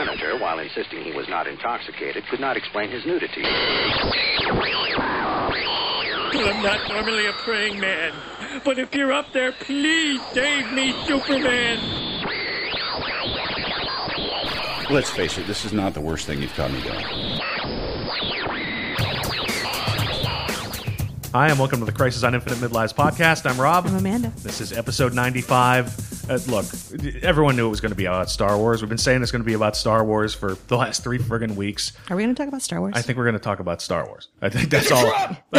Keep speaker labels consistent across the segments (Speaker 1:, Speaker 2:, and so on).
Speaker 1: senator, while insisting he was not intoxicated, could not explain his nudity.
Speaker 2: I'm not normally a praying man, but if you're up there, please save me, Superman.
Speaker 3: Let's face it, this is not the worst thing you've caught me doing.
Speaker 4: Hi, and welcome to the Crisis on Infinite Midlives podcast. I'm Rob.
Speaker 5: I'm Amanda.
Speaker 4: This is episode 95. Uh, look, everyone knew it was going to be about Star Wars. We've been saying it's going to be about Star Wars for the last three friggin' weeks.
Speaker 5: Are we going to talk about Star Wars?
Speaker 4: I think we're going to talk about Star Wars. I think that's all.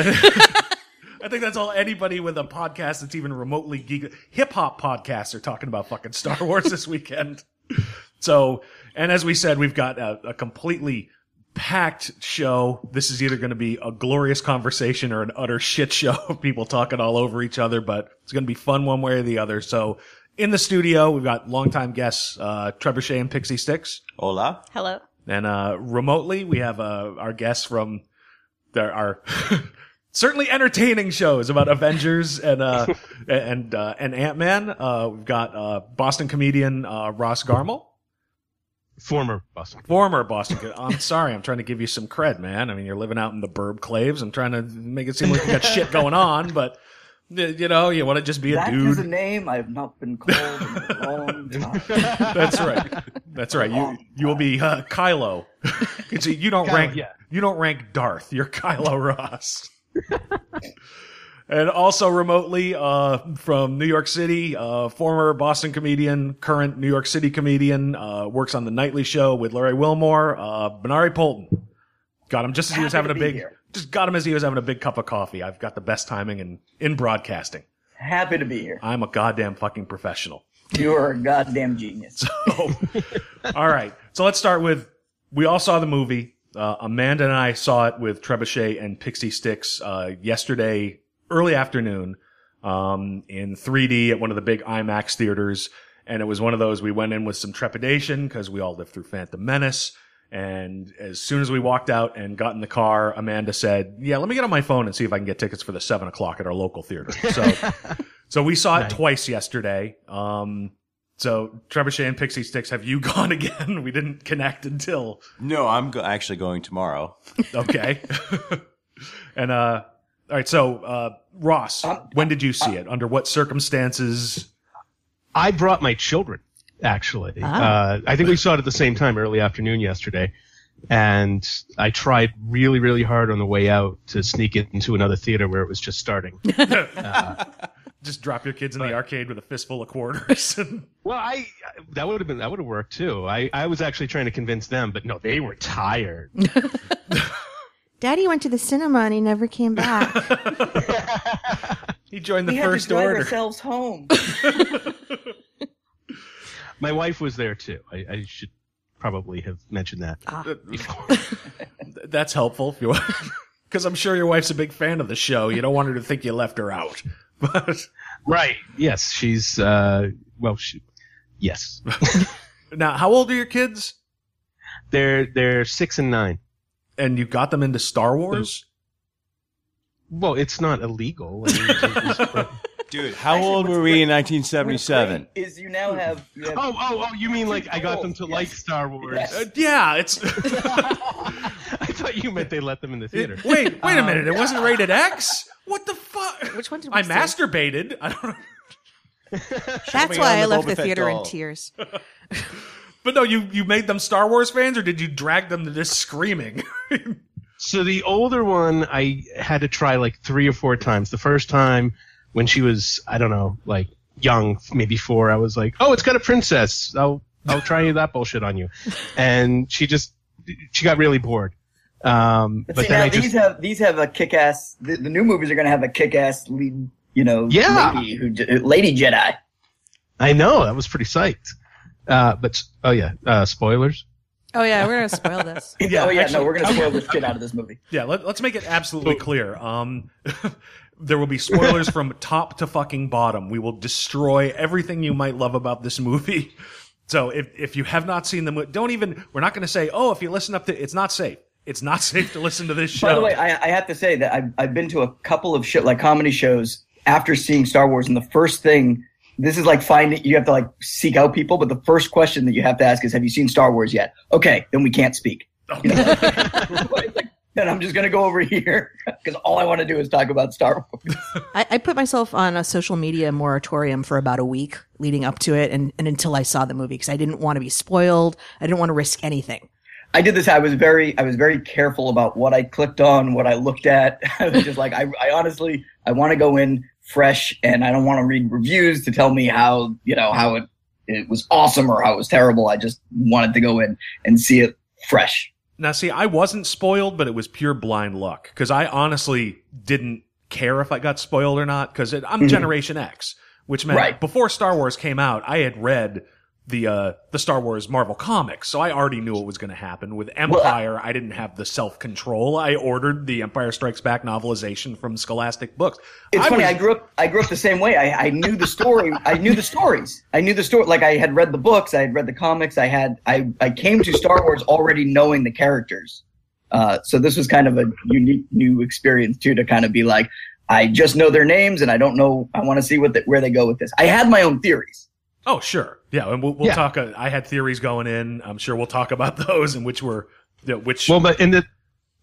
Speaker 4: I think that's all anybody with a podcast that's even remotely geek. Hip hop podcasts are talking about fucking Star Wars this weekend. So, and as we said, we've got a, a completely packed show. This is either going to be a glorious conversation or an utter shit show of people talking all over each other, but it's going to be fun one way or the other. So in the studio, we've got longtime guests, uh, Trebuchet and Pixie Sticks.
Speaker 6: Hola.
Speaker 5: Hello.
Speaker 4: And, uh, remotely, we have, uh, our guests from there are certainly entertaining shows about Avengers and, uh, and, uh, and Ant-Man. Uh, we've got, uh, Boston comedian, uh, Ross Garmel.
Speaker 7: Former Boston.
Speaker 4: Former Boston. I'm sorry. I'm trying to give you some cred, man. I mean, you're living out in the burb claves. I'm trying to make it seem like you got shit going on, but y- you know, you want to just be a dude.
Speaker 8: That is a name I have not been called in a long time.
Speaker 4: That's right. That's right. You you will be uh, Kylo. 'Cause you don't
Speaker 7: Kylo,
Speaker 4: rank.
Speaker 7: yeah.
Speaker 4: You don't rank Darth. You're Kylo Ross. and also remotely uh, from New York City, uh, former Boston comedian, current New York City comedian, uh, works on the Nightly Show with Larry Wilmore. Uh, Benari Poulten. Got him just as he was having a big.
Speaker 8: here.
Speaker 4: Just got him as he was having a big cup of coffee. I've got the best timing in in broadcasting.
Speaker 8: Happy to be here.
Speaker 4: I'm a goddamn fucking professional.
Speaker 8: You are a goddamn genius.
Speaker 4: Oh. all right. So let's start with we all saw the movie. Uh, Amanda and I saw it with Trebuchet and Pixie Sticks uh, yesterday, early afternoon, um, in 3D at one of the big IMAX theaters. And it was one of those we went in with some trepidation because we all lived through Phantom Menace. And as soon as we walked out and got in the car, Amanda said, "Yeah, let me get on my phone and see if I can get tickets for the seven o'clock at our local theater." So, so we saw it twice yesterday. Um, so Trebuchet and Pixie Sticks, have you gone again? We didn't connect until
Speaker 6: No, I'm go- actually going tomorrow.
Speaker 4: okay. and uh, all right. So uh, Ross, when did you see it? Under what circumstances?
Speaker 7: I brought my children, actually. Uh, I think we saw it at the same time early afternoon yesterday. And I tried really, really hard on the way out to sneak it into another theater where it was just starting.
Speaker 4: Just drop your kids in the arcade with a fistful of quarters.
Speaker 7: well, I that would have been that would have worked too. I, I was actually trying to convince them, but no, they were tired.
Speaker 5: Daddy went to the cinema and he never came back.
Speaker 4: he joined the
Speaker 8: we had to
Speaker 4: first
Speaker 8: drive
Speaker 4: order.
Speaker 8: ourselves home.
Speaker 7: My wife was there too. I, I should probably have mentioned that before.
Speaker 4: That's helpful if you want, because I'm sure your wife's a big fan of the show. You don't want her to think you left her out. But
Speaker 7: right. Yes, she's uh well she yes.
Speaker 4: now, how old are your kids?
Speaker 7: They're they're six and nine.
Speaker 4: And you got them into Star Wars?
Speaker 7: Well, it's not illegal. I mean, it's-
Speaker 6: Dude, how
Speaker 8: Actually,
Speaker 6: old were we
Speaker 8: great-
Speaker 6: in 1977?
Speaker 8: Is you now have, you have
Speaker 7: oh, oh, oh! You mean like I got them to
Speaker 8: Yes.
Speaker 7: like Star Wars?
Speaker 8: Yes.
Speaker 4: Uh, yeah, it's.
Speaker 7: I thought you meant they let them in the theater.
Speaker 4: wait, wait a minute! It wasn't rated X. What the fuck?
Speaker 5: Which one did we
Speaker 4: I
Speaker 5: see?
Speaker 4: masturbated. I don't know.
Speaker 5: That's why I left the
Speaker 6: Fett
Speaker 5: theater in tears.
Speaker 4: But no, you you made them Star Wars fans, or did you drag them to this screaming?
Speaker 7: So the older one, I had to try like three or four times. The first time when she was, I don't know, like young, maybe four, I was like, "Oh, it's got a princess. I'll I'll try that bullshit on you," and she just she got really bored. Um,
Speaker 8: But
Speaker 7: but
Speaker 8: see,
Speaker 7: then
Speaker 8: now
Speaker 7: I
Speaker 8: these
Speaker 7: just
Speaker 8: have these have a kick-ass. The, the new movies are going to have a kick-ass lead, you know,
Speaker 7: Yeah.
Speaker 8: lady, who, lady Jedi.
Speaker 7: I know that was pretty psyched. Uh, but oh yeah, uh, spoilers.
Speaker 5: Oh yeah, we're gonna spoil this.
Speaker 4: Yeah,
Speaker 8: oh yeah,
Speaker 4: actually-
Speaker 8: no, we're going to spoil the shit out of this movie.
Speaker 4: yeah, let, let's make it absolutely clear. Um, there will be spoilers from top to fucking bottom. We will destroy everything you might love about this movie. So if if you have not seen the movie, don't even. We're not going to say, oh, if you listen up to, it's not safe. It's not safe to listen to this show.
Speaker 8: By the way, I, I have to say that I've, I've been to a couple of shit like comedy shows after seeing Star Wars, and the first thing this is like finding you have to like seek out people, but the first question that you have to ask is, "Have you seen Star Wars yet?" Okay, then we can't speak. You know? Like, then I'm just gonna go over here because all I want to do is talk about Star Wars.
Speaker 9: I, I put myself on a social media moratorium for about a week leading up to it and, and until I saw the movie because I didn't want to be spoiled. I didn't want to risk anything.
Speaker 8: I did this. I was very, I was very careful about what I clicked on, what I looked at. I was just like, I, I honestly, I want to go in fresh, and I don't want to read reviews to tell me how, you know, how it it was awesome or how it was terrible. I just wanted to go in and see it fresh.
Speaker 4: Now, see, I wasn't spoiled, but it was pure blind luck because I honestly didn't care if I got spoiled or not because I'm mm-hmm. Generation X, which meant
Speaker 8: Right.
Speaker 4: before Star Wars came out, I had read the uh, the Star Wars Marvel comics, so I already knew what was going to happen. With Empire, I didn't have the self control. I ordered the Empire Strikes Back novelization from Scholastic Books.
Speaker 8: It's
Speaker 4: I
Speaker 8: funny.
Speaker 4: was-
Speaker 8: I grew up. I grew up the same way. I, I knew the story. I knew the stories. I knew the story. Like I had read the books. I had read the comics. I had. I I came to Star Wars already knowing the characters. Uh, so this was kind of a unique new experience too to kind of be like, I just know their names and I don't know. I want to see what the, where they go with this. I had my own theories.
Speaker 4: Oh, sure. Yeah, and we'll, we'll
Speaker 7: Yeah.
Speaker 4: talk. Uh, I had theories going in. I'm sure we'll talk about those and which were, you know, which.
Speaker 7: Well, but and the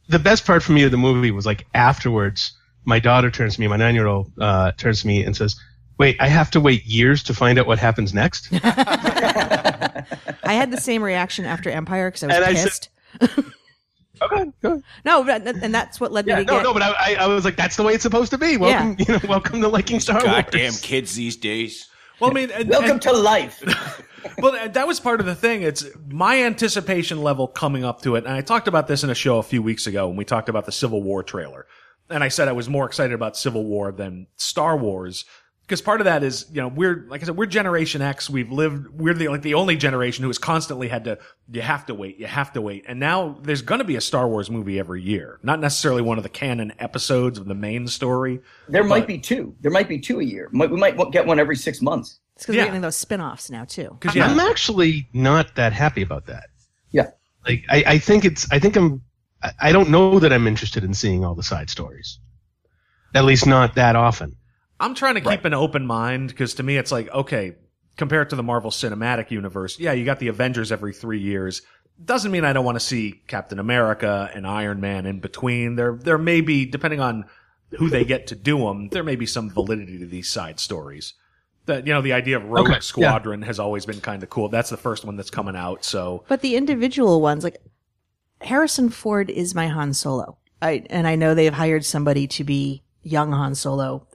Speaker 7: the best part for me of the movie was like afterwards, my daughter turns to me, my nine year old uh, turns to me and says, "Wait, I have to wait years to find out what happens next."
Speaker 9: I had the same reaction after Empire because I was
Speaker 7: And I said-
Speaker 9: pissed.
Speaker 7: okay, go ahead.
Speaker 9: no, but, and that's what led
Speaker 7: Yeah,
Speaker 9: me to
Speaker 7: no,
Speaker 9: get.
Speaker 7: no, but I, I, I was like, that's the way it's supposed to be. Welcome, you know, welcome to liking Star Wars.
Speaker 6: Goddamn kids these days.
Speaker 4: Well, I mean, and-
Speaker 8: Welcome
Speaker 4: and-
Speaker 8: to life.
Speaker 4: well, that was part of the thing. It's my anticipation level coming up to it. And I talked about this in a show a few weeks ago when we talked about the Civil War trailer. And I said I was more excited about Civil War than Star Wars. Because part of that is, you know, we're, like I said, we're Generation X. We've lived, we're the, like the only generation who has constantly had to, you have to wait, you have to wait. And now there's going to be a Star Wars movie every year. Not necessarily one of the canon episodes of the main story.
Speaker 8: There might be two. There might be two a year. We might get one every six months.
Speaker 9: It's because
Speaker 4: Yeah.
Speaker 9: we're getting those spin offs now, too.
Speaker 4: Cause yeah,
Speaker 7: I'm actually not that happy about that.
Speaker 8: Yeah.
Speaker 7: Like, I, I think it's, I think I'm, I, I don't know that I'm interested in seeing all the side stories. At least not that often.
Speaker 4: I'm trying to keep an open mind because to me it's like okay, compared to the Marvel Cinematic Universe, yeah, you got the Avengers every three years. Doesn't mean I don't want to see Captain America and Iron Man in between. There, there may be depending on who they get to do them. There may be some validity to these side stories. That you know, the idea of Rogue
Speaker 7: Okay, yeah.
Speaker 4: Squadron has always been kind of cool. That's the first one that's coming out. So
Speaker 9: But the individual ones, like Harrison Ford is my Han Solo. I and I know they've hired somebody to be young Han Solo.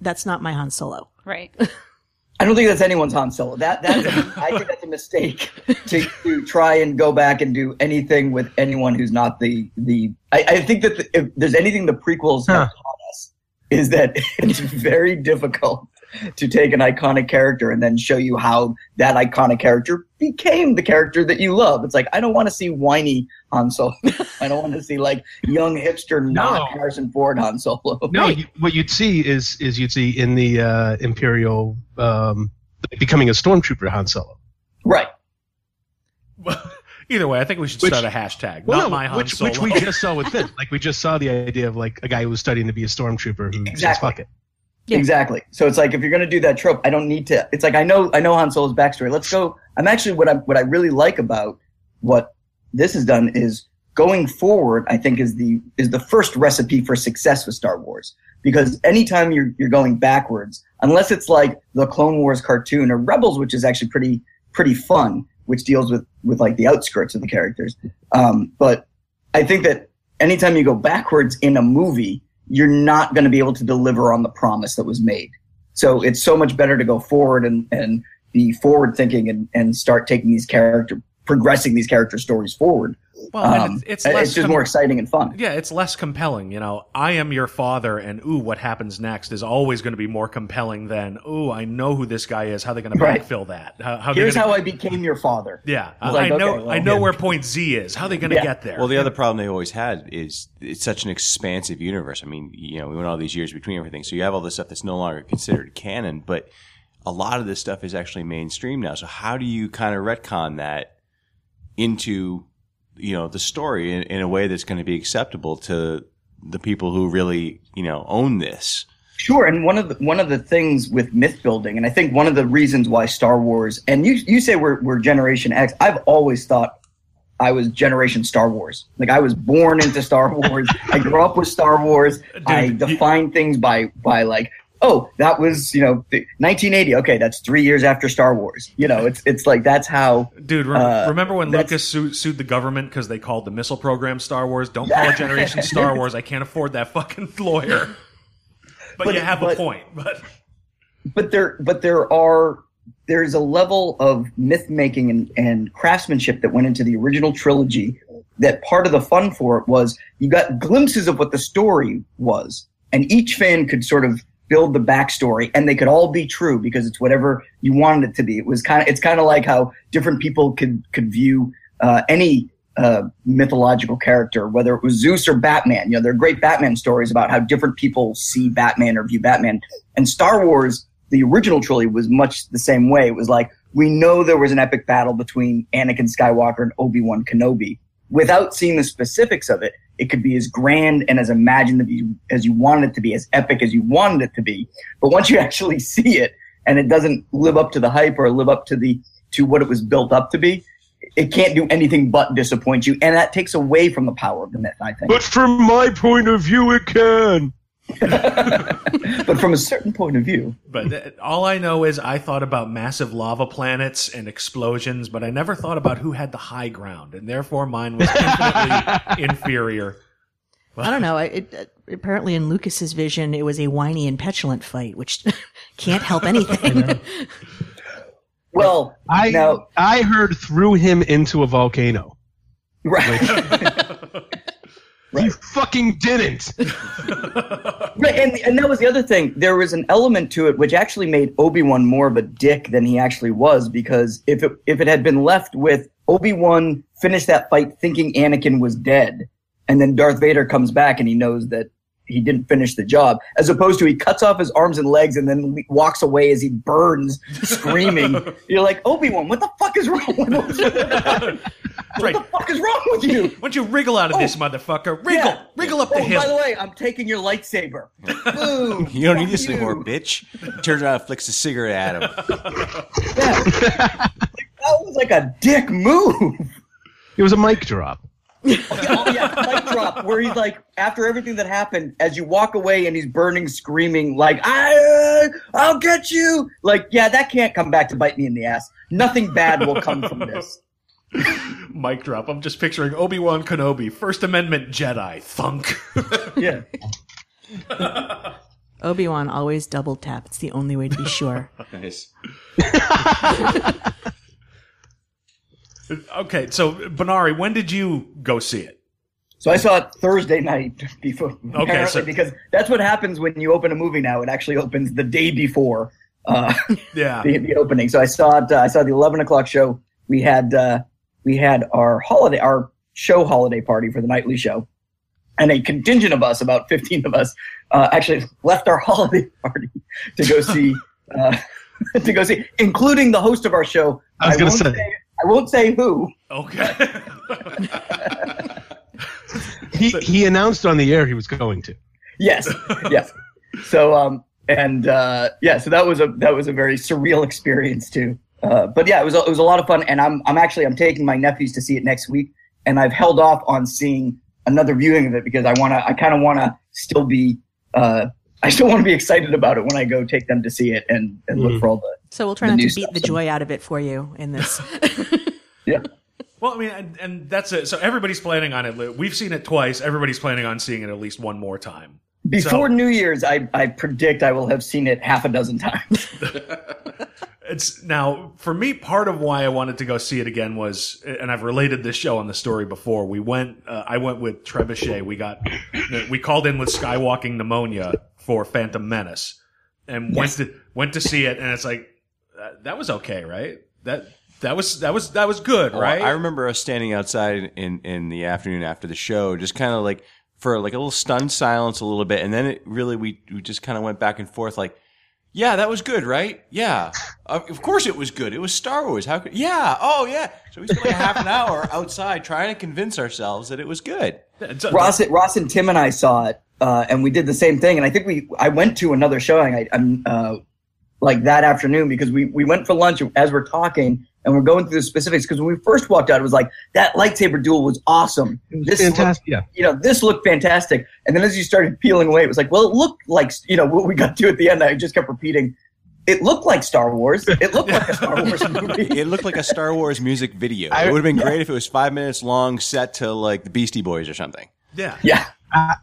Speaker 9: I, that's not my Han Solo.
Speaker 10: Right.
Speaker 8: I don't think that's anyone's Han Solo. That that's a, I think that's a mistake to, to try and go back and do anything with anyone who's not the the. I, I think that the, if there's anything the prequels
Speaker 7: Huh.
Speaker 8: have taught us is that it's very difficult to take an iconic character and then show you how that iconic character became the character that you love. It's like I don't want to see whiny Han Solo. I don't want to see like young hipster not
Speaker 7: No.
Speaker 8: Harrison Ford Han Solo.
Speaker 7: No, you, what you'd see is is you'd see in the uh, Imperial um, becoming a stormtrooper Han Solo.
Speaker 8: right.
Speaker 4: either way, I think we should
Speaker 7: Which-
Speaker 4: start a hashtag.
Speaker 7: Well,
Speaker 4: not
Speaker 7: no,
Speaker 4: my Han
Speaker 7: which
Speaker 4: Solo.
Speaker 7: which we just saw with Finn. Like we just saw the idea of like a guy who was studying to be a stormtrooper who says
Speaker 8: Exactly.
Speaker 7: fuck it.
Speaker 9: Yeah.
Speaker 8: Exactly. So it's like if you're going to do that trope, I don't need to. It's like I know I know Han Solo's backstory. Let's go. I'm actually what I what I really like about what this has done is going forward. I think is the is the first recipe for success with Star Wars because anytime you're you're going backwards, unless it's like the Clone Wars cartoon or Rebels, which is actually pretty pretty fun, which deals with with like the outskirts of the characters. Um, but I think that anytime you go backwards in a movie, you're not going to be able to deliver on the promise that was made. So it's so much better to go forward and, and be forward thinking and, and start taking these character, progressing these character stories forward.
Speaker 4: Well,
Speaker 8: Um,
Speaker 4: it's, it's less
Speaker 8: it's just
Speaker 4: com-
Speaker 8: more exciting and fun.
Speaker 4: Yeah, it's less compelling. You know, I am your father, and ooh, what happens next is always going to be more compelling than ooh, I know who this guy is. How they're going to
Speaker 8: Right.
Speaker 4: backfill that? How, how
Speaker 8: Here's
Speaker 4: gonna,
Speaker 8: how I became your father.
Speaker 4: Yeah, I,
Speaker 8: like,
Speaker 4: I know.
Speaker 8: okay, well,
Speaker 4: I know
Speaker 8: yeah.
Speaker 4: where point Z is. How are they going to
Speaker 8: Yeah.
Speaker 4: get there?
Speaker 6: Well, the other problem they always had is it's such an expansive universe. I mean, you know, we went all these years between everything, so you have all this stuff that's no longer considered canon, but a lot of this stuff is actually mainstream now. So how do you kind of retcon that into, you know, the story in, in a way that's going to be acceptable to the people who really, you know, own this?
Speaker 8: Sure, and one of the one of the things with myth building, and I think one of the reasons why Star Wars, and you you say we're we're Generation X. I've always thought I was Generation Star Wars. Like I was born into Star Wars. I grew up with Star Wars. I
Speaker 4: you-
Speaker 8: define things by by like, oh, that was you know 1980. Okay, that's three years after Star Wars. You know, it's it's like that's how.
Speaker 4: Dude, re-
Speaker 8: Uh,
Speaker 4: remember when Lucas sued, sued the government because they called the missile program Star Wars? Don't call it Generation Star Wars. I can't afford that fucking lawyer. But,
Speaker 8: But-
Speaker 4: you have a point. But
Speaker 8: but there but there are there's a level of myth making and, and craftsmanship that went into the original trilogy that part of the fun for it was you got glimpses of what the story was and each fan could sort of build the backstory and they could all be true because it's whatever you wanted it to be it was kind of it's kind of like how different people could could view uh, any uh, mythological character, whether it was Zeus or Batman. You know, there are great Batman stories about how different people see Batman or view Batman. And Star Wars, the original trilogy, was much the same way. It was like, we know there was an epic battle between Anakin Skywalker and Obi-Wan Kenobi. Without seeing the specifics of it, it could be as grand and as imaginative as you wanted it to be, as epic as you wanted it to be. But once you actually see it and it doesn't live up to the hype or live up to the, to what it was built up to be, it can't do anything but disappoint you, and that takes away from the power of the myth. I think.
Speaker 7: But from my point of view, it can.
Speaker 8: but from a certain point of view,
Speaker 4: but th- all I know is I thought about massive lava planets and explosions, but I never thought about who had the high ground, and therefore mine was infinitely inferior.
Speaker 9: I don't know. It, it, apparently, in Lucas's vision, it was a whiny and petulant fight, which can't help anything.
Speaker 8: well,
Speaker 7: I
Speaker 8: now
Speaker 7: I heard threw him into a volcano.
Speaker 8: right,
Speaker 7: You fucking didn't.
Speaker 8: right, and and that was the other thing. There was an element to it which actually made Obi Wan more of a dick than he actually was, because if it if it had been left with Obi Wan finished that fight thinking Anakin was dead, and then Darth Vader comes back and he knows that he didn't finish the job, as opposed to he cuts off his arms and legs and then walks away as he burns, screaming. You're like Obi Wan, what the fuck is wrong with what
Speaker 4: Right.
Speaker 8: the fuck is wrong with you?
Speaker 4: Why don't you wriggle out of this oh. mother-fucker? Wriggle,
Speaker 8: Yeah.
Speaker 4: wriggle up the
Speaker 8: Oh,
Speaker 4: hill.
Speaker 8: by the way, I'm taking your lightsaber. Boom.
Speaker 6: You don't need this
Speaker 8: you.
Speaker 6: anymore, bitch. Turns around and flicks a cigarette at him.
Speaker 8: Yeah. that was like a dick move.
Speaker 7: It was a mic drop.
Speaker 8: Oh yeah, mic drop where he's like, after everything that happened, as you walk away and he's burning, screaming like, "I, I'll get you!" Like, yeah, that can't come back to bite me in the ass. Nothing bad will come from this.
Speaker 4: Mic drop. I'm just picturing Obi Wan Kenobi, First Amendment Jedi, thunk.
Speaker 8: Yeah.
Speaker 9: Obi Wan always double tap. It's the only way to be sure.
Speaker 6: Nice.
Speaker 4: Okay, so Benari, when did you go see it?
Speaker 8: So I saw it Thursday night before. okay,
Speaker 4: so-
Speaker 8: because that's what happens when you open a movie now. It actually opens the day before uh,
Speaker 4: Yeah.
Speaker 8: the, the opening. So I saw it. Uh, I saw the eleven o'clock show. We had uh, we had our holiday, our show holiday party for the nightly show, and a contingent of us, about fifteen of us, uh, actually left our holiday party to go see uh, to go see, including the host of our show.
Speaker 7: I was gonna
Speaker 8: won't
Speaker 7: say.
Speaker 8: I won't say who.
Speaker 4: Okay.
Speaker 7: He he announced on the air he was going to.
Speaker 8: Yes, yes. So um and uh yeah, so that was a that was a very surreal experience too. Uh, but yeah, it was a, it was a lot of fun, and I'm I'm actually I'm taking my nephews to see it next week, and I've held off on seeing another viewing of it because I want to I kind of want to still be uh I still want to be excited about it when I go take them to see it and and look for all the
Speaker 9: So we'll try not to beat
Speaker 8: stuff,
Speaker 9: the joy out of it for you in this.
Speaker 8: yeah.
Speaker 4: Well, I mean, and, and that's it. So everybody's planning on it. We've seen it twice. Everybody's planning on seeing it at least one more time.
Speaker 8: Before
Speaker 4: So-
Speaker 8: New Year's, I I predict I will have seen it half a dozen times.
Speaker 4: It's now for me. Part of why I wanted to go see it again was, and I've related this show on the story before. We went. Uh, I went with Trebuchet. We got. We called in with skywalking pneumonia for Phantom Menace, and went to went to see it. And it's like that was okay, right? That that was that was that was good,
Speaker 6: Oh,
Speaker 4: right?
Speaker 6: I remember us standing outside in, in the afternoon after the show, just kind of like for like a little stunned silence a little bit. And then it really, we, we just kind of went back and forth like, yeah, that was good, right? Yeah. Of of course it was good. It was Star Wars. How could, yeah. Oh, yeah. So we spent like half an hour outside trying to convince ourselves that it was good.
Speaker 4: It's-
Speaker 8: Ross, Ross and Tim and I saw it uh, and we did the same thing. And I think we I went to another showing. I, I'm uh, like that afternoon because we we went for lunch as we're talking and we're going through the specifics because when we first walked out, it was like that lightsaber duel was awesome. This
Speaker 7: Fantastic.
Speaker 8: looked-
Speaker 7: Yeah.
Speaker 8: you know, this looked fantastic. And then as you started peeling away, it was like, well, it looked like you know what we got to at the end. I just kept repeating. It looked like Star Wars. It looked like a Star Wars movie.
Speaker 6: It looked like a Star Wars music video.
Speaker 7: I-
Speaker 6: it would have been great if it was five minutes long, set to like the Beastie Boys or something.
Speaker 4: Yeah.
Speaker 8: Yeah.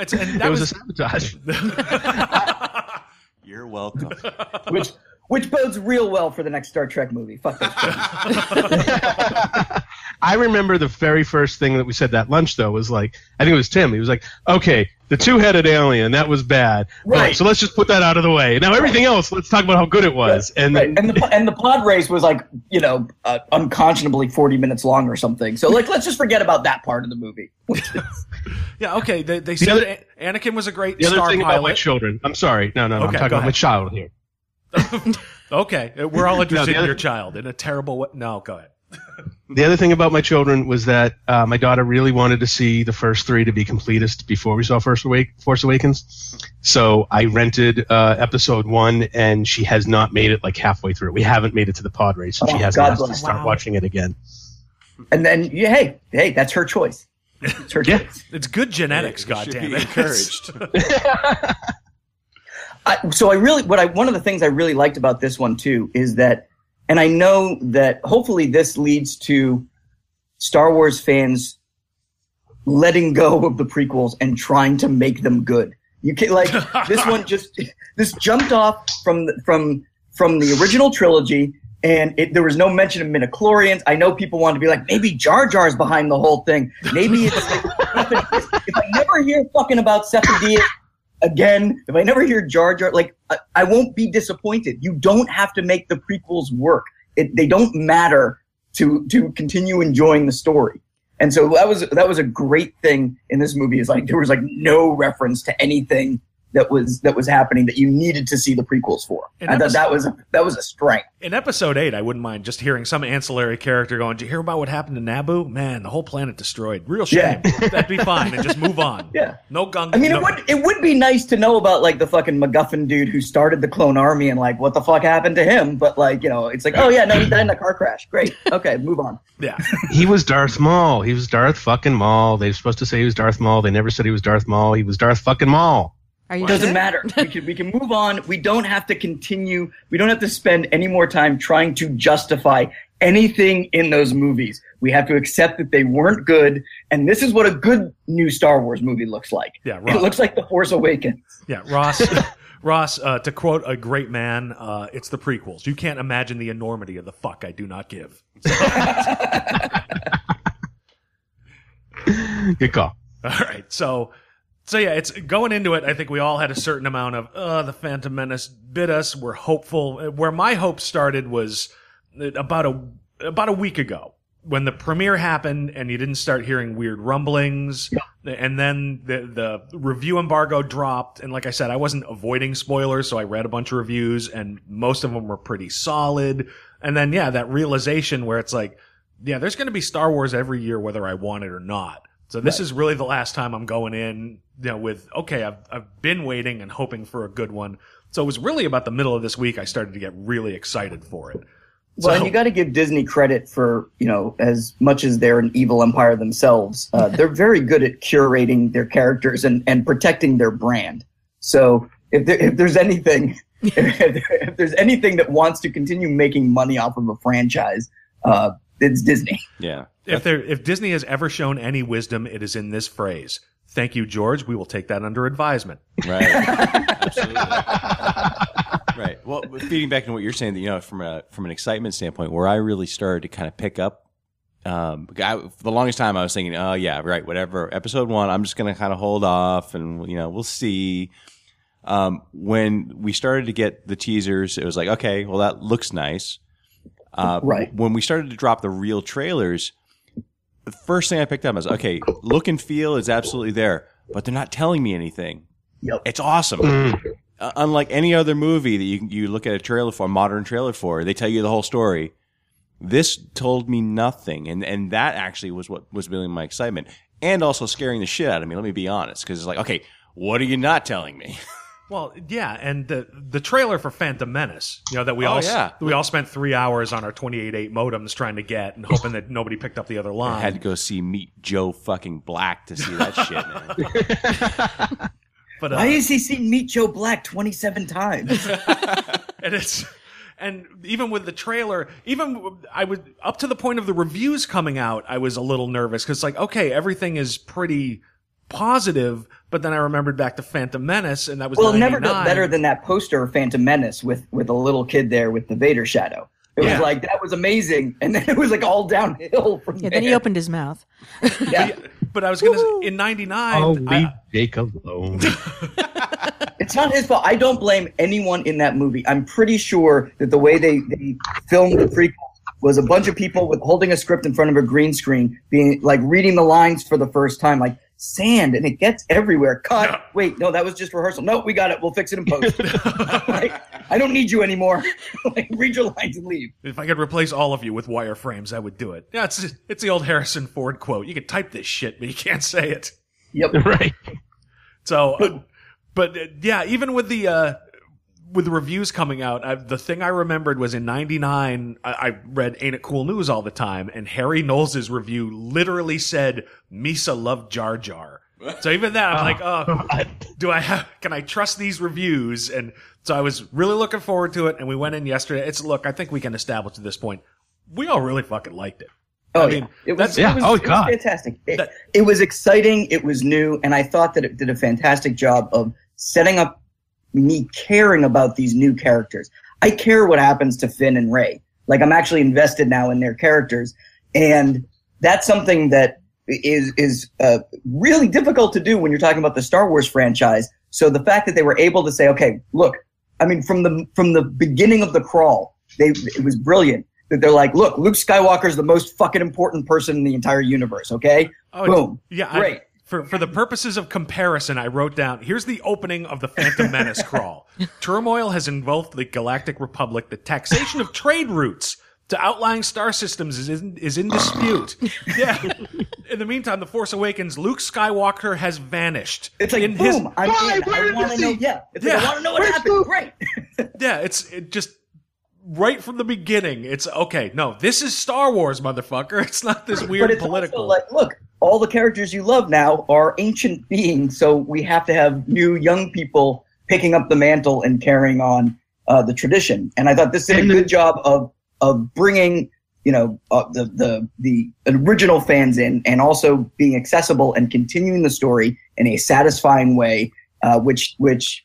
Speaker 4: It's, and
Speaker 7: It
Speaker 4: that
Speaker 7: was,
Speaker 4: was,
Speaker 7: a sabotage.
Speaker 6: You're welcome.
Speaker 8: which which bodes real well for the next Star Trek movie. Fuck those films.
Speaker 7: I remember the very first thing that we said that lunch though was like I think it was Tim. He was like, "Okay, the two-headed alien that was bad.
Speaker 8: Right.
Speaker 7: So let's just put that out of the way. Now everything else, let's talk about how good it was." And
Speaker 8: Right. And the and the pod race was like you know uh, unconscionably forty minutes long or something. So like let's just forget about that part of the movie.
Speaker 4: yeah. Okay. They, they said
Speaker 7: other-
Speaker 4: A- Anakin was a great
Speaker 7: the other
Speaker 4: star
Speaker 7: thing
Speaker 4: pilot.
Speaker 7: about my children. I'm sorry. No, no, no.
Speaker 4: Okay,
Speaker 7: I'm talking
Speaker 4: go
Speaker 7: about my child here.
Speaker 4: okay. We're all interested in
Speaker 7: other-
Speaker 4: your child in a terrible way. No, go ahead.
Speaker 7: The other thing about my children was that uh, my daughter really wanted to see the first three to be completest before we saw First Awake, Force Awakens. So I rented uh, episode one, and she has not made it like halfway through. We haven't made it to the pod race, and
Speaker 8: Oh,
Speaker 7: she hasn't
Speaker 8: God
Speaker 7: asked to start
Speaker 9: Wow.
Speaker 7: watching it again.
Speaker 8: And then yeah, hey hey, that's her choice. It's her
Speaker 7: Yeah.
Speaker 8: choice.
Speaker 4: It's good genetics.
Speaker 6: It
Speaker 4: God damn it.
Speaker 6: encouraged.
Speaker 8: I, so I really, what I, one of the things I really liked about this one too is that, and I know that hopefully this leads to Star Wars fans letting go of the prequels and trying to make them good. You can like this one just this jumped off from the, from from the original trilogy, and it, there was no mention of midichlorians. I know people want to be like maybe Jar Jar's behind the whole thing. Maybe it's if I never hear fucking about Sifo-Dyas again, if I never hear Jar Jar, like I, I won't be disappointed. You don't have to make the prequels work. It, they don't matter to to continue enjoying the story. And so that was that was a great thing in this movie. Is like there was like no reference to anything that was that was happening that you needed to see the prequels for.
Speaker 4: And
Speaker 8: I
Speaker 4: that
Speaker 8: thought that was that was a strength.
Speaker 4: In episode eight, I wouldn't mind just hearing some ancillary character going, "Did you hear about what happened to Naboo? Man, the whole planet destroyed. Real shame. That'd be fine, and just move on.
Speaker 8: Yeah.
Speaker 4: No gung.
Speaker 8: I mean,
Speaker 4: no,
Speaker 8: it would it would be nice to know about like the fucking MacGuffin dude who started the clone army and like what the fuck happened to him. But like you know, it's like oh yeah, no, he died in a car crash. Great, okay, move on.
Speaker 4: Yeah.
Speaker 7: He was Darth Maul. He was Darth fucking Maul. They were supposed to say he was Darth Maul. They never said he was Darth Maul. He was Darth fucking Maul.
Speaker 9: Are you
Speaker 8: Doesn't
Speaker 9: sure?
Speaker 8: matter. We can we can move on. We don't have to continue. We don't have to spend any more time trying to justify anything in those movies. We have to accept that they weren't good, and this is what a good new Star Wars movie looks like.
Speaker 4: Yeah,
Speaker 8: It looks like The Force Awakens.
Speaker 4: Yeah, Ross. Ross, uh, to quote a great man, uh, it's the prequels. You can't imagine the enormity of the fuck I do not give.
Speaker 7: Good call.
Speaker 4: All right, so so yeah, it's going into it. I think we all had a certain amount of uh, the Phantom Menace bit us. We're hopeful. Where my hope started was about a about a week ago when the premiere happened, and you didn't start hearing weird rumblings, and then the the review embargo dropped. And like I said, I wasn't avoiding spoilers, so I read a bunch of reviews, and most of them were pretty solid. And then yeah, that realization where it's like, yeah, there's going to be Star Wars every year, whether I want it or not. So this is really the last time I'm going in, you know, with okay, I've I've been waiting and hoping for a good one. So it was really about the middle of this week I started to get really excited for it.
Speaker 8: Well, and
Speaker 4: So-
Speaker 8: you got to give Disney credit for you know as much as they're an evil empire themselves, uh, they're very good at curating their characters and and protecting their brand. So if there, if there's anything, if, if there's anything that wants to continue making money off of a franchise, uh, it's Disney.
Speaker 6: Yeah.
Speaker 4: If there if Disney has ever shown any wisdom, it is in this phrase. Thank you, George. We will take that under advisement.
Speaker 6: Right. Absolutely. right. Well, feeding back into what you're saying, that you know, from a from an excitement standpoint, where I really started to kind of pick up. Um, I, for the longest time, I was thinking, oh yeah, right, whatever. Episode one, I'm just going to kind of hold off, and you know, we'll see. Um, when we started to get the teasers, it was like, okay, well, that looks nice. Uh,
Speaker 8: Right.
Speaker 6: When we started to drop the real trailers, the first thing I picked up was, okay, look and feel is absolutely there, but they're not telling me anything.
Speaker 8: Yep.
Speaker 6: It's awesome. Uh, unlike any other movie that you you look at a trailer for, a modern trailer for, they tell you the whole story. This told me nothing, and and that actually was what was building my excitement. and also scaring the shit out of me. Let me be honest, because it's like, okay, what are you not telling me?
Speaker 4: Well, yeah, and the the trailer for Phantom Menace, you know, that we
Speaker 6: Oh,
Speaker 4: all
Speaker 6: yeah.
Speaker 4: we all spent three hours on our 28.8 modems trying to get and hoping that nobody picked up the other line.
Speaker 6: I
Speaker 4: line.
Speaker 6: had to go see Meet Joe fucking Black to see that shit, man.
Speaker 4: but uh,
Speaker 8: Why is he seeing Meet Joe Black 27 times?
Speaker 4: and it's and even with the trailer even i would up to the point of the reviews coming out i was a little nervous because like okay everything is pretty positive but then i remembered back to phantom menace and that was
Speaker 8: well, it never got better than that poster of Phantom Menace with with a little kid there with the Vader shadow. It
Speaker 4: Yeah.
Speaker 8: was like that was amazing, and then it was like all downhill from
Speaker 9: Yeah,
Speaker 8: there.
Speaker 9: then he opened his mouth.
Speaker 8: Yeah.
Speaker 4: but i was gonna say in 99
Speaker 7: I'll
Speaker 4: I-
Speaker 7: leave Jake alone.
Speaker 8: It's not his fault. I don't blame anyone in that movie. I'm pretty sure that the way they, they filmed the prequel was a bunch of people with holding a script in front of a green screen, being like reading the lines for the first time, like sand, and it gets everywhere. Cut. Wait, no, that was just rehearsal. No, we got it. We'll fix it in post. like, I don't need you anymore. like, read your lines and leave.
Speaker 4: if i could replace all of you with wireframes i would do it yeah it's it's the old harrison ford quote you can type this shit but you can't say it
Speaker 8: Yep.
Speaker 7: right.
Speaker 4: So, uh, but uh, yeah, even with the uh, with reviews coming out, I, the thing I remembered was in '99. I, I read "Ain't It Cool News" all the time, and Harry Knowles' review literally said Misa loved Jar Jar. So even that, I'm like, oh, oh do I have? Can I trust these reviews? And so I was really looking forward to it, and we went in yesterday. It's look, I think we can establish at this point, we all really fucking liked it.
Speaker 8: Oh,
Speaker 4: I
Speaker 8: yeah.
Speaker 4: mean,
Speaker 8: it
Speaker 4: that's-
Speaker 8: was,
Speaker 7: yeah.
Speaker 8: it was,
Speaker 7: Oh,
Speaker 8: it was
Speaker 7: God.
Speaker 8: fantastic. It,
Speaker 4: That-
Speaker 8: it was exciting. It was new, and I thought that it did a fantastic job of setting up me caring about these new characters. I care what happens to Finn and Rey. Like I'm actually invested now in their characters, and that's something that is is uh, really difficult to do when you're talking about the Star Wars franchise. So the fact that they were able to say, okay, look, I mean, from the from the beginning of the crawl, they it was brilliant that they're like, look, Luke Skywalker is the most fucking important person in the entire universe. Okay,
Speaker 4: Oh,
Speaker 8: boom,
Speaker 4: Yeah, I-
Speaker 8: great.
Speaker 4: For for the purposes of comparison, I wrote down here's the opening of the Phantom Menace crawl. Turmoil has engulfed the Galactic Republic. The taxation of trade routes to outlying star systems is in, is in dispute. yeah. In the meantime, the Force Awakens, Luke Skywalker has vanished.
Speaker 8: It's like
Speaker 4: in
Speaker 8: boom,
Speaker 4: his
Speaker 8: I'm
Speaker 7: Why?
Speaker 8: in. I want to know. Yeah, it's like,
Speaker 4: Yeah.
Speaker 8: I want to know what
Speaker 7: Where's
Speaker 8: happened.
Speaker 7: Luke?
Speaker 8: Great.
Speaker 4: yeah, it's it just right from the beginning. It's okay. No, this is Star Wars, motherfucker. It's not this
Speaker 8: but
Speaker 4: weird
Speaker 8: it's
Speaker 4: political.
Speaker 8: also like, look, all the characters you love now are ancient beings, so we have to have new young people picking up the mantle and carrying on uh, the tradition. And I thought this did a
Speaker 7: the-
Speaker 8: good job of of bringing you know uh, the the the original fans in, and also being accessible and continuing the story in a satisfying way, uh, which which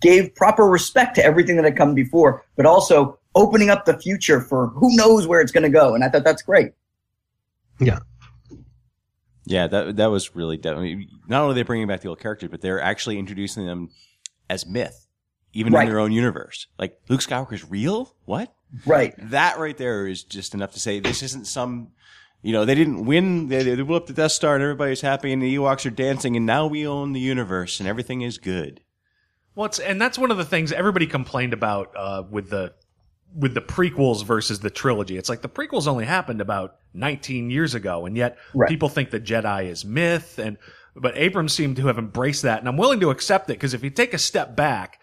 Speaker 8: gave proper respect to everything that had come before, but also opening up the future for who knows where it's going to go. And I thought that's great.
Speaker 6: Yeah, Yeah, that that was really definitely. Not only are they bringing back the old characters, but they're actually introducing them as myth, even
Speaker 8: Right.
Speaker 6: in their own universe. Like Luke Skywalker's real? What?
Speaker 8: Right.
Speaker 6: That right there is just enough to say this isn't some. You know, they didn't win. They, they blew up the Death Star, and everybody's happy, and the Ewoks are dancing, and now we own the universe, and everything is good.
Speaker 4: Well, it's, and that's one of the things everybody complained about uh, with the with the prequels versus the trilogy. It's like the prequels only happened about 19 years ago, and yet
Speaker 8: Right.
Speaker 4: people think the Jedi is myth. And but Abrams seemed to have embraced that, and I'm willing to accept it because if you take a step back,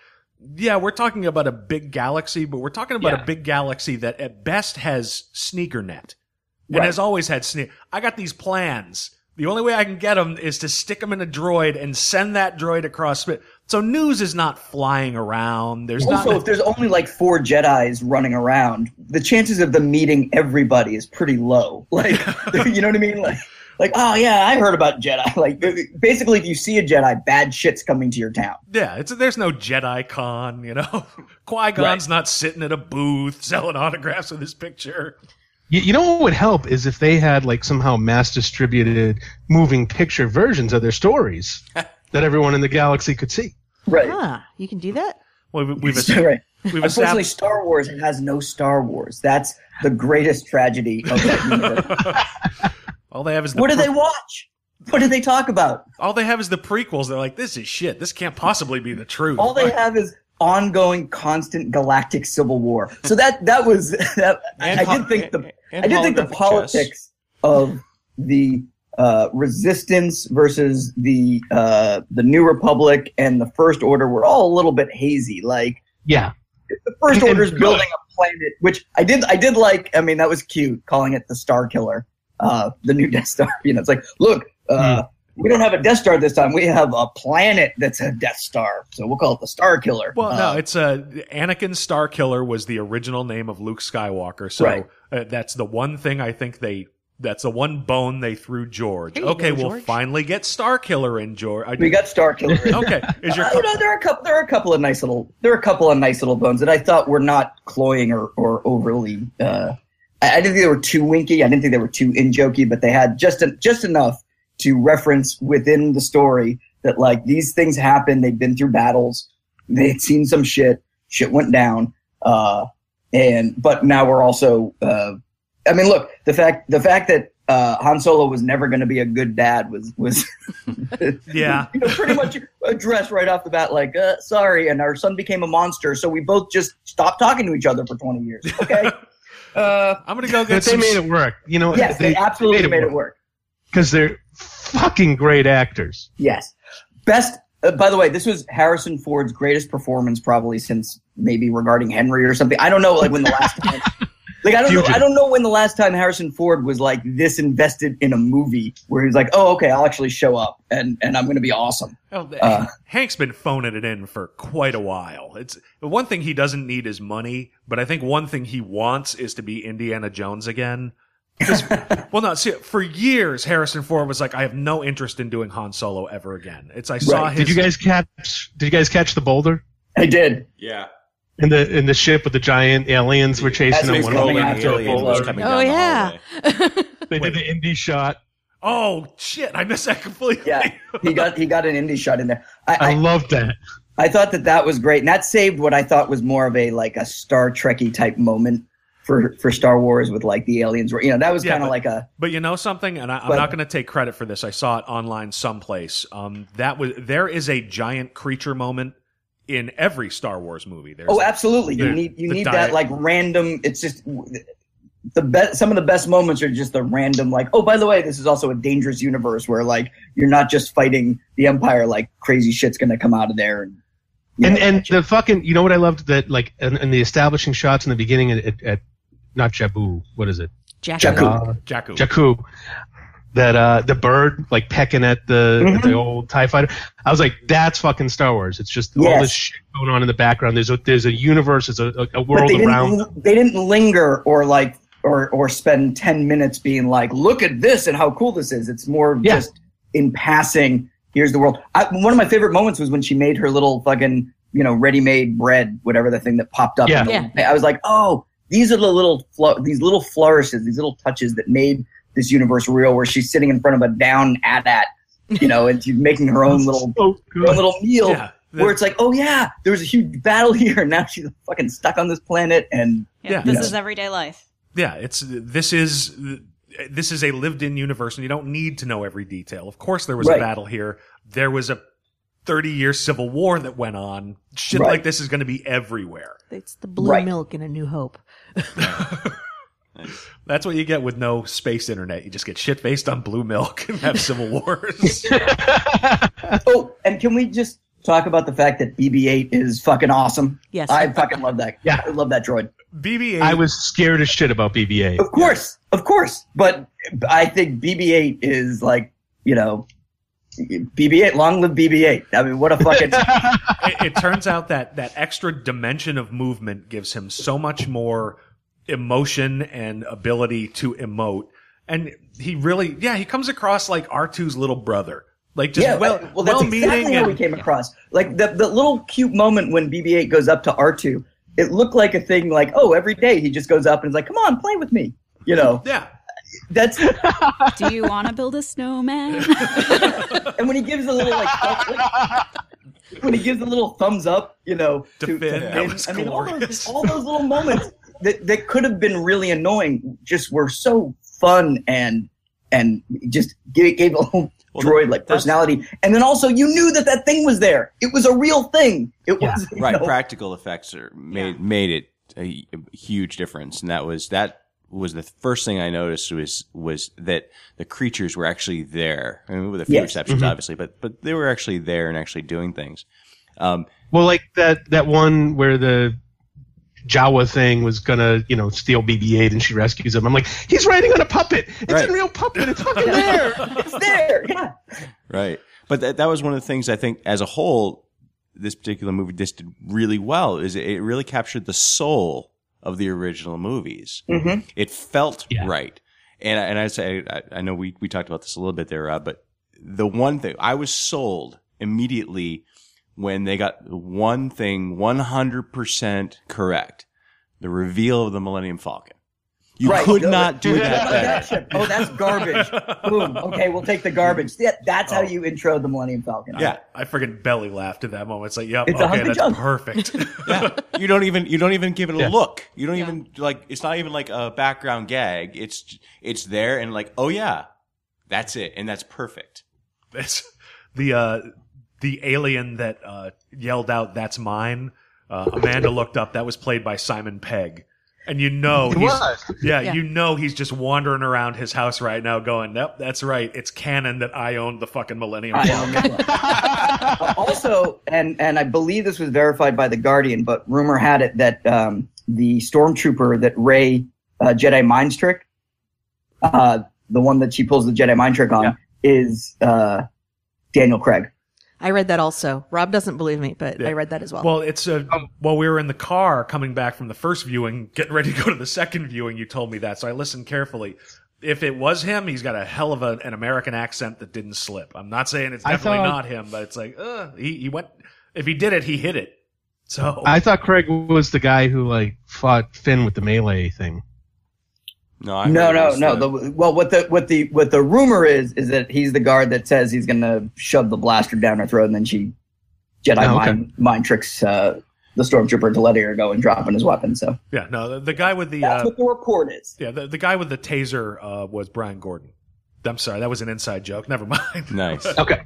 Speaker 4: yeah, we're talking about a big galaxy, but we're talking about
Speaker 7: Yeah.
Speaker 4: a big galaxy that at best has sneaker net and
Speaker 8: Right.
Speaker 4: has always had sneak. I got these plans. The only way I can get them is to stick them in a droid and send that droid across. So news is not flying around. There's
Speaker 8: Also,
Speaker 4: not.
Speaker 8: if there's only like four Jedi's running around, the chances of them meeting everybody is pretty low. Like, you know what I mean? Like, like, oh yeah, I heard about Jedi. Like, basically, if you see a Jedi, bad shit's coming to your town.
Speaker 4: yeah, it's there's no Jedi con. You know, Qui Gon's not sitting at a booth selling autographs with his picture.
Speaker 7: You, you know what would help is if they had like somehow mass distributed moving picture versions of their stories that everyone in the galaxy could see.
Speaker 8: Right.
Speaker 9: Ah, you can do that?
Speaker 4: Well, we- we've
Speaker 8: right.
Speaker 4: we've
Speaker 8: Unfortunately,
Speaker 4: established.
Speaker 8: Star Wars has no Star Wars. That's the greatest tragedy of that universe.
Speaker 4: All they have is the
Speaker 8: what do they watch? What do they talk about?
Speaker 4: all they have is the prequels. They're like, this is shit. This can't possibly be the truth.
Speaker 8: All they have is ongoing, constant galactic civil war. So that that was that.
Speaker 6: And
Speaker 8: I did think the
Speaker 6: and- and
Speaker 8: I did think the
Speaker 6: holographic chess.
Speaker 8: politics of the uh, Resistance versus the uh, the New Republic and the First Order were all a little bit hazy. Like
Speaker 7: Yeah.
Speaker 8: the First Order
Speaker 7: is
Speaker 8: building a planet, which I did I did like. I mean, that was cute, calling it the Star Killer, uh, the new Death Star. You know, it's like, look, uh, we don't have a Death Star this time. We have a planet that's a Death Star, so we'll call it the Star Killer.
Speaker 4: Well,
Speaker 8: Uh,
Speaker 4: no, it's a Anakin Star Killer was the original name of Luke Skywalker. So
Speaker 8: Right.
Speaker 4: uh, that's the one thing I think they. That's the one bone they threw George.
Speaker 9: There you
Speaker 4: Okay, we'll
Speaker 9: George.
Speaker 4: finally get Star Killer in George. I-
Speaker 8: we got Star Killer.
Speaker 4: okay. Is your
Speaker 8: Uh, you know, there are a couple. There are a couple of nice little. There are a couple of nice little bones that I thought were not cloying or, or overly. Uh, I, I didn't think they were too winky. I didn't think they were too in jokey, but they had just a, just enough to reference within the story that like these things happen. They've been through battles. They had seen some shit. Shit went down. Uh, and but now we're also. Uh, I mean, look the fact the fact that. Uh, Han Solo was never going to be a good dad was was
Speaker 4: yeah.
Speaker 8: you know, pretty much addressed right off the bat, like, uh, sorry, and our son became a monster, so we both just stopped talking to each other for 20 years. Okay. uh,
Speaker 4: I'm gonna go
Speaker 7: But
Speaker 4: get
Speaker 7: they made it work. You know,
Speaker 8: yes, they, absolutely made it work.
Speaker 7: Because they're fucking great actors.
Speaker 8: Yes. Best, uh, by the way, this was Harrison Ford's greatest performance probably since maybe regarding Henry or something. I don't know, like when the last time. Like I don't know, I don't know when the last time Harrison Ford was like this invested in a movie where he's like, oh okay, I'll actually show up and and I'm going to be awesome.
Speaker 4: Oh,
Speaker 8: Uh,
Speaker 4: Hank's been phoning it in for quite a while. It's the one thing he doesn't need is money, but I think one thing he wants is to be Indiana Jones again. 'Cause- well, no, see, for years Harrison Ford was like, I have no interest in doing Han Solo ever again. It's I saw
Speaker 8: Right.
Speaker 4: his.
Speaker 7: Did you guys catch? Did you guys catch the boulder
Speaker 8: I did.
Speaker 6: Yeah.
Speaker 7: in the in the ship with the giant aliens were chasing
Speaker 8: That's?
Speaker 7: One
Speaker 8: after
Speaker 7: a boulder.
Speaker 9: Oh,
Speaker 6: down the
Speaker 9: yeah.
Speaker 6: hallway.
Speaker 7: They did the indie shot.
Speaker 4: Oh shit! I missed that completely.
Speaker 8: Yeah, he got he got an indie shot in there. I,
Speaker 7: I
Speaker 8: I,
Speaker 7: loved that.
Speaker 8: I thought that that was great, and that saved what I thought was more of a like a Star Trekky type moment for for Star Wars with like the aliens. Were you know that was
Speaker 4: Yeah,
Speaker 8: kind of like a
Speaker 4: But you know something, and I, I'm
Speaker 8: But-
Speaker 4: not going to take credit for this. I saw it online someplace. Um, that was there is a giant creature moment in every Star Wars movie. There's
Speaker 8: oh absolutely you need you need
Speaker 4: diet-
Speaker 8: that like random. It's just the best. Some of the best moments are just the random like oh by the way this is also a dangerous universe where like you're not just fighting the Empire like crazy shit's gonna come out of there and. you
Speaker 7: And
Speaker 8: know,
Speaker 7: and the fucking you know what I loved that like in, in the establishing shots in the beginning at, at, at not Jabu what is it
Speaker 9: Jack.
Speaker 8: Jakku.
Speaker 7: Uh,
Speaker 4: Jakku.
Speaker 7: Jakku that uh the bird like pecking at the
Speaker 8: Mhm.
Speaker 7: at the old Tie fighter. I was like, that's fucking Star Wars. It's just all this shit going on in the background. There's a there's a universe. There's a, a, a world
Speaker 8: they
Speaker 7: around.
Speaker 8: didn't, they didn't linger or like or or spend 10 minutes being like look at this and how cool this is it's more
Speaker 7: Yeah.
Speaker 8: just in passing here's the world I, one of my favorite moments was when she made her little fucking you know ready-made bread whatever the thing that popped up
Speaker 7: Yeah.
Speaker 8: in the- i was like oh these are the little flo- these little flourishes these little touches that made this universe real where she's sitting in front of a down at that, you know and she's making her own little
Speaker 7: so
Speaker 8: her own little meal
Speaker 4: Yeah.
Speaker 8: where it's like, oh yeah, there was a huge battle here, and now she's fucking stuck on this planet, and
Speaker 4: Yeah.
Speaker 10: Yeah, this
Speaker 8: Yeah.
Speaker 10: is everyday life.
Speaker 4: Yeah, it's this is this is a lived-in universe, and you don't need to know every detail. Of course, there was
Speaker 8: Right.
Speaker 4: a battle here. There was a thirty-year civil war that went on. Shit
Speaker 8: Right.
Speaker 4: like this is going to be everywhere.
Speaker 9: It's the blue
Speaker 8: Right.
Speaker 9: milk in A New Hope.
Speaker 4: That's what you get with no space internet. You just get shit faced on blue milk and have civil wars.
Speaker 8: oh, and can we just talk about the fact that BB-8 is fucking awesome?
Speaker 9: Yes.
Speaker 8: I fucking love that.
Speaker 7: Yeah.
Speaker 8: I love that droid.
Speaker 4: BB-8.
Speaker 7: I was scared as shit about BB-8.
Speaker 8: Of course, of course, but I think BB-8 is like, you know, BB-8. Long live BB-8. I mean, what a fucking
Speaker 4: it, it turns out that that extra dimension of movement gives him so much more emotion and ability to emote. And he really, yeah, he comes across like R2's little brother. Like just
Speaker 8: yeah.
Speaker 4: well,
Speaker 8: well, that's
Speaker 4: well
Speaker 8: exactly
Speaker 4: meaning
Speaker 8: how we
Speaker 4: and
Speaker 8: came across. Like the the little cute moment when BB-8 goes up to R2. It looked like a thing like, oh, every day he just goes up and is like, come on, play with me. You know,
Speaker 4: yeah.
Speaker 8: That's
Speaker 10: Do you want to build a snowman?
Speaker 8: and when he gives a little like when he gives a little thumbs up, you know,
Speaker 4: To
Speaker 8: to,
Speaker 4: Finn,
Speaker 8: to
Speaker 4: that
Speaker 8: Finn,
Speaker 4: was
Speaker 8: I mean, all those, all those little moments that that could have been really annoying just were so fun and and just gave, gave a whole
Speaker 6: Well,
Speaker 8: droid like personality. And then also you knew that that thing was there. It was a real thing. It
Speaker 7: Yeah.
Speaker 8: was
Speaker 6: right
Speaker 8: know,
Speaker 6: practical effects are made made it a, a huge difference and that was that was the first thing I noticed was was that the creatures were actually there. I mean, with a few
Speaker 8: Yes.
Speaker 6: exceptions,
Speaker 7: Mhm.
Speaker 6: obviously, but but they were actually there and actually doing things. Um,
Speaker 7: Well, like that that one where the Jawa thing was gonna, you know, steal BB-8 and she rescues him. I'm like, he's riding on a puppet. It's
Speaker 6: Right.
Speaker 7: a real puppet. It's fucking there.
Speaker 8: It's there. Yeah.
Speaker 6: Right. But that, that was one of the things I think as a whole, this particular movie just did really well is it, it really captured the soul of the original movies.
Speaker 8: Mhm.
Speaker 6: It felt
Speaker 7: Yeah.
Speaker 6: right. And, I- and I say, I, I know we, we talked about this a little bit there, Rob, but the one thing I was sold immediately when they got one thing 100% correct, the reveal of the Millennium Falcon. You
Speaker 8: Right.
Speaker 6: could not do
Speaker 8: no,
Speaker 6: that
Speaker 8: that shit. Oh, that's garbage. Boom. Okay, we'll take the garbage. Yeah, that's how
Speaker 4: Oh.
Speaker 8: you intro the Millennium Falcon.
Speaker 6: Yeah.
Speaker 4: I freaking belly laughed at that moment. It's like, yep,
Speaker 8: It's
Speaker 4: okay, that's
Speaker 8: jump.
Speaker 4: perfect.
Speaker 6: yeah. You don't even you don't even give it a
Speaker 7: Yeah.
Speaker 6: look. You don't even like it's not even like a background gag. It's it's there and like, oh yeah. That's it. And that's perfect.
Speaker 4: It's the uh the alien that uh yelled out that's mine. Uh, Amanda looked up. That was played by Simon Pegg. And you know
Speaker 7: It
Speaker 4: he's
Speaker 7: was.
Speaker 4: yeah,
Speaker 9: Yeah.
Speaker 4: you know he's just wandering around his house right now going, Nope, that's right. It's canon that I own the fucking Millennium
Speaker 8: I
Speaker 4: Falcon.
Speaker 8: own this. Also, and and I believe this was verified by the Guardian, but rumor had it that um, the stormtrooper that Rey uh, Jedi mind trick, uh, the one that she pulls the Jedi mind trick on,
Speaker 7: Yeah.
Speaker 8: is uh, Daniel Craig.
Speaker 9: I read that also. Rob doesn't believe me, but
Speaker 4: Yeah.
Speaker 9: I read that as well.
Speaker 4: Well, it's uh,
Speaker 7: Um,
Speaker 4: while we were in the car coming back from the first viewing, getting ready to go to the second viewing, you told me that, so I listened carefully. If it was him, he's got a hell of a, an American accent that didn't slip. I'm not saying it's definitely
Speaker 7: thought-
Speaker 4: not him, but it's like, uh, he, he went. If he did it, he hit it. So
Speaker 7: I thought Craig was the guy who like fought Finn with the melee thing.
Speaker 6: No, I
Speaker 8: no, no, no.
Speaker 6: the-
Speaker 8: The, well, what the what the what the rumor is is that he's the guard that says he's gonna shove the blaster down her throat, and then she Jedi
Speaker 7: Oh, okay.
Speaker 8: mind mind tricks uh, the stormtrooper to letting her go and dropping his weapon. So
Speaker 4: yeah, no, the, the guy with the
Speaker 8: that's
Speaker 4: uh,
Speaker 8: what the report is.
Speaker 4: yeah, the, the guy with the taser uh, was Brian Gordon. I'm sorry, that was an inside joke. Never mind.
Speaker 6: nice.
Speaker 7: Okay.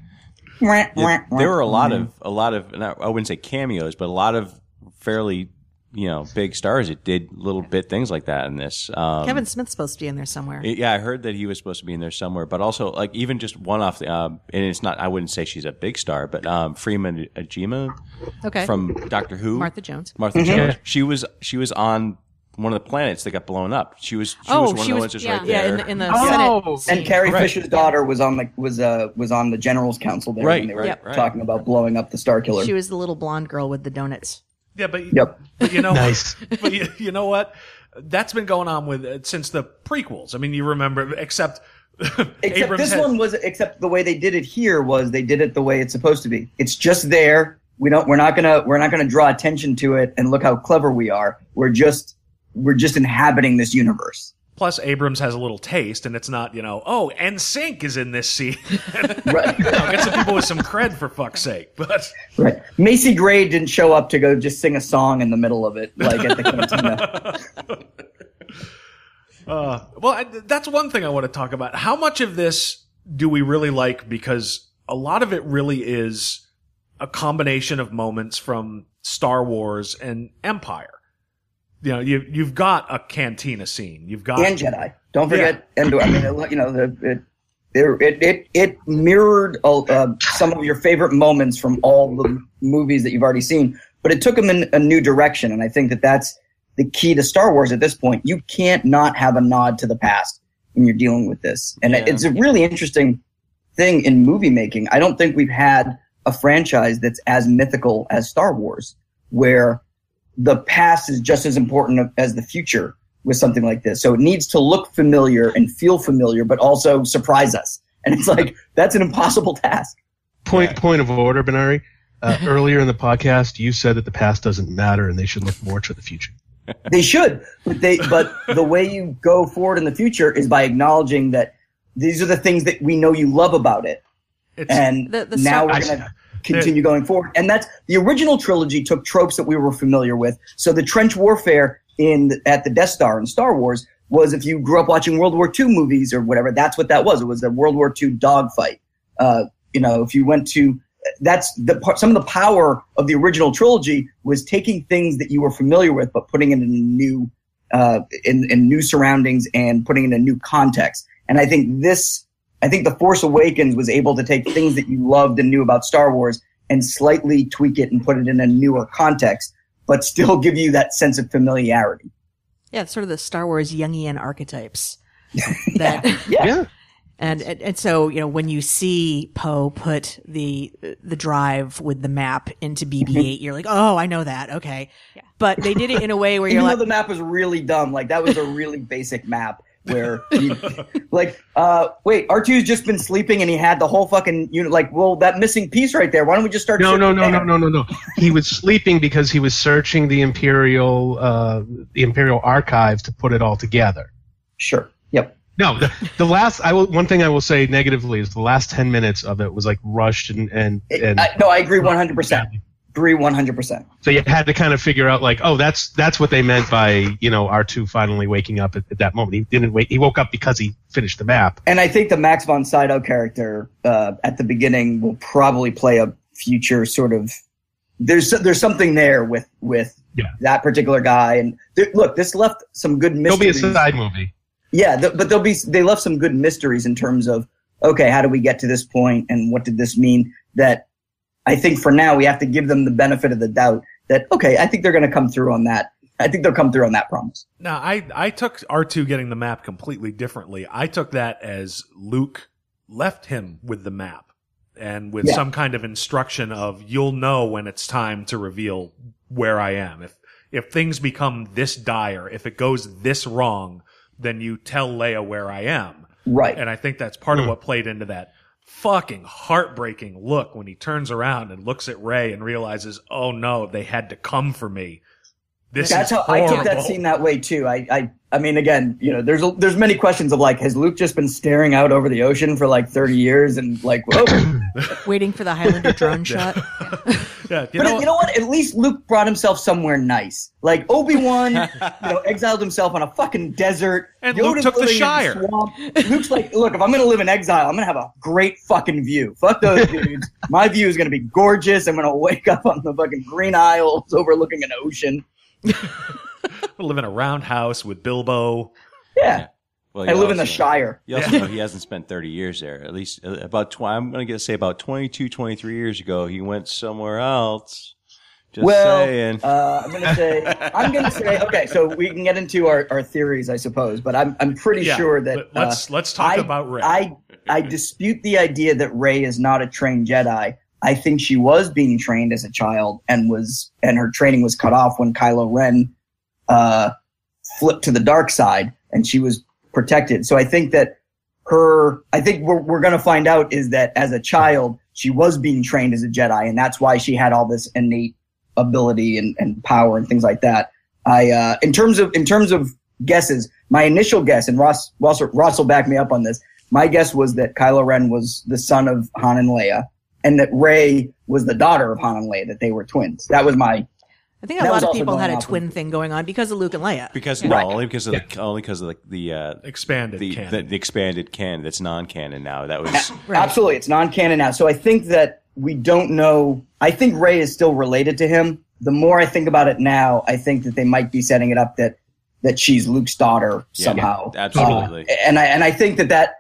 Speaker 6: Yeah, there were a lot of a lot of not- I wouldn't say cameos, but a lot of fairly you know big stars that did little bit things like that in this. Um,
Speaker 9: Kevin Smith's supposed to be in there somewhere.
Speaker 6: Yeah, I heard that he was supposed to be in there somewhere, but also like even just one off the, um, and it's not. I wouldn't say she's a big star, but um, Freema Agyeman
Speaker 9: Okay.
Speaker 6: from Doctor Who,
Speaker 9: Martha Jones.
Speaker 6: Martha Jones. She was she was on one of the planets that got blown up. She was she
Speaker 9: oh,
Speaker 6: was one
Speaker 9: she
Speaker 6: of the
Speaker 9: was
Speaker 6: ones just
Speaker 10: yeah.
Speaker 6: right
Speaker 9: yeah
Speaker 6: there.
Speaker 9: in the, in the
Speaker 7: Oh.
Speaker 9: Senate.
Speaker 8: And. Carrie
Speaker 6: Right.
Speaker 8: Fisher's daughter was on the was uh was on the General's Council there
Speaker 6: Right,
Speaker 8: when they were
Speaker 6: right,
Speaker 9: Yep.
Speaker 6: right.
Speaker 8: talking about blowing up the Starkiller.
Speaker 9: She was the little blonde girl with the donuts.
Speaker 4: Yeah, but
Speaker 8: Yep.
Speaker 4: but you know,
Speaker 7: Nice.
Speaker 4: but you, you know what? That's been going on with uh, since the prequels. I mean, you remember, except
Speaker 8: Except
Speaker 4: Abrams
Speaker 8: this
Speaker 4: had-
Speaker 8: one was except the way they did it here was they did it the way it's supposed to be. It's just there. We don't we're not gonna we're not gonna draw attention to it and look how clever we are. We're just we're just inhabiting this universe.
Speaker 4: Plus, Abrams has a little taste, and it's not, you know, oh, NSYNC is in this scene.
Speaker 8: Right.
Speaker 4: You know, get some people with some cred for fuck's sake. But
Speaker 8: right. Macy Gray didn't show up to go just sing a song in the middle of it, like at the cantina.
Speaker 4: Uh, well, I, that's one thing I want to talk about. How much of this do we really like? Because a lot of it really is a combination of moments from Star Wars and Empire. You know, you you've got a cantina scene. You've got
Speaker 8: and Jedi. Don't forget Endor. I mean, it, you know, the, it, it it it mirrored uh, some of your favorite moments from all the movies that you've already seen, but it took them in a new direction, and I think that that's the key to Star Wars at this point. You can't not have a nod to the past when you're dealing with this, and
Speaker 6: Yeah.
Speaker 8: it's a really interesting thing in movie making. I don't think we've had a franchise that's as mythical as Star Wars, where the past is just as important as the future with something like this. So it needs to look familiar and feel familiar, but also surprise us. And it's like that's an impossible task.
Speaker 7: Point point of order, Benari. Uh, earlier in the podcast, you said that the past doesn't matter and they should look more to the future.
Speaker 8: They should, but they but the way you go forward in the future is by acknowledging that these are the things that we know you love about it,
Speaker 4: it's,
Speaker 8: and
Speaker 9: The- the
Speaker 8: now
Speaker 9: Star-
Speaker 8: we're going to continue going forward. And that's the original trilogy took tropes that we were familiar with. So the trench warfare in at the Death Star in Star Wars was if you grew up watching World War II movies or whatever, that's what that was. It was a World War II dogfight. Uh, you know, if you went to that's the part, some of the power of the original trilogy was taking things that you were familiar with, but putting it in a new uh, in, in new surroundings and putting it in a new context. And I think this, I think The Force Awakens was able to take things that you loved and knew about Star Wars and slightly tweak it and put it in a newer context, but still give you that sense of familiarity.
Speaker 9: Yeah, sort of the Star Wars Jungian archetypes. That
Speaker 8: Yeah.
Speaker 7: Yeah.
Speaker 9: and, and and so you know when you see Poe put the the drive with the map into BB-8, mm-hmm. you're like, oh, I know that. Okay, but they did it in a way where you're
Speaker 8: Even though
Speaker 9: like,
Speaker 8: the map was really dumb, like that was a really basic map where, you, like, uh, wait, R2's just been sleeping and he had the whole fucking unit. Like, well, that missing piece right there. Why don't we just start?
Speaker 7: No, no, no, no, no, no, no. He was sleeping because he was searching the imperial, uh, the imperial archives to put it all together.
Speaker 8: Sure. Yep.
Speaker 7: No, the, the last I will. One thing I will say negatively is the last ten minutes of it was like rushed and and, and
Speaker 8: I, no, I agree 100. Agree 100. percent
Speaker 7: so you had to kind of figure out like, oh, that's that's what they meant by you know R two finally waking up at, at that moment. He didn't wait. He woke up because he finished the map.
Speaker 8: And I think the Max von Sydow character uh, at the beginning will probably play a future sort of. There's there's something there with with
Speaker 7: Yeah.
Speaker 8: that particular guy. And there, look, this left some good
Speaker 7: It'll be a
Speaker 8: mysteries.
Speaker 7: side movie.
Speaker 8: Yeah, th- but there'll be they left some good mysteries in terms of okay, how do we get to this point and what did this mean? That I think for now we have to give them the benefit of the doubt that okay, I think they're going to come through on that. I think they'll come through on that promise.
Speaker 4: Now, I, I took R2 getting the map completely differently. I took that as Luke left him with the map and with
Speaker 8: Yeah.
Speaker 4: some kind of instruction of you'll know when it's time to reveal where I am. If if things become this dire, if it goes this wrong, then you tell Leia where I am.
Speaker 8: Right.
Speaker 4: And I think that's part of hmm. what played into that fucking heartbreaking look when he turns around and looks at Rey and realizes, "Oh no, they had to come for me." This
Speaker 8: That's
Speaker 4: is
Speaker 8: how I took that scene that way too. I, I, I mean, again, you know, there's there's many questions of like, has Luke just been staring out over the ocean for like 30 years and like, whoa?
Speaker 9: waiting for the Highlander drone shot.
Speaker 4: Yeah, you
Speaker 8: but
Speaker 4: know,
Speaker 8: you know what? At least Luke brought himself somewhere nice. Like Obi Wan, you know, exiled himself on a fucking desert.
Speaker 4: And Luke
Speaker 8: Yoda's
Speaker 4: took the Shire.
Speaker 8: swamp. Luke's like, look, if I'm gonna live in exile, I'm gonna have a great fucking view. Fuck those dudes. My view is gonna be gorgeous. I'm gonna wake up on the fucking Green Isles overlooking an ocean.
Speaker 4: live in a roundhouse with Bilbo.
Speaker 8: Yeah,
Speaker 6: Well,
Speaker 8: I
Speaker 6: you
Speaker 8: live in the Shire.
Speaker 6: You also know he hasn't spent 30 years there. At least uh, about, tw- I'm going to say about 22, 23 years ago, he went somewhere else. Just
Speaker 8: well,
Speaker 6: saying.
Speaker 8: Uh, I'm gonna say, I'm gonna say, okay, so we can get into our, our theories, I suppose, but I'm I'm pretty
Speaker 4: Yeah,
Speaker 8: sure that
Speaker 4: let's
Speaker 8: uh,
Speaker 4: let's talk
Speaker 8: I-
Speaker 4: about Rey.
Speaker 8: I I dispute the idea that Rey is not a trained Jedi. I think she was being trained as a child and was and her training was cut off when Kylo Ren uh, flipped to the dark side and she was protected. So I think that her I think what we're going to find out is that as a child she was being trained as a Jedi and that's why she had all this innate ability and, and power and things like that. I uh, in terms of in terms of guesses, my initial guess and Ross Ross, Ross will back me up on this. My guess was that Kylo Ren was the son of Han and Leia, and that Rey was the daughter of Han and Leia. That they were twins. That was my
Speaker 9: I think a lot of people had a
Speaker 8: off of-
Speaker 9: twin thing going on because of Luke and Leia.
Speaker 6: because
Speaker 9: Yeah.
Speaker 6: no, only because of the only because of the the, uh,
Speaker 4: expanded
Speaker 6: the,
Speaker 4: canon.
Speaker 6: the the expanded canon that's non-canon now. That was
Speaker 9: Right.
Speaker 8: absolutely it's non-canon now. So I think that we don't know. I think Rey is still related to him. The more I think about it now, I think that they might be setting it up that that she's Luke's daughter
Speaker 6: Yeah,
Speaker 8: somehow.
Speaker 6: absolutely.
Speaker 8: Uh, and I and I think that that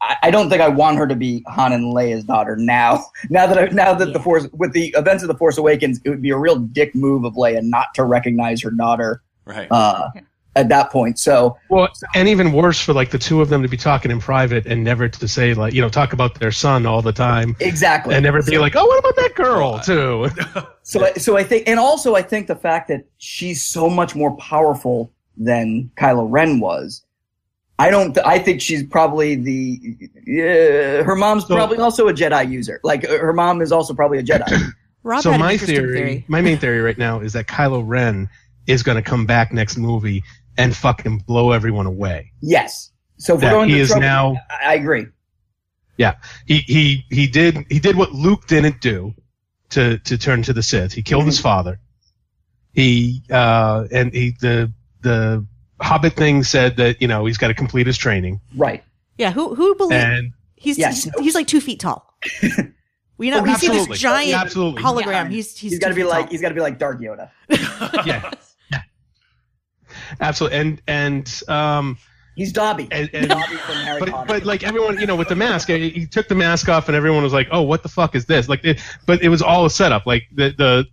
Speaker 8: I, I don't think I want her to be Han and Leia's daughter now. Now that I, now that the Force with the events of the Force Awakens, it would be a real dick move of Leia not to recognize her daughter
Speaker 6: right.
Speaker 8: uh, at that point. So
Speaker 7: Well, and even worse for like the two of them to be talking in private and never to say like you know talk about their son all the time
Speaker 8: exactly,
Speaker 7: and never be like, oh, what about that girl too?
Speaker 8: So, I- so I think, and also I think the fact that she's so much more powerful than Kylo Ren was. I don't. I think she's probably the. Uh, her mom's
Speaker 7: So-
Speaker 8: probably also a Jedi user. Like uh, her mom is also probably a Jedi.
Speaker 9: Rob
Speaker 7: so my theory,
Speaker 9: theory.
Speaker 7: my main theory right now is that Kylo Ren is going to come back next movie and fucking blow everyone away.
Speaker 8: yes. So if we're
Speaker 7: That
Speaker 8: going
Speaker 7: he
Speaker 8: to
Speaker 7: is
Speaker 8: trouble-
Speaker 7: now-
Speaker 8: I I agree.
Speaker 7: Yeah, he he he did he did what Luke didn't do to to turn to the Sith. He killed his father. He uh and he the the Hobbit thing said that you know he's got to complete his training
Speaker 8: Right.
Speaker 9: Yeah, who who believes
Speaker 7: and
Speaker 9: he's,
Speaker 8: Yes.
Speaker 9: he's he's like two feet tall. We know
Speaker 7: Oh,
Speaker 9: we see this giant
Speaker 7: Absolutely.
Speaker 9: hologram. He's he's,
Speaker 8: he's got to be
Speaker 9: feet
Speaker 8: like
Speaker 9: tall.
Speaker 8: he's got to be like Dark Yoda.
Speaker 7: yeah. Absolutely. And and um,
Speaker 8: He's Dobby.
Speaker 7: and, and
Speaker 8: Dobby from Harry
Speaker 7: but,
Speaker 8: Potter.
Speaker 7: but like everyone, you know, with the mask, he, he took the mask off, and everyone was like, "Oh, what the fuck is this?" Like, it, but it was all a setup. Like the the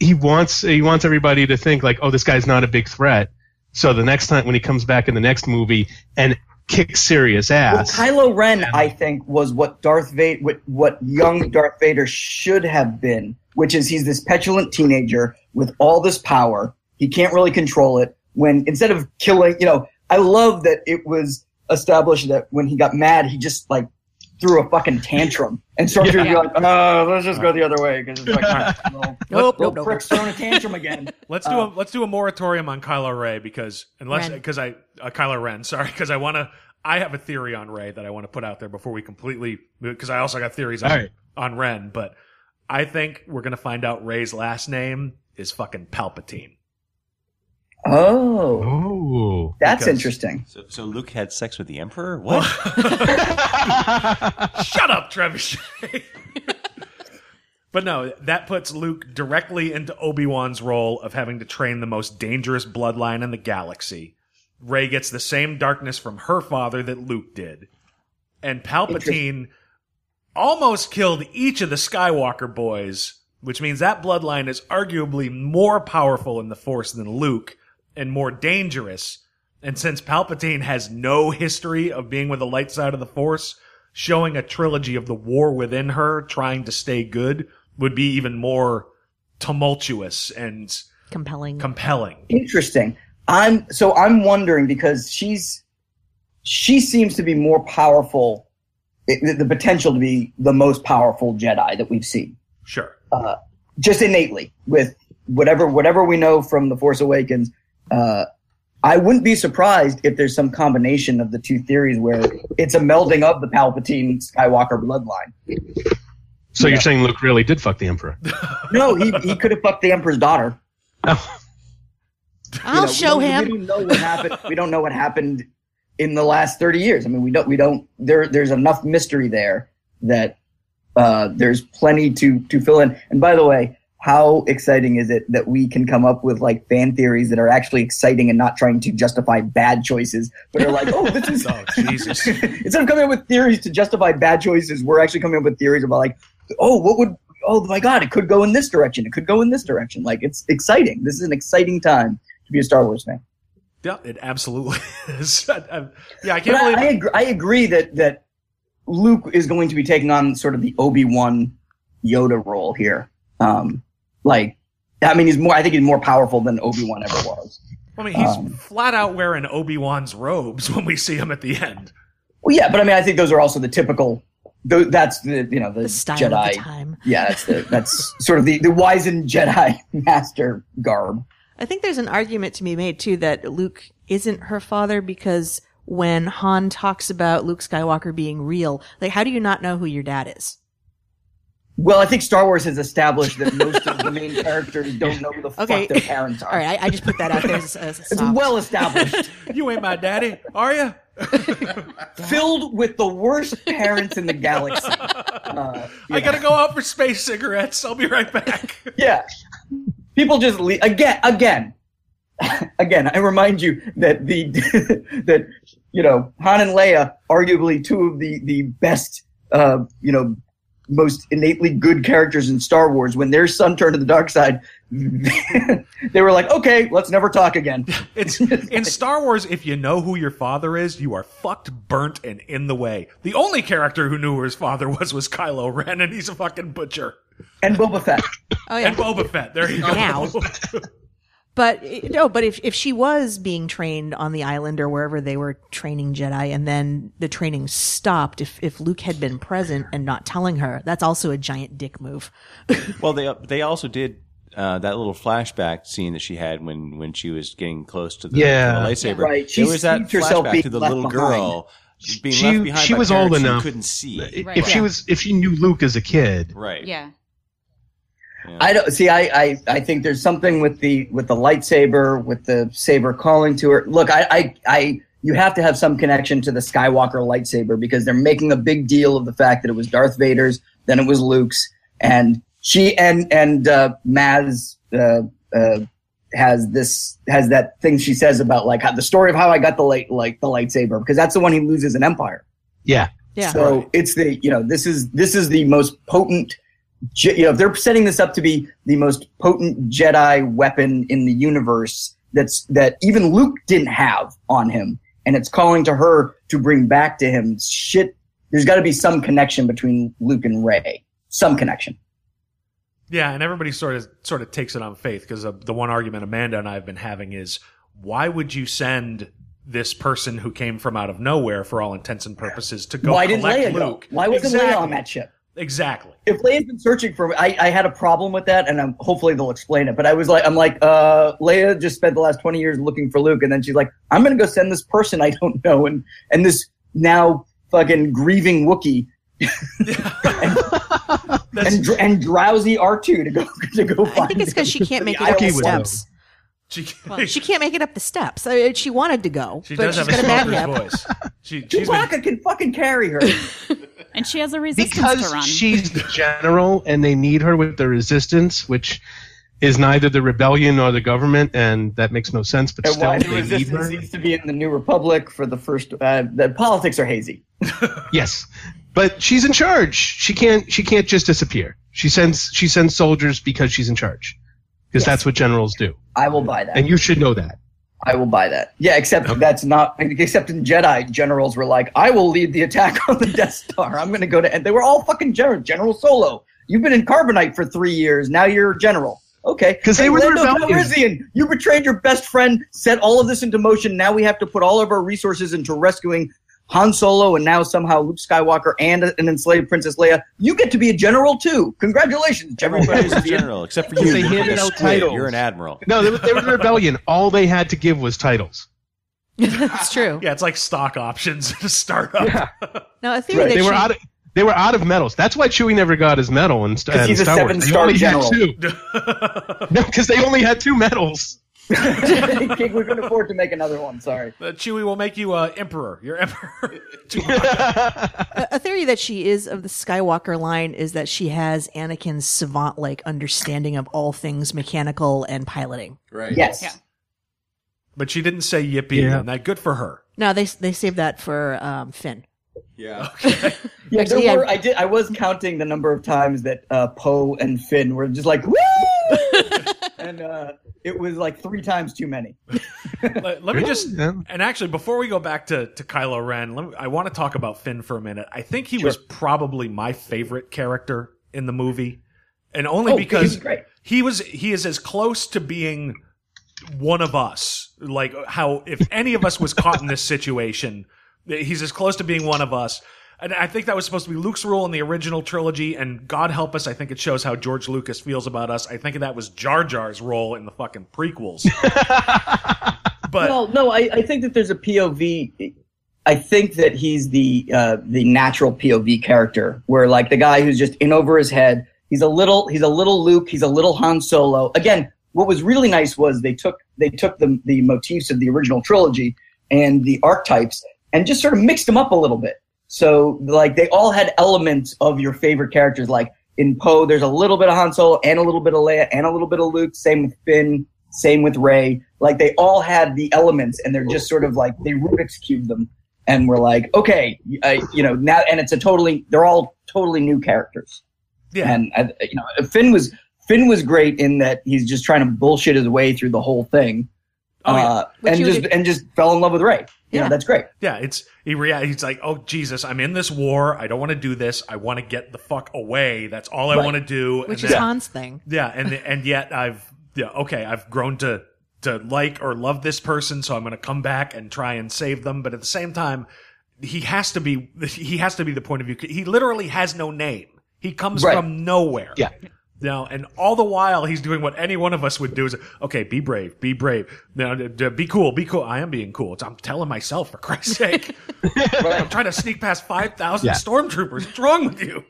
Speaker 7: he wants he wants everybody to think like, "Oh, this guy's not a big threat." So the next time when he comes back in the next movie and kicks serious
Speaker 8: Well,
Speaker 7: ass,
Speaker 8: Kylo Ren, I think, was what Darth Vader, what, what young Darth Vader should have been, which is he's this petulant teenager with all this power. He can't really control it. When instead of killing, you know, I love that it was established that when he got mad, he just like threw a fucking tantrum, and Stormtroopers
Speaker 10: Yeah.
Speaker 8: be like, "Oh, let's just go the other way," because it's like, well,
Speaker 9: Nope,
Speaker 8: little
Speaker 9: nope, nope.
Speaker 8: prick's throwing a tantrum again.
Speaker 4: Let's do a let's do a moratorium on Kylo Ray because unless because I uh, Kylo Ren sorry because I want to I have a theory on Rey that I want to put out there before we completely because I also got theories on
Speaker 7: All right.
Speaker 4: on Ren but I think we're gonna find out Rey's last name is fucking Palpatine.
Speaker 8: Oh,
Speaker 7: oh,
Speaker 8: that's
Speaker 4: Because-
Speaker 8: interesting.
Speaker 6: So, so Luke had sex with the Emperor? What?
Speaker 4: Shut up, Trebuchet. but no, that puts Luke directly into Obi Wan's role of having to train the most dangerous bloodline in the galaxy. Rey gets the same darkness from her father that Luke did. And Palpatine almost killed each of the Skywalker boys, which means that bloodline is arguably more powerful in the Force than Luke and more dangerous. And since Palpatine has no history of being with the light side of the Force, showing a trilogy of the war within her trying to stay good would be even more tumultuous and
Speaker 9: Compelling.
Speaker 4: compelling.
Speaker 8: Interesting. I'm so I'm wondering because she's she seems to be more powerful, the, the potential to be the most powerful Jedi that we've seen,
Speaker 4: Sure.
Speaker 8: Uh, just innately with whatever whatever we know from the Force Awakens. Uh, I wouldn't be surprised if there's some combination of the two theories where it's a melding of the Palpatine Skywalker bloodline.
Speaker 7: so you're saying Luke really did fuck the Emperor?
Speaker 8: No, he he could have fucked the Emperor's daughter.
Speaker 7: Oh,
Speaker 9: I'll
Speaker 8: know,
Speaker 9: show
Speaker 8: we
Speaker 9: him.
Speaker 8: We don't know what happened. we don't know what happened in the last thirty years. I mean, we don't. We don't. There, there's enough mystery there that uh, there's plenty to to fill in. And by the way, how exciting is it that we can come up with like fan theories that are actually exciting and not trying to justify bad choices, but are like, oh, this is.
Speaker 4: Oh, Jesus.
Speaker 8: Instead of coming up with theories to justify bad choices, we're actually coming up with theories about like, oh, what would. Oh my God! It could go in this direction. It could go in this direction. Like it's exciting. This is an exciting time to be a Star Wars fan.
Speaker 4: Yeah, it absolutely is. I- I- yeah, I can't
Speaker 8: I,
Speaker 4: believe
Speaker 8: I, agree, I agree that that Luke is going to be taking on sort of the Obi Wan Yoda role here. Um, like, I mean, he's more. I think he's more powerful than Obi Wan ever was.
Speaker 4: I mean, he's
Speaker 8: um,
Speaker 4: flat out wearing Obi Wan's robes when we see him at the end.
Speaker 8: Well, yeah, but I mean, I think those are also the typical. tho- That's the you know the,
Speaker 9: The style
Speaker 8: Jedi.
Speaker 9: of the time.
Speaker 8: Yeah, that's the that's sort of the the wizened Jedi master garb.
Speaker 9: I think there's an argument to be made too that Luke isn't her father because when Han talks about Luke Skywalker being real, like how do you not know who your dad is?
Speaker 8: Well, I think Star Wars has established that most of the main characters don't know who the
Speaker 9: Okay.
Speaker 8: fuck their parents are.
Speaker 9: All right, I, I just put that out there as, as a
Speaker 8: It's well established.
Speaker 4: You ain't my daddy, are you?
Speaker 8: filled with the worst parents in the galaxy. Uh,
Speaker 4: I gotta go out for space cigarettes. I'll be right back.
Speaker 8: yeah. People just leave again, again, again. I remind you that the that you know Han and Leia, arguably two of the the best, uh, you know, most innately good characters in Star Wars. When their son turned to the dark side, they were like, "Okay, let's never talk again."
Speaker 4: It's in Star Wars. If you know who your father is, you are fucked, burnt, and in the way. The only character who knew who his father was was Kylo Ren, and he's a fucking butcher.
Speaker 8: And Boba Fett.
Speaker 9: oh yeah.
Speaker 4: And Boba Fett. There you go.
Speaker 9: Now. But eh, no, but if if she was being trained on the island or wherever they were training Jedi, and then the training stopped, if if Luke had been present and not telling her, that's also a giant dick move.
Speaker 6: Well, they they also did uh, that little flashback scene that she had when when she was getting close to the,
Speaker 7: Yeah.
Speaker 6: the lightsaber.
Speaker 8: Right. She
Speaker 6: There was that flashback to the little
Speaker 8: behind.
Speaker 6: girl being
Speaker 7: She-
Speaker 6: left behind.
Speaker 7: she
Speaker 6: by
Speaker 7: was old enough.
Speaker 6: couldn't see.
Speaker 10: Right.
Speaker 7: if she was, if she knew Luke as a kid,
Speaker 6: Right.
Speaker 10: Yeah.
Speaker 8: I don't see. I, I I think there's something with the with the lightsaber, with the saber calling to her. Look, I I, I you have to have some connection to the Skywalker lightsaber because they're making a big deal of the fact that it was Darth Vader's, then it was Luke's, and she and and uh, Maz uh, uh, has this has that thing she says about like how, the story of how I got the light like the lightsaber because that's the one he loses in Empire.
Speaker 7: Yeah.
Speaker 9: Yeah.
Speaker 8: So it's the you know this is this is the most potent. You know, if they're setting this up to be the most potent Jedi weapon in the universe. That's that even Luke didn't have on him, and it's calling to her to bring back to him shit. There's got to be some connection between Luke and Rey. Some connection.
Speaker 4: Yeah, and everybody sort of sort of takes it on faith because uh, the one argument Amanda and I have been having is why would you send this person who came from out of nowhere for all intents and purposes to go
Speaker 8: Why didn't
Speaker 4: collect
Speaker 8: Leia go?
Speaker 4: Luke?
Speaker 8: Why wasn't Leia on that ship?
Speaker 4: Exactly.
Speaker 8: if Leia's been searching for, I, I had a problem with that, and I'm, hopefully they'll explain it. But I was like, I'm like, uh, Leia just spent the last 20 years looking for Luke, and then she's like, I'm gonna go send this person I don't know, and and this now fucking grieving Wookiee. and, and, and drowsy R2 to go to go find
Speaker 9: I think it's because she can't make it
Speaker 8: The
Speaker 9: up the
Speaker 8: Iowa
Speaker 9: steps.
Speaker 4: She,
Speaker 9: Well, she can't make it up the steps. I mean, she wanted to go,
Speaker 4: she
Speaker 9: but
Speaker 4: does
Speaker 9: she's
Speaker 4: have a
Speaker 9: got a bad
Speaker 4: smoker's voice. She, she's been,
Speaker 8: Chewbacca can fucking carry her.
Speaker 10: And she has a resistance to
Speaker 7: because
Speaker 10: run.
Speaker 7: she's the general and they need her with the resistance, which is neither the rebellion nor the government, and that makes no sense. But
Speaker 8: and
Speaker 7: still,
Speaker 8: why the resistance
Speaker 7: her.
Speaker 8: needs to be in the New Republic for the first. Uh, the politics are hazy.
Speaker 7: Yes, but she's in charge. She can't. She can't just disappear. She sends. She sends soldiers because she's in charge. Because
Speaker 8: Yes.
Speaker 7: that's what generals do,
Speaker 8: I will buy that.
Speaker 7: and you should know that.
Speaker 8: I will buy that. Yeah, except that's not. Except in Jedi, generals were like, "I will lead the attack on the Death Star. I'm going to go to." And they were all fucking general. General Solo, you've been in Carbonite for three years. Now you're a general. Okay,
Speaker 7: 'Cause they
Speaker 8: Hey,
Speaker 7: were the
Speaker 8: Lando. Calrissian, you betrayed your best friend. Set all of this into motion. Now we have to put all of our resources into rescuing Han Solo, and now somehow Luke Skywalker and an enslaved Princess Leia. You get to be a general too. Congratulations, oh, General.
Speaker 6: Everybody's a general except for you.
Speaker 7: They
Speaker 6: You're
Speaker 7: handed
Speaker 6: a
Speaker 7: out titles.
Speaker 6: You're an admiral.
Speaker 7: No, they, were- they were the rebellion. All they had to give was titles.
Speaker 9: That's true.
Speaker 4: yeah, it's like stock options to start up.
Speaker 9: Now, a theory that
Speaker 7: They were out. Of, they were out of medals. That's why Chewie never got his medal in, St-
Speaker 8: 'Cause
Speaker 7: in
Speaker 8: he's a
Speaker 7: Star Wars. They
Speaker 8: seven-star
Speaker 7: only
Speaker 8: general.
Speaker 7: had two. No, because they only had two medals.
Speaker 8: We couldn't afford to make another one. Sorry.
Speaker 4: Uh, Chewie will make you uh, emperor. You're emperor.
Speaker 9: a, a theory that she is of the Skywalker line is that she has Anakin's savant-like understanding of all things mechanical and piloting.
Speaker 3: Right.
Speaker 8: Yes.
Speaker 10: Yeah.
Speaker 4: but she didn't say yippee,
Speaker 7: Yeah.
Speaker 4: and that good for her.
Speaker 9: No, they they saved that for um, Finn.
Speaker 3: Yeah.
Speaker 8: Yeah,
Speaker 9: Actually,
Speaker 8: there
Speaker 9: yeah.
Speaker 8: were. I did. I was counting the number of times that uh, Poe and Finn were just like woo, and uh, it was like three times too many.
Speaker 4: let, let me just
Speaker 7: Yeah.
Speaker 4: and actually before we go back to to Kylo Ren, let me, I want to talk about Finn for a minute. I think he was probably my favorite character in the movie, and only
Speaker 8: Oh,
Speaker 4: because
Speaker 8: great.
Speaker 4: he was he is as close to being one of us. Like how if any of us was caught in this situation, he's as close to being one of us. And I think that was supposed to be Luke's role in the original trilogy, and God help us, I think it shows how George Lucas feels about us. I think that was Jar Jar's role in the fucking prequels. but
Speaker 8: Well, no, I, I think that there's a POV. I think that he's the uh, the natural POV character, where like the guy who's just in over his head. He's a little he's a little Luke. He's a little Han Solo. Again, what was really nice was they took they took the the motifs of the original trilogy and the archetypes and just sort of mixed them up a little bit. So like they all had elements of your favorite characters. Like in Poe, there's a little bit of Han Solo and a little bit of Leia and a little bit of Luke. Same with Finn. Same with Rey. Like they all had the elements, and they're just sort of like they Rubik's cube them, and we're like, okay, I, you know, now, and it's a totally, they're all totally new characters.
Speaker 4: yeah,
Speaker 8: And I, you know, Finn was Finn was great in that he's just trying to bullshit his way through the whole thing,
Speaker 4: Oh, yeah.
Speaker 8: uh, and just
Speaker 9: would-
Speaker 8: and just fell in love with Rey. You
Speaker 9: Yeah.
Speaker 8: know, that's great.
Speaker 4: Yeah, it's he rea- he's like, "Oh Jesus, I'm in this war. I don't want to do this. I want to get the fuck away. That's all I
Speaker 8: Right.
Speaker 4: want to do."
Speaker 9: Which
Speaker 4: and
Speaker 9: is
Speaker 4: then-
Speaker 9: Han's thing.
Speaker 4: Yeah, and and yet I've yeah, okay, I've grown to to like or love this person, so I'm going to come back and try and save them, but at the same time he has to be he has to be the point of view. He literally has no name. He comes
Speaker 8: Right.
Speaker 4: from nowhere.
Speaker 7: Yeah.
Speaker 4: Now, and all the while he's doing what any one of us would do is, okay, be brave, be brave. Now, d- d- be cool, be cool. I am being cool. It's, I'm telling myself, for Christ's sake. I'm trying to sneak past 5,000
Speaker 7: Yeah.
Speaker 4: stormtroopers. What's wrong with you?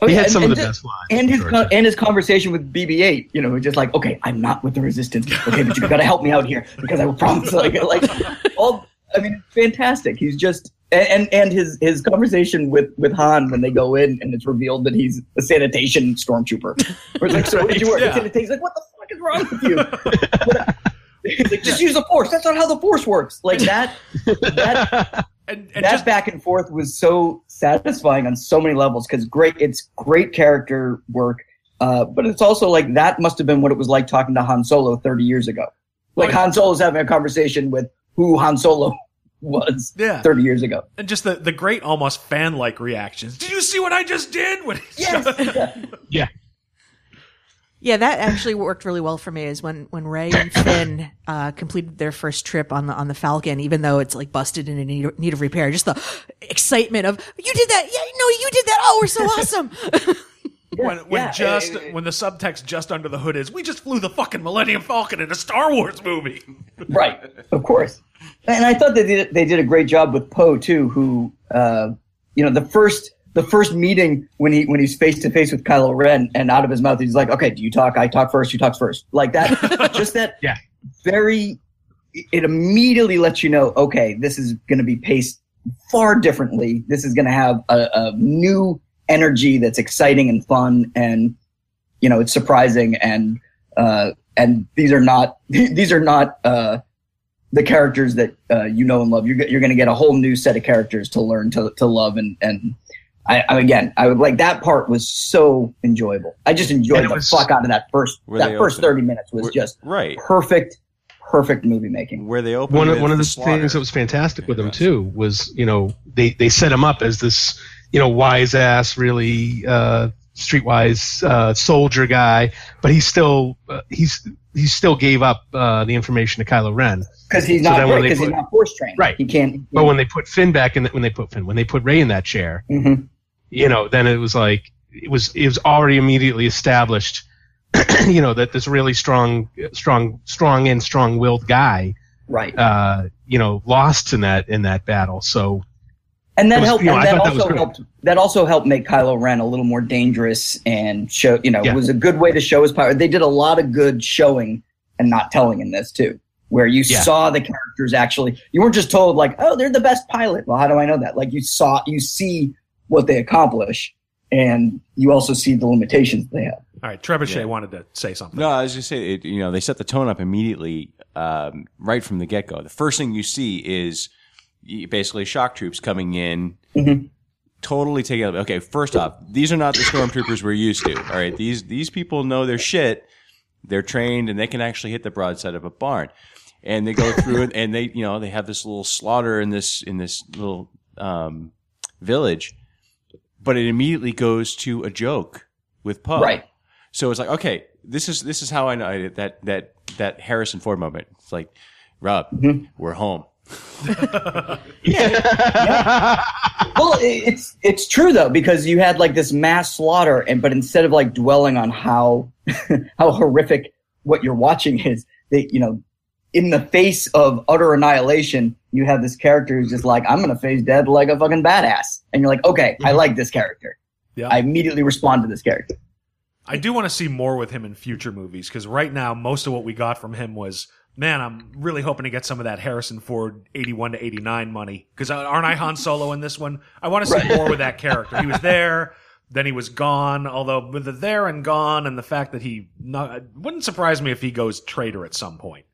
Speaker 8: Oh,
Speaker 7: He
Speaker 8: yeah,
Speaker 7: had
Speaker 8: and-
Speaker 7: some of the
Speaker 8: ju-
Speaker 7: best lines.
Speaker 8: And his
Speaker 7: George.
Speaker 8: con- and his conversation with BB-8, you know, just like, okay, I'm not with the resistance. Okay, but you've got to help me out here because I will promise. Like, like all. I mean, fantastic. He's just and and, and his his conversation with with Han when they go in and it's revealed that he's a sanitation stormtrooper. Where it's like, so what did you work?
Speaker 4: Yeah.
Speaker 8: He's like, what the fuck is wrong with you? He's like, just use the force. That's not how the force works. Like that. That
Speaker 4: and, and
Speaker 8: that
Speaker 4: just
Speaker 8: back and forth was so satisfying on so many levels because great. It's great character work, uh, but it's also like that must have been what it was like talking to Han Solo 30 years ago. Like. Han Solo's having a conversation with who Han Solo was
Speaker 4: Yeah.
Speaker 8: 30 years ago.
Speaker 4: and just the, the great almost fan like reactions. Did you see what I just did? When he
Speaker 8: Yes.
Speaker 7: Yeah.
Speaker 9: Yeah, that actually worked really well for me. Is when when Rey and Finn uh, completed their first trip on the on the Falcon, even though it's like busted and in need, need of repair, just the excitement of you did that. Yeah, no, you did that. Oh, we're so awesome.
Speaker 4: when when
Speaker 8: yeah,
Speaker 4: just when the subtext just under the hood is we just flew the fucking Millennium Falcon in a Star Wars movie.
Speaker 8: right, of course. And I thought they did they did a great job with Poe too, who uh, you know the first the first meeting when he when he's face to face with Kylo Ren and out of his mouth he's like, okay, do you talk? I talk first. You talk first. Like that. just that.
Speaker 7: Yeah.
Speaker 8: Very. It immediately lets you know, okay, this is going to be paced far differently. This is going to have a, a new energy that's exciting and fun, and you know, it's surprising and uh, and these are not these are not uh, the characters that uh, you know and love. You're, you're going to get a whole new set of characters to learn to, to love. And, and I, I, again, I would like that part was so enjoyable. I just enjoyed the
Speaker 7: was-
Speaker 8: fuck out of that first, that first
Speaker 6: open.
Speaker 8: 30 minutes was
Speaker 6: Where-
Speaker 8: just
Speaker 6: right.
Speaker 8: perfect, perfect movie making.
Speaker 6: Where they open
Speaker 7: one of one of the
Speaker 6: slaughter.
Speaker 7: things that was fantastic with him too was you know they they set him up as this you know wise ass really uh streetwise uh soldier guy but he's still uh, he's he still gave up uh the information to Kylo Ren
Speaker 8: Cause he's
Speaker 7: So
Speaker 8: not,
Speaker 7: then when they
Speaker 8: because he's not force trained.
Speaker 7: Right.
Speaker 8: He can't,
Speaker 7: but when they put Finn back in the, when they put Finn when they put Rey in that chair
Speaker 8: Mhm.
Speaker 7: you know then it was like it was it was already immediately established you know that this really strong strong strong and strong willed guy
Speaker 8: right.
Speaker 7: uh you know lost in that in that battle so
Speaker 8: And that
Speaker 7: was-
Speaker 8: helped.
Speaker 7: you know,
Speaker 8: and that
Speaker 7: thought that
Speaker 8: also helped. That also helped make Kylo Ren a little more dangerous and show. You know,
Speaker 7: Yeah.
Speaker 8: it was a good way to show his power. They did a lot of good showing and not telling in this too, where you
Speaker 7: Yeah.
Speaker 8: saw the characters actually. You weren't just told like, "Oh, they're the best pilot." Well, how do I know that? Like you saw, you see what they accomplish, and you also see the limitations they have.
Speaker 4: All right, Trebuchet
Speaker 6: Yeah.
Speaker 4: wanted to say something.
Speaker 6: No, I was just saying, it, you know, they set the tone up immediately, um, right from the get go. The first thing you see is y- basically shock troops coming in,
Speaker 8: Mhm.
Speaker 6: totally taking. out- Okay, first off, these are not the stormtroopers we're used to. All right, these these people know their shit. They're trained and they can actually hit the broadside of a barn. And they go through it, and they, you know, they have this little slaughter in this in this little um, village, but it immediately goes to a joke with Poe.
Speaker 8: Right.
Speaker 6: So it's like, okay, this is this is how I know that that that Harrison Ford moment. It's like, Rob,
Speaker 8: Mm-hmm.
Speaker 6: we're home.
Speaker 8: well, it's it's true though because you had like this mass slaughter, and but instead of like dwelling on how how horrific what you're watching is, they you know, in the face of utter annihilation, you have this character who's just like, I'm gonna face death like a fucking badass, and you're like, okay, I mm-hmm. like this character.
Speaker 4: Yeah.
Speaker 8: I immediately respond to this character.
Speaker 4: I do want to see more with him in future movies because right now most of what we got from him was, man, I'm really hoping to get some of that Harrison Ford 81 to 89 money because aren't I Han Solo in this one? I want to see more with that character. He was there, then he was gone. Although with the there and gone and the fact that he not, wouldn't surprise me if he goes traitor at some point.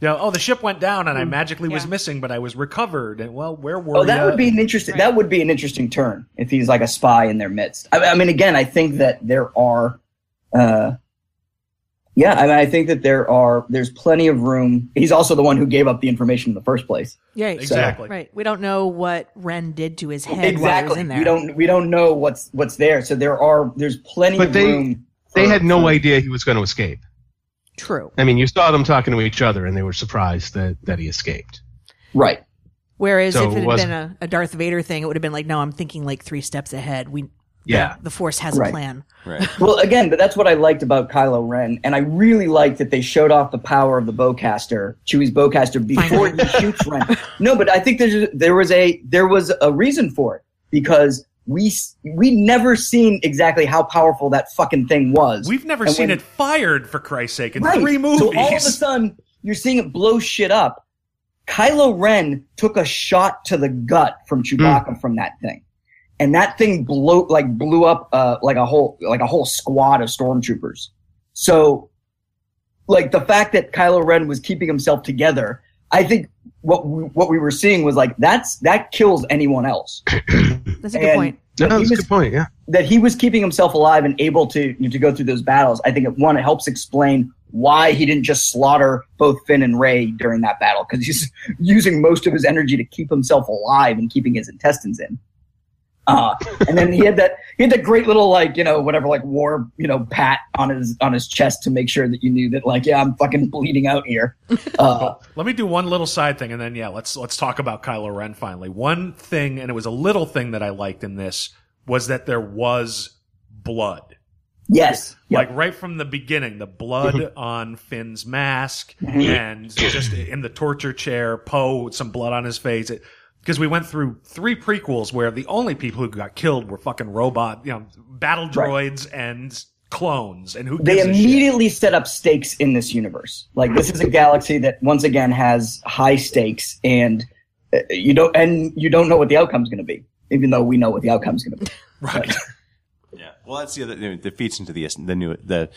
Speaker 4: You know, oh, the ship went down and I magically was missing, but I was recovered. And well, where were
Speaker 8: Oh, that
Speaker 4: ya?
Speaker 8: would be an interesting. That would be an interesting turn if he's like a spy in their midst. I, I mean, again, I think that there are, uh, yeah, I mean, I think that there are. There's plenty of room. He's also the one who gave up the information in the first place.
Speaker 9: Yeah,
Speaker 4: Exactly.
Speaker 9: Right. We don't know what Ren did to his head while he was
Speaker 8: exactly.
Speaker 9: in there.
Speaker 8: We don't. We don't know what's what's there. So there are. There's plenty
Speaker 7: But
Speaker 8: of
Speaker 7: they-
Speaker 8: room.
Speaker 7: they
Speaker 8: for-
Speaker 7: had no
Speaker 8: for-
Speaker 7: idea he was going to escape
Speaker 9: True.
Speaker 7: I mean you saw them talking to each other and they were surprised that that he escaped
Speaker 8: Right.
Speaker 9: Whereas
Speaker 7: So
Speaker 9: if it
Speaker 7: it
Speaker 9: had
Speaker 7: wasn't-
Speaker 9: been a, a Darth Vader thing, it would have been like, no, I'm thinking like three steps ahead. We,
Speaker 7: Yeah.
Speaker 9: the, the Force has
Speaker 8: Right.
Speaker 9: a plan.
Speaker 6: Right.
Speaker 8: Well, again, but that's what I liked about Kylo Ren, and I really liked that they showed off the power of the bowcaster, Chewie's bowcaster, before he shoots Ren. No, but I think there's there was a there was a reason for it because we we never seen exactly how powerful that fucking thing was.
Speaker 4: We've never
Speaker 8: And
Speaker 4: seen
Speaker 8: when-
Speaker 4: it fired for Christ's sake in
Speaker 8: Right.
Speaker 4: three movies.
Speaker 8: So all of a sudden, you're seeing it blow shit up. Kylo Ren took a shot to the gut from Chewbacca mm. from that thing, and that thing blew like blew up uh, like a whole like a whole squad of stormtroopers. So like the fact that Kylo Ren was keeping himself together, I think what we, what we were seeing was like that's that kills anyone else.
Speaker 9: That's a good
Speaker 8: And
Speaker 9: point.
Speaker 7: No,
Speaker 8: that he
Speaker 7: that's a
Speaker 8: was-
Speaker 7: good point. Yeah.
Speaker 8: That he was keeping himself alive and able to to go through those battles. I think it, one it helps explain why he didn't just slaughter both Finn and Rey during that battle because he's using most of his energy to keep himself alive and keeping his intestines in. Uh, and then he had that he had that great little like you know whatever like war you know pat on his on his chest to make sure that you knew that like yeah I'm fucking bleeding out here. Uh,
Speaker 4: Let me do one little side thing, and then yeah, let's let's talk about Kylo Ren finally. One thing, and it was a little thing that I liked in this was that there was blood.
Speaker 8: yes,
Speaker 4: Like right from the beginning, the blood on Finn's mask and just in the torture chair, Poe with some blood on his face. Because we went through three prequels where the only people who got killed were fucking robot, you know, battle droids and clones. And who
Speaker 8: they
Speaker 4: gives a shit?
Speaker 8: immediately set up stakes in this universe. Like this is a galaxy that once again has high stakes, and uh, you don't and you don't know what the outcome's going to be, even though we know what the outcome's going to be.
Speaker 4: Right.
Speaker 6: Yeah. Well, that's the other. you know, That feeds into the the new the.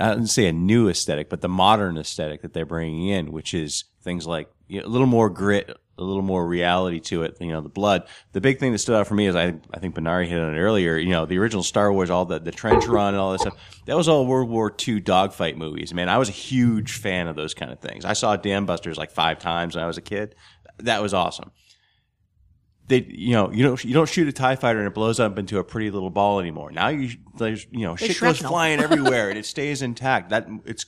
Speaker 6: I wouldn't say a new aesthetic, but the modern aesthetic that they're bringing in, which is things like you know, a little more grit, a little more reality to it. You know, the blood. The big thing that stood out for me is I I think Benari hit on it earlier. You know, the original Star Wars, all the the trench run and all that stuff. That was all World War II dogfight movies. Man, I was a huge fan of those kind of things. I saw Dam Busters like five times when I was a kid. That was awesome they you know you don't you don't shoot a tie fighter and it blows up into a pretty little ball anymore. Now you there's you know
Speaker 9: There's
Speaker 6: shit goes flying everywhere and it stays intact. That it's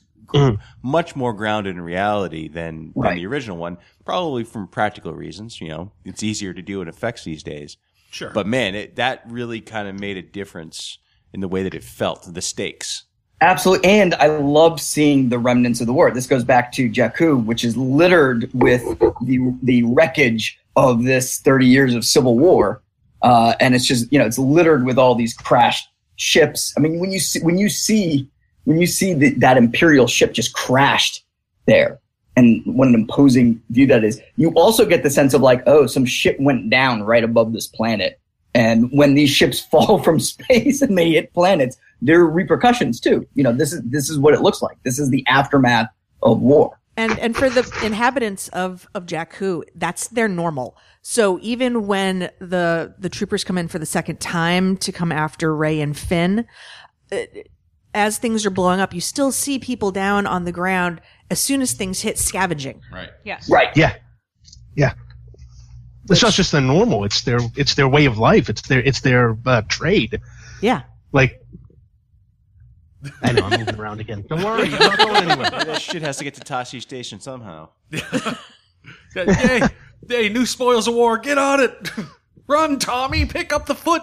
Speaker 6: much more grounded in reality than, than the original one. Probably from practical reasons. You know, it's easier to do in effects these days.
Speaker 4: Sure.
Speaker 6: But man, it, that really kind of made a difference in the way that it felt. The stakes.
Speaker 8: Absolutely, and I love seeing the remnants of the war. This goes back to Jakku, which is littered with the the wreckage of this thirty years of civil war, uh, and it's just you know it's littered with all these crashed ships. I mean, when you see when you see when you see the, that imperial ship just crashed there, and what an imposing view that is. You also get the sense of like, oh, some ship went down right above this planet, and when these ships fall from space and they hit planets, there are repercussions too. You know, this is this is what it looks like. This is the aftermath of war.
Speaker 9: And and for the inhabitants of of Jakku, that's their normal. So even when the the troopers come in for the second time to come after Rey and Finn, uh, as things are blowing up, you still see people down on the ground as soon as things hit scavenging.
Speaker 6: Right.
Speaker 10: Yes.
Speaker 8: Right.
Speaker 7: Yeah. Yeah. It's not just their normal. It's their it's their way of life. It's their it's their uh, trade.
Speaker 9: Yeah.
Speaker 7: Like I know I'm moving around again. Don't worry, I'm not going anywhere.
Speaker 6: that shit has to get to Tosche Station somehow.
Speaker 4: Yay! Yay! New spoils of war. Get on it. Run, Tommy. Pick up the foot.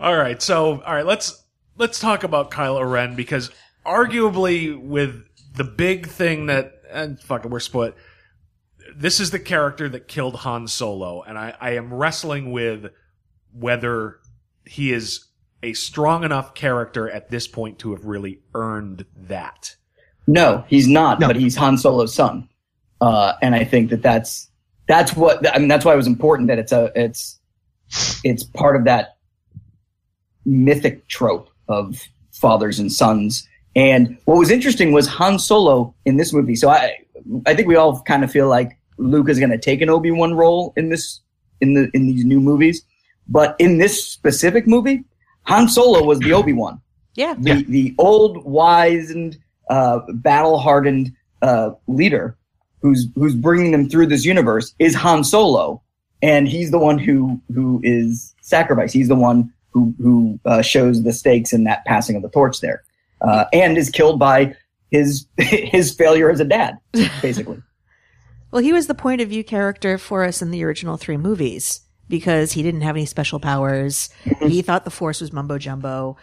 Speaker 4: All right. So, all right. Let's let's talk about Kylo Ren because arguably with the big thing that and fuck it, we're split. This is the character that killed Han Solo, and I, I am wrestling with whether he is a strong enough character at this point to have really earned that.
Speaker 8: No, he's not,
Speaker 7: No.
Speaker 8: but he's Han Solo's son. Uh, and I think that that's that's what I mean. That's why it was important that it's a it's it's part of that mythic trope of fathers and sons. And what was interesting was Han Solo in this movie. So I I think we all kind of feel like Luke is going to take an Obi Wan role in this in the in these new movies, but in this specific movie, Han Solo was the Obi Wan
Speaker 9: Yeah.
Speaker 8: the the old wizened uh, battle hardened uh, leader who's who's bringing them through this universe is Han Solo and he's the one who who is sacrificed he's the one who who uh, shows the stakes in that passing of the torch there uh, and is killed by his his failure as a dad basically
Speaker 9: Well, he was the point of view character for us in the original three movies because he didn't have any special powers. he thought the Force was mumbo jumbo.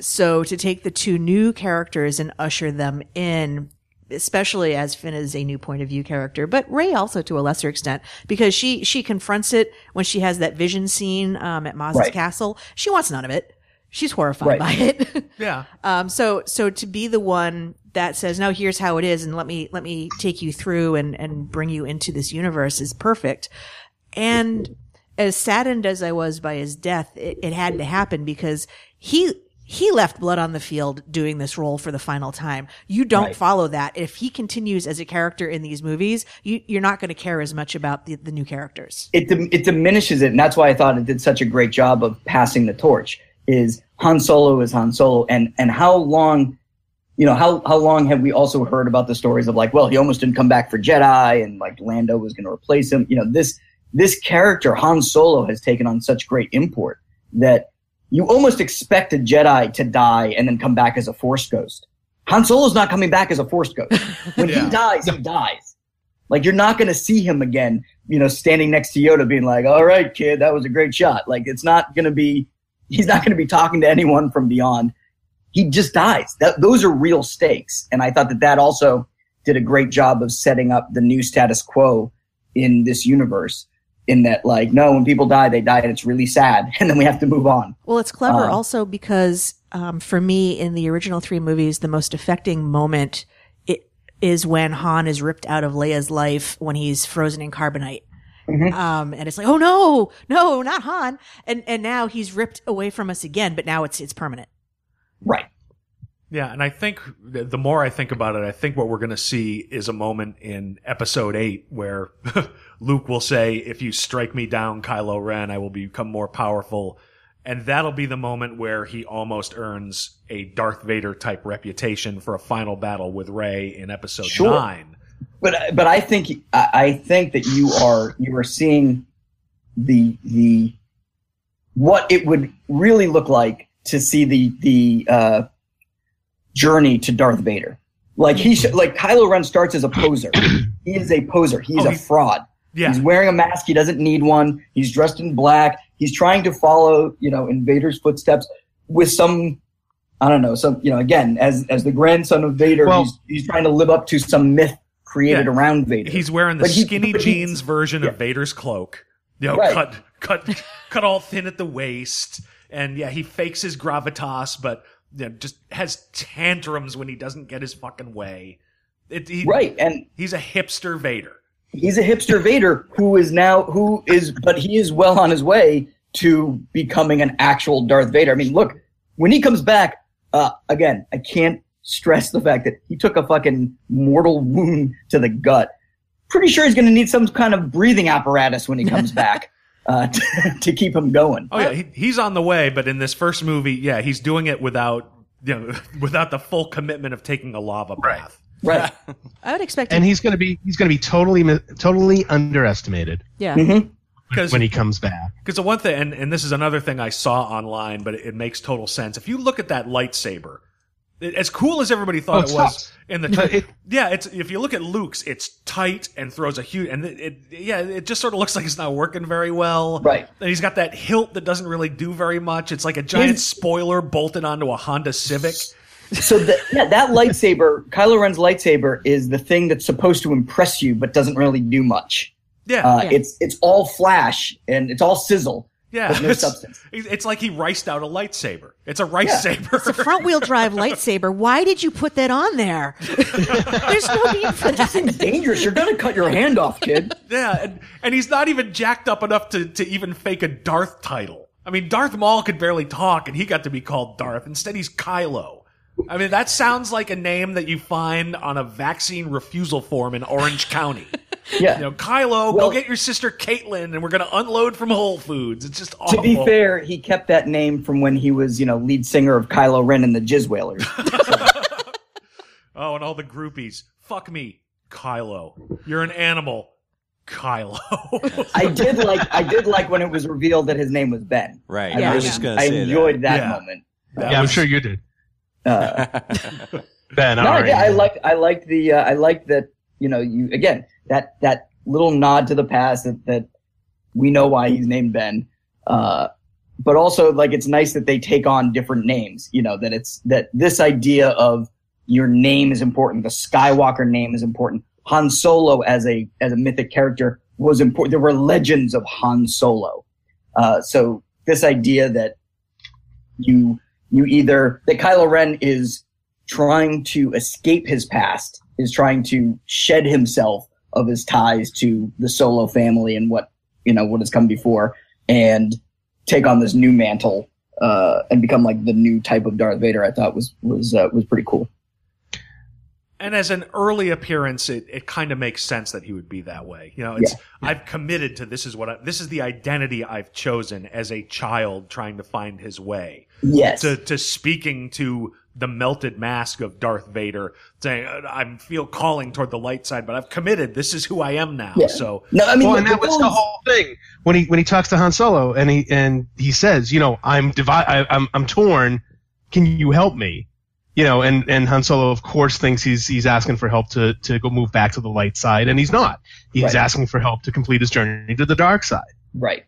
Speaker 9: So to take the two new characters and usher them in, especially as Finn is a new point of view character, but Rey also to a lesser extent because she she confronts it when she has that vision scene um, at Maz's
Speaker 8: Right.
Speaker 9: castle. She wants none of it. She's horrified
Speaker 8: Right.
Speaker 9: by it.
Speaker 4: Yeah.
Speaker 9: Um, so, so to be the one that says, no, here's how it is and let me, let me take you through and, and bring you into this universe is perfect. And as saddened as I was by his death, it, it had to happen because he, he left blood on the field doing this role for the final time. You don't
Speaker 8: Right.
Speaker 9: follow that. If he continues as a character in these movies, you, you're not going to care as much about the, the new characters.
Speaker 8: it it diminishes it, and that's why I thought it did such a great job of passing the torch. Is Han Solo is Han Solo, and and how long, you know, how how long have we also heard about the stories of like, well, he almost didn't come back for Jedi, and like Lando was going to replace him. You know, this this character Han Solo has taken on such great import that you almost expect a Jedi to die and then come back as a Force ghost. Han Solo's not coming back as a Force ghost. When
Speaker 4: Yeah.
Speaker 8: he dies, he dies. Like you're not going to see him again, you know, standing next to Yoda being like, "All right, kid, that was a great shot." Like it's not going to be he's not going to be talking to anyone from beyond. He just dies. That those are real stakes. And I thought that that also did a great job of setting up the new status quo in this universe in that like no, when people die, they die and it's really sad and then we have to move on.
Speaker 9: Well, it's clever
Speaker 8: Uh,
Speaker 9: also because um, for me, in the original three movies, the most affecting moment it is when Han is ripped out of Leia's life when he's frozen in carbonite. Um, and it's like, oh no, no, not Han. And and now he's ripped away from us again, but now it's it's permanent.
Speaker 8: Right.
Speaker 4: Yeah, and I think the more I think about it, I think what we're going to see is a moment in episode 8 where Luke will say, If you strike me down, Kylo Ren, I will become more powerful. And that'll be the moment where he almost earns a Darth Vader type reputation for a final battle with Rey in episode
Speaker 8: Sure.
Speaker 4: 9.
Speaker 8: but but I think I I think that you are you are seeing the the what it would really look like to see the the uh, journey to Darth Vader. Like he sh- mm-hmm. like Kylo Ren starts as a poser. he is a poser. He's
Speaker 4: Oh,
Speaker 8: a
Speaker 4: he-
Speaker 8: fraud.
Speaker 4: Yeah.
Speaker 8: He's wearing a mask. He doesn't need one. He's dressed in black. He's trying to follow, you know, in Vader's footsteps with some, I don't know, some, you know, again, as as the grandson of Vader,
Speaker 7: Well-
Speaker 8: he's he's trying to live up to some myth created
Speaker 4: Yeah.
Speaker 8: around Vader.
Speaker 4: He's wearing the
Speaker 8: But
Speaker 4: skinny
Speaker 8: he's-
Speaker 4: jeans version
Speaker 8: yeah.
Speaker 4: of Vader's cloak. You know,
Speaker 8: Right.
Speaker 4: cut, cut, cut all thin at the waist. And yeah, he fakes his gravitas, but you know, just has tantrums when he doesn't get his fucking way. It, he,
Speaker 8: right, and
Speaker 4: He's a hipster Vader.
Speaker 8: he's a hipster Vader who is now who is, but he is well on his way to becoming an actual Darth Vader. I mean, look, when he comes back, uh, again, I can't stress the fact that he took a fucking mortal wound to the gut. Pretty sure he's going to need some kind of breathing apparatus when he comes back uh, to, to keep him going.
Speaker 4: Oh yeah, he, he's on the way, but in this first movie, yeah, he's doing it without you know without the full commitment of taking a lava bath.
Speaker 8: Right. right.
Speaker 9: I would expect
Speaker 7: and
Speaker 9: him-
Speaker 7: he's going to be he's going to be totally totally underestimated
Speaker 9: yeah.
Speaker 8: Mm-hmm.
Speaker 4: Because
Speaker 7: when he comes back.
Speaker 4: Because the one thing, and, and this is another thing I saw online, but it, it makes total sense. If you look at that lightsaber, it, as cool as everybody thought
Speaker 7: Oh,
Speaker 4: it
Speaker 7: it
Speaker 4: was
Speaker 7: sucks.
Speaker 4: in the,
Speaker 7: But it-
Speaker 4: yeah, it's if you look at Luke's, it's tight and throws a huge, and it, it yeah, it just sort of looks like it's not working very well.
Speaker 8: Right.
Speaker 4: And he's got that hilt that doesn't really do very much. It's like a giant
Speaker 8: His-
Speaker 4: spoiler bolted onto a Honda Civic.
Speaker 8: So that yeah, that lightsaber, Kylo Ren's lightsaber, is the thing that's supposed to impress you, but doesn't really do much.
Speaker 4: Yeah.
Speaker 8: Uh,
Speaker 9: Yeah.
Speaker 8: It's it's all flash and it's all sizzle.
Speaker 4: Yeah.
Speaker 8: but no
Speaker 4: it's,
Speaker 8: substance.
Speaker 4: it's like he riced out a lightsaber. It's a rice saber.
Speaker 9: It's a front wheel drive lightsaber. Why did you put that on there? There's no need for that.
Speaker 8: It's dangerous. You're gonna cut your hand off, kid.
Speaker 4: Yeah, and, and he's not even jacked up enough to, to even fake a Darth title. I mean, Darth Maul could barely talk, and he got to be called Darth. Instead, he's Kylo. I mean, that sounds like a name that you find on a vaccine refusal form in Orange County.
Speaker 8: Yeah.
Speaker 4: You know, Kylo,
Speaker 8: Well-
Speaker 4: go get your sister Caitlin, and we're going to unload from Whole Foods. It's just awful.
Speaker 8: to be fair, he kept that name from when he was, you know, lead singer of Kylo Ren and the Jizz Whalers.
Speaker 4: Oh, and all the groupies. Fuck me, Kylo. You're an animal, Kylo.
Speaker 8: I did like I did like when it was revealed that his name was Ben.
Speaker 6: Right.
Speaker 8: I
Speaker 6: I was
Speaker 8: really-
Speaker 6: just going to
Speaker 8: I
Speaker 6: say
Speaker 8: enjoyed that,
Speaker 4: Yeah.
Speaker 8: moment.
Speaker 4: That
Speaker 7: yeah, I'm sure you did.
Speaker 8: Uh,
Speaker 7: Ben,
Speaker 8: no, I, did. I like I liked the uh, I liked that you know you again that that little nod to the past that that we know why he's named Ben. Uh, but also like it's nice that they take on different names. You know that it's that this idea of your name is important. The Skywalker name is important. Han Solo as a as a mythic character was important. There were legends of Han Solo. Uh, so this idea that you you either that Kylo Ren is trying to escape his past, is trying to shed himself of his ties to the Solo family and what you know what has come before, and take on this new mantle uh, and become like the new type of Darth Vader. I thought was was uh, was pretty cool.
Speaker 4: And as an early appearance, it, it kind of makes sense that he would be that way. You know, it's I've committed to this is what I, this is the identity I've chosen as a child trying to find his way.
Speaker 8: Yes.
Speaker 4: To to speaking to the melted mask of Darth Vader, saying I feel calling toward the light side, but I've committed. This is who I am now.
Speaker 8: Yeah.
Speaker 4: So
Speaker 8: No, I mean,
Speaker 7: well,
Speaker 8: the-
Speaker 7: and that was the whole thing when he when he talks to Han Solo and he and he says, you know, I'm divi- I, I'm I'm torn. Can you help me? You know, and and Han Solo, of course, thinks he's he's asking for help to to go move back to the light side, and he's not. He's
Speaker 8: Right.
Speaker 7: asking for help to complete his journey to the dark side.
Speaker 8: right.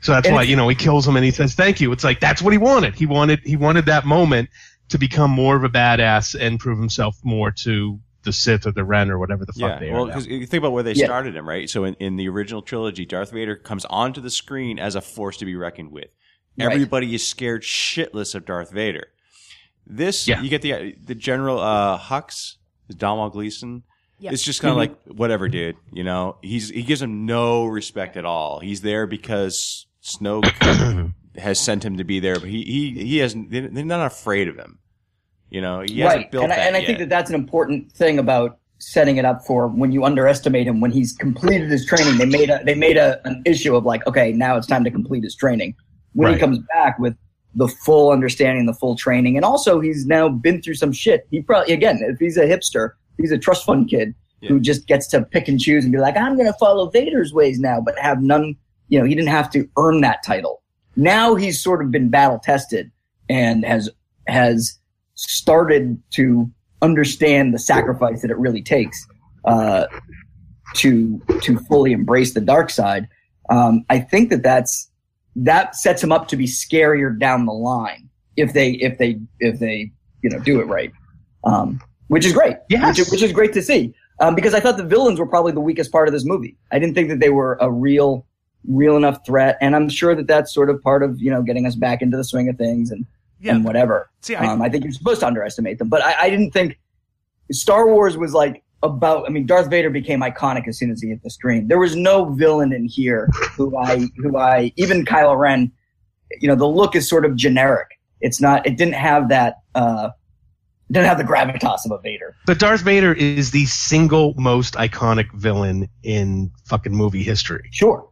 Speaker 7: So that's
Speaker 8: And
Speaker 7: why you know he kills him and he says thank you. It's like that's what he wanted. He wanted he wanted that moment to become more of a badass and prove himself more to the Sith or the Ren or whatever the fuck
Speaker 6: Yeah,
Speaker 7: they
Speaker 6: well,
Speaker 7: are. now.
Speaker 6: because you think about where they
Speaker 8: Yeah.
Speaker 6: started him, right? So in, in the original trilogy, Darth Vader comes onto the screen as a force to be reckoned with.
Speaker 8: Right.
Speaker 6: Everybody is scared shitless of Darth Vader. This,
Speaker 7: Yeah.
Speaker 6: you get the the General uh, Hux, Domhnall Gleeson.
Speaker 9: Yep.
Speaker 6: It's just kind of mm-hmm. like whatever, dude. You know, he's he gives him no respect at all. He's there because Snoke has sent him to be there, but he he he hasn't. They're they're not afraid of him. You know, he hasn't
Speaker 8: right.
Speaker 6: built
Speaker 8: and I,
Speaker 6: that
Speaker 8: and I
Speaker 6: yet.
Speaker 8: think that that's an important thing about setting it up for when you underestimate him when he's completed his training. They made a they made a, an issue of like, okay, now it's time to complete his training. When he comes back with the full understanding, the full training, and also he's now been through some shit. He probably again, if he's a hipster, he's a trust fund kid who just gets to pick and choose and be like, I'm going to follow Vader's ways now, but have none. You know, he didn't have to earn that title. Now he's sort of been battle tested and has has started to understand the sacrifice that it really takes uh, to to fully embrace the dark side. Um, I think that that's that sets him up to be scarier down the line if they if they if they you know do it right, um, which is great.
Speaker 7: Yes.
Speaker 8: which, is- which is great to see. Um, because I thought the villains were probably the weakest part of this movie. I didn't think that they were a real real enough threat, and I'm sure that that's sort of part of you know getting us back into the swing of things and
Speaker 4: Yeah.
Speaker 8: and whatever.
Speaker 4: See, I-
Speaker 8: um, I think you're supposed to underestimate them, but I, I didn't think Star Wars was like about. I mean, Darth Vader became iconic as soon as he hit the screen. There was no villain in here who I who I even Kylo Ren. You know, the look is sort of generic. It's not. It didn't have that. Uh, didn't have the gravitas of a Vader.
Speaker 7: But Darth Vader is the single most iconic villain in fucking movie history.
Speaker 8: Sure.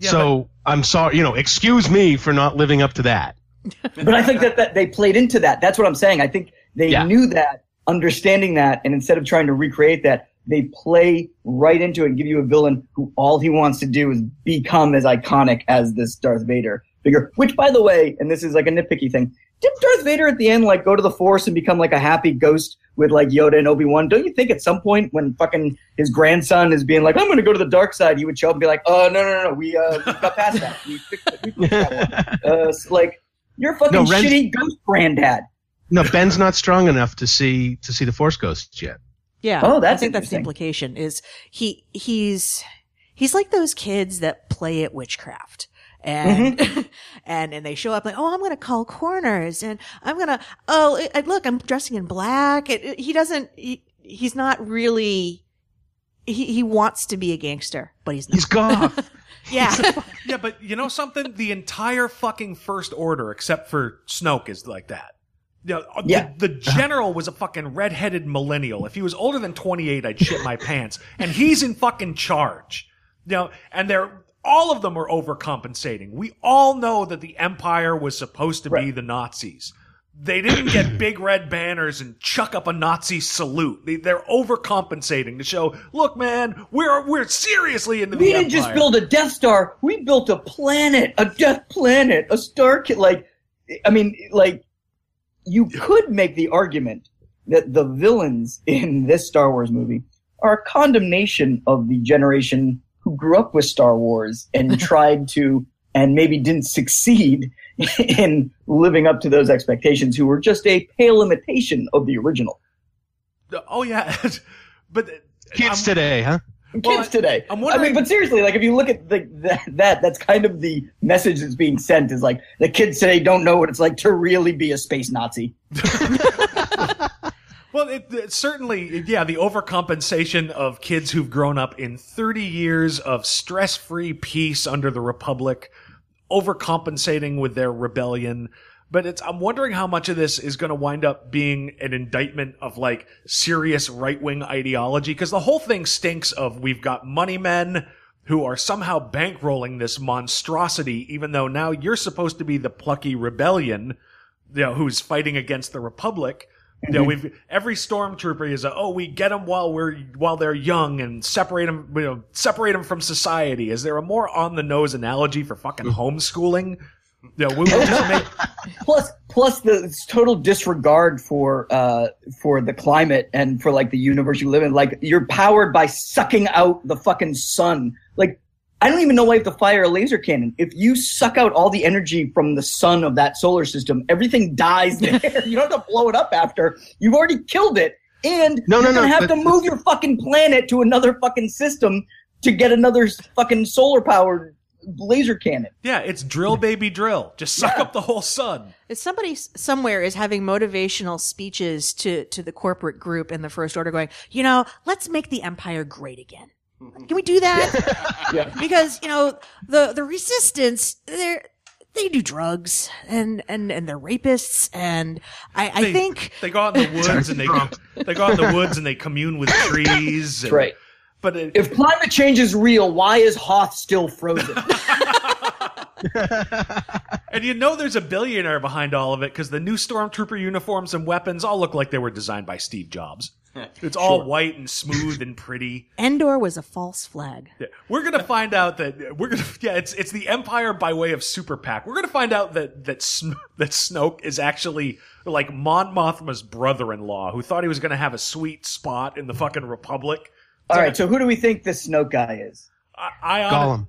Speaker 7: so I'm sorry, you know, excuse me for not living up to that.
Speaker 8: but I think that, that they played into that. That's what I'm saying. I think they
Speaker 7: Yeah.
Speaker 8: knew that, understanding that, and instead of trying to recreate that, they play right into it and give you a villain who all he wants to do is become as iconic as this Darth Vader figure. Which, by the way, and this is like a nitpicky thing, did Darth Vader at the end like go to the Force and become like a happy ghost with like Yoda and Obi Wan? Don't you think at some point when fucking his grandson is being like, "I'm going to go to the dark side," he would show up and be like, "Oh no, no, no, no, we uh, we got past that. We fixed it. We fixed that one." Uh, it's like you're fucking
Speaker 7: No,
Speaker 8: shitty ghost granddad.
Speaker 7: No, Ben's not strong enough to see to see the Force ghosts yet.
Speaker 9: Yeah.
Speaker 8: Oh, that's
Speaker 9: I think that's the implication is he he's he's like those kids that play at witchcraft. And,
Speaker 8: Mm-hmm.
Speaker 9: and, and they show up like, oh, I'm going to call corners and I'm going to, oh, it, it- look, I'm dressing in black. It, it- he doesn't, he, he's not really, he, he wants to be a gangster, but he's not.
Speaker 7: He's goth.
Speaker 9: yeah.
Speaker 4: yeah, but you know something? The entire fucking First Order, except for Snoke, is like that. You know, uh,
Speaker 8: Yeah.
Speaker 4: the, the general was a fucking redheaded millennial. If he was older than 28, I'd shit my pants. And he's in fucking charge. You know, and they're, all of them are overcompensating. We all know that the Empire was supposed to be the Nazis. They didn't get big red banners and chuck up a Nazi salute. They, they're overcompensating to show, look, man, we're we're seriously into the
Speaker 8: We didn't just build a Death Star. We built a planet, a Death Planet, a star. Like, I mean, like, you could make the argument that the villains in this Star Wars movie are a condemnation of the generation who grew up with Star Wars and tried to, and maybe didn't succeed in living up to those expectations, who were just a pale imitation of the original.
Speaker 4: Oh yeah, but uh,
Speaker 7: Kids
Speaker 4: I'm-
Speaker 7: today, huh?
Speaker 8: kids
Speaker 4: Well, I-
Speaker 8: today.
Speaker 4: I'm
Speaker 8: I mean, but seriously, like if you look at the, that, that, that's kind of the message that's being sent is like the kids today don't know what it's like to really be a space Nazi.
Speaker 4: Well, it, it certainly, yeah, the overcompensation of kids who've grown up in 30 years of stress-free peace under the Republic, overcompensating with their rebellion. But it's, I'm wondering how much of this is going to wind up being an indictment of like serious right wing ideology. Cause the whole thing stinks of we've got money men who are somehow bankrolling this monstrosity, even though now you're supposed to be the plucky rebellion, you know, who's fighting against the Republic. You know, we've every stormtrooper is a oh we get them while we're while they're young and separate them you know separate them from society. Is there a more on the nose analogy for fucking homeschooling? You know, we will just make
Speaker 8: plus plus the total disregard for uh for the climate and for like the universe you live in like you're powered by sucking out the fucking sun like i don't even know why you have to fire a laser cannon if you suck out all the energy from the sun of that solar system everything dies there you don't have to blow it up after you've already killed it and
Speaker 7: No, no,
Speaker 8: you're gonna
Speaker 7: no,
Speaker 8: have
Speaker 7: but-
Speaker 8: to move your fucking planet to another fucking system to get another fucking solar powered laser cannon
Speaker 4: yeah, it's drill baby drill. Just suck up the whole sun.
Speaker 9: If somebody somewhere is having motivational speeches to to the corporate group in the First Order, going, you know, let's make the Empire great again. Can we do that? Because you know the the Resistance, they're they do drugs and and and they're rapists, and I, I
Speaker 4: They-
Speaker 9: think
Speaker 4: they go out in the woods and they they go out in the woods and they commune with trees.
Speaker 8: That's right.
Speaker 4: But it,
Speaker 8: if climate change is real why is hoth still frozen
Speaker 4: And you know there's a billionaire behind all of it because the new stormtrooper uniforms and weapons all look like they were designed by Steve Jobs. It's all
Speaker 9: Sure.
Speaker 4: white and smooth and pretty.
Speaker 9: Endor was a false flag.
Speaker 4: Yeah. We're gonna find out that we're gonna yeah it's it's the Empire by way of Super PAC. We're gonna find out that that Sn- that Snoke is actually like Mon Mothma's brother-in-law who thought he was gonna have a sweet spot in the fucking Republic.
Speaker 8: all right so who do we think this snoke guy is
Speaker 4: I, I
Speaker 7: Gollum.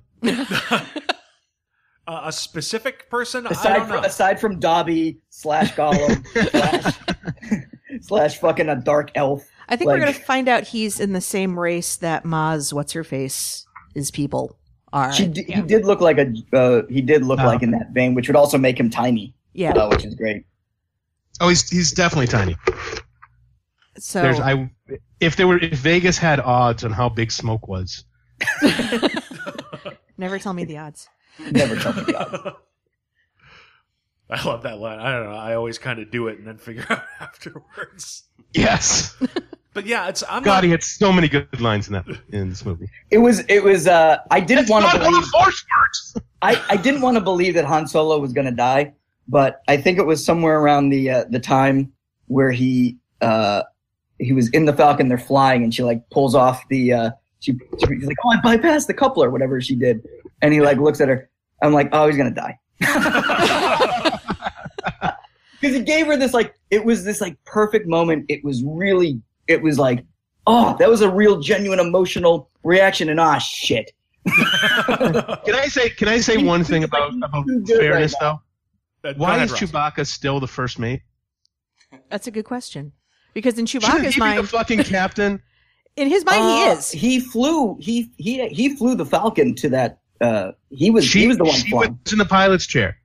Speaker 4: uh, a specific person. I
Speaker 8: aside
Speaker 4: don't know.
Speaker 8: from aside from Dobby slash Gollum slash slash fucking a dark elf.
Speaker 9: I think we're gonna find out he's in the same race that Maz, what's her face, is people are.
Speaker 8: She d- he did look like a uh, he did look like in that vein, which would also make him tiny.
Speaker 9: Yeah.
Speaker 8: uh, which is great.
Speaker 7: Oh, he's he's definitely tiny.
Speaker 9: So
Speaker 7: There's I if there were if Vegas had odds on how big Snoke was.
Speaker 9: never tell me the odds.
Speaker 8: Never tell me the odds.
Speaker 4: I love that line. I don't know. I always kind of do it and then figure out afterwards.
Speaker 7: Yes.
Speaker 4: But yeah, it's I'm
Speaker 7: God,
Speaker 4: not.
Speaker 7: he had so many good lines in that in this movie.
Speaker 8: It was it was uh I didn't want to believe
Speaker 7: Force works.
Speaker 8: I, I didn't want to believe that Han Solo was going to die, but I think it was somewhere around the uh, the time where he uh he was in the Falcon. They're flying, and she like pulls off the uh she she's like, oh, I bypassed the coupler, whatever she did, and he like looks at her. I'm like, oh, he's gonna die. Because he gave her this like it was this like perfect moment. It was really it was like oh that was a real genuine emotional reaction and ah shit.
Speaker 7: Can I say can I say
Speaker 8: He-
Speaker 7: one thing
Speaker 8: like
Speaker 7: about,
Speaker 8: too
Speaker 7: about fairness
Speaker 8: right
Speaker 7: though?
Speaker 4: Uh,
Speaker 7: Why
Speaker 4: ahead,
Speaker 7: is
Speaker 4: Ross.
Speaker 7: Chewbacca still the first mate?
Speaker 9: That's a good question. Because in
Speaker 7: Shouldn't
Speaker 9: Chewbacca's
Speaker 7: he be the
Speaker 9: mind,
Speaker 7: fucking captain?
Speaker 9: in his mind, he
Speaker 8: Uh,
Speaker 9: is.
Speaker 8: He flew. He he he flew the Falcon to that. Uh, he was he was the one
Speaker 7: she
Speaker 8: flying.
Speaker 7: was in the pilot's chair.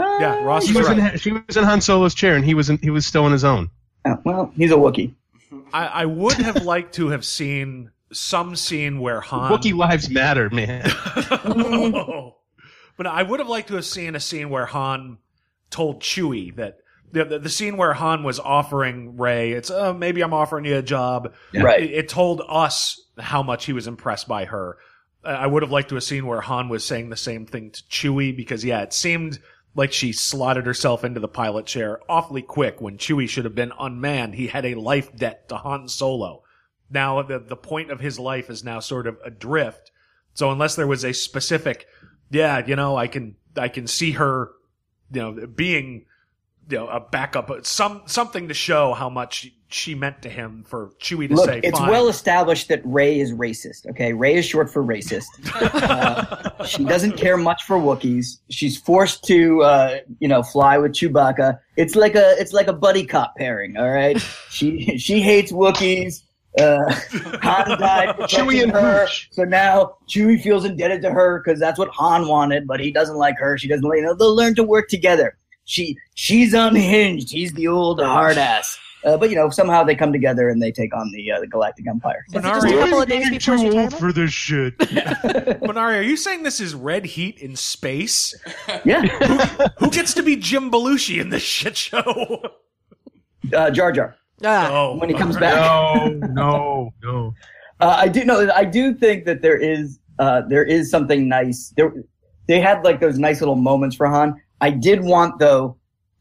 Speaker 4: Yeah, Ross
Speaker 7: She
Speaker 4: is
Speaker 7: was
Speaker 4: right.
Speaker 7: in she was in Han Solo's chair, and he was in, he was still in his own.
Speaker 8: Oh, well, he's a Wookiee.
Speaker 4: I, I would have liked to have seen some scene where Han.
Speaker 7: Wookiee lives matter, man.
Speaker 4: but I would have liked to have seen a scene where Han told Chewie that the, the, the scene where Han was offering Rey, it's uh, maybe I'm offering you a job.
Speaker 8: Right.
Speaker 4: It, it told us how much he was impressed by her. I I would have liked to have seen where Han was saying the same thing to Chewie because yeah, it seemed like she slotted herself into the pilot chair awfully quick when Chewie should have been unmanned. He had a life debt to Han Solo. Now the the point of his life is now sort of adrift. So unless there was a specific, yeah, you know, I can I can see her, you know, being you know a backup, some something to show how much she meant to him for Chewie to
Speaker 8: Look,
Speaker 4: say.
Speaker 8: it's
Speaker 4: Fine.
Speaker 8: well established that Rey is racist. Okay, Rey is short for racist. Uh, she doesn't care much for Wookiees. She's forced to, uh, you know, fly with Chewbacca. It's like a it's like a buddy cop pairing. All right, she she hates Wookiees. Uh, Han died protecting
Speaker 7: Chewie and
Speaker 8: her,
Speaker 7: Hooch.
Speaker 8: so now Chewie feels indebted to her because that's what Han wanted, but he doesn't like her. She doesn't. You know, they'll learn to work together. She she's unhinged. He's the old hard ass. Uh, but you know, somehow they come together and they take on the uh, the Galactic Empire.
Speaker 9: Is it just a couple of days before his retirement?
Speaker 7: for this shit.
Speaker 4: Minari, are you saying this is red heat in space?
Speaker 8: Yeah.
Speaker 4: Who gets to be Jim Belushi in this shit show?
Speaker 8: Uh, Jar Jar
Speaker 4: Oh,
Speaker 8: when he comes back.
Speaker 7: no, no, no.
Speaker 8: Uh, I do know. I do think that there is uh, there is something nice. There, they had like those nice little moments for Han. I did want though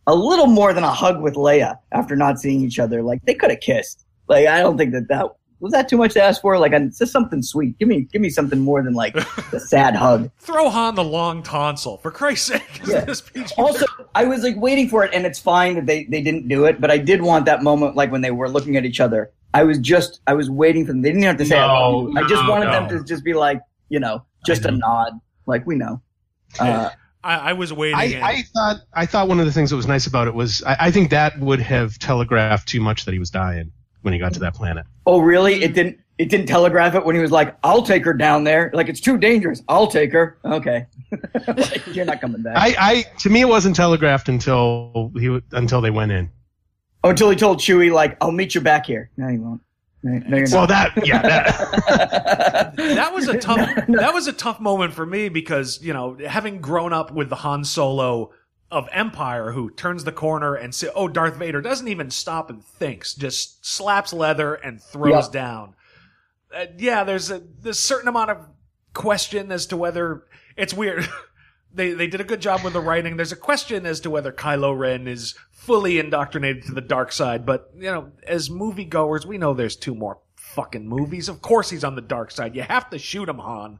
Speaker 8: a little more than a hug with Leia after not seeing each other. Like they could have kissed. Like I don't think that that was that too much to ask for. Like it's just something sweet. Give me give me something more than like the sad hug.
Speaker 4: Throw Han the long tonsil, for Christ's sake.
Speaker 8: Yeah.
Speaker 4: This
Speaker 8: Also, I was like waiting for it, and it's fine that they they didn't do it. But I did want that moment, like when they were looking at each other. I was just I was waiting for them. They didn't have to say. I,
Speaker 7: No.
Speaker 8: I just
Speaker 7: no,
Speaker 8: wanted them to just be like, you know, just a nod, like we know. Uh,
Speaker 4: I, I was waiting.
Speaker 7: I,
Speaker 4: and-
Speaker 7: I thought I thought one of the things that was nice about it was I, I think that would have telegraphed too much that he was dying when he got to that planet.
Speaker 8: Oh, really? It didn't. It didn't telegraph it when he was like, "I'll take her down there." Like it's too dangerous. I'll take her. Okay, Like, you're not coming back.
Speaker 7: I, I to me it wasn't telegraphed until he w- until they went in.
Speaker 8: oh, until he told Chewie, like, "I'll meet you back here." No, he won't. No, no,
Speaker 7: Well, that yeah, that,
Speaker 4: that was a tough that was a tough moment for me because you know having grown up with the Han Solo of Empire who turns the corner and say oh Darth Vader doesn't even stop and thinks just slaps leather and throws
Speaker 8: Yeah.
Speaker 4: down. Uh, yeah there's a there's a certain amount of question as to whether it's weird they they did a good job with the writing there's a question as to whether Kylo Ren is fully indoctrinated to the dark side but you know as moviegoers we know there's two more fucking movies of course he's on the dark side you have to shoot him Han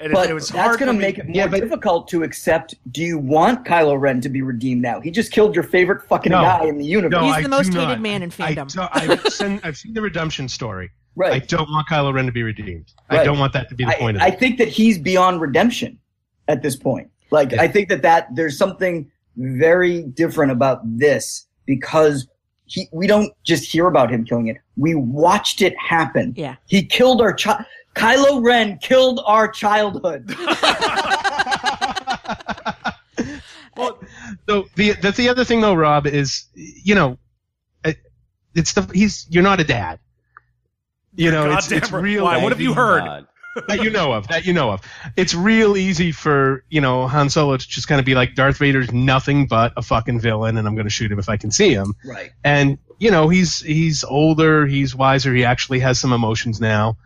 Speaker 4: and
Speaker 8: But
Speaker 4: it was
Speaker 8: that's going to
Speaker 4: me-
Speaker 8: make it more difficult to accept. Do you want Kylo Ren to be redeemed now? He just killed your favorite fucking
Speaker 7: No.
Speaker 8: guy in the universe.
Speaker 7: no,
Speaker 9: He's
Speaker 7: I
Speaker 9: the most hated
Speaker 7: not.
Speaker 9: man in
Speaker 7: I
Speaker 9: fandom.
Speaker 7: don't- I've, seen, I've seen the redemption story.
Speaker 8: right.
Speaker 7: I don't want Kylo Ren to be redeemed. I don't want that to be the
Speaker 8: I,
Speaker 7: point of
Speaker 8: I think that he's beyond redemption at this point. Like,
Speaker 7: Yeah.
Speaker 8: I think that, that there's something very different about this because he, we don't just hear about him killing it. We watched it happen.
Speaker 9: Yeah.
Speaker 8: He killed our child. Kylo Ren killed our childhood.
Speaker 4: well,
Speaker 7: So the that's the other thing though, Rob, is you know, it's the, he's, you're not a dad. You know, it's, it's
Speaker 4: right.
Speaker 7: real.
Speaker 4: Why? What have you heard?
Speaker 6: God.
Speaker 7: that you know of? That you know of. It's real easy for you know Han Solo to just kind of be like Darth Vader's nothing but a fucking villain, and I'm going to shoot him if I can see him.
Speaker 8: right.
Speaker 7: And you know, he's he's older, he's wiser, he actually has some emotions now,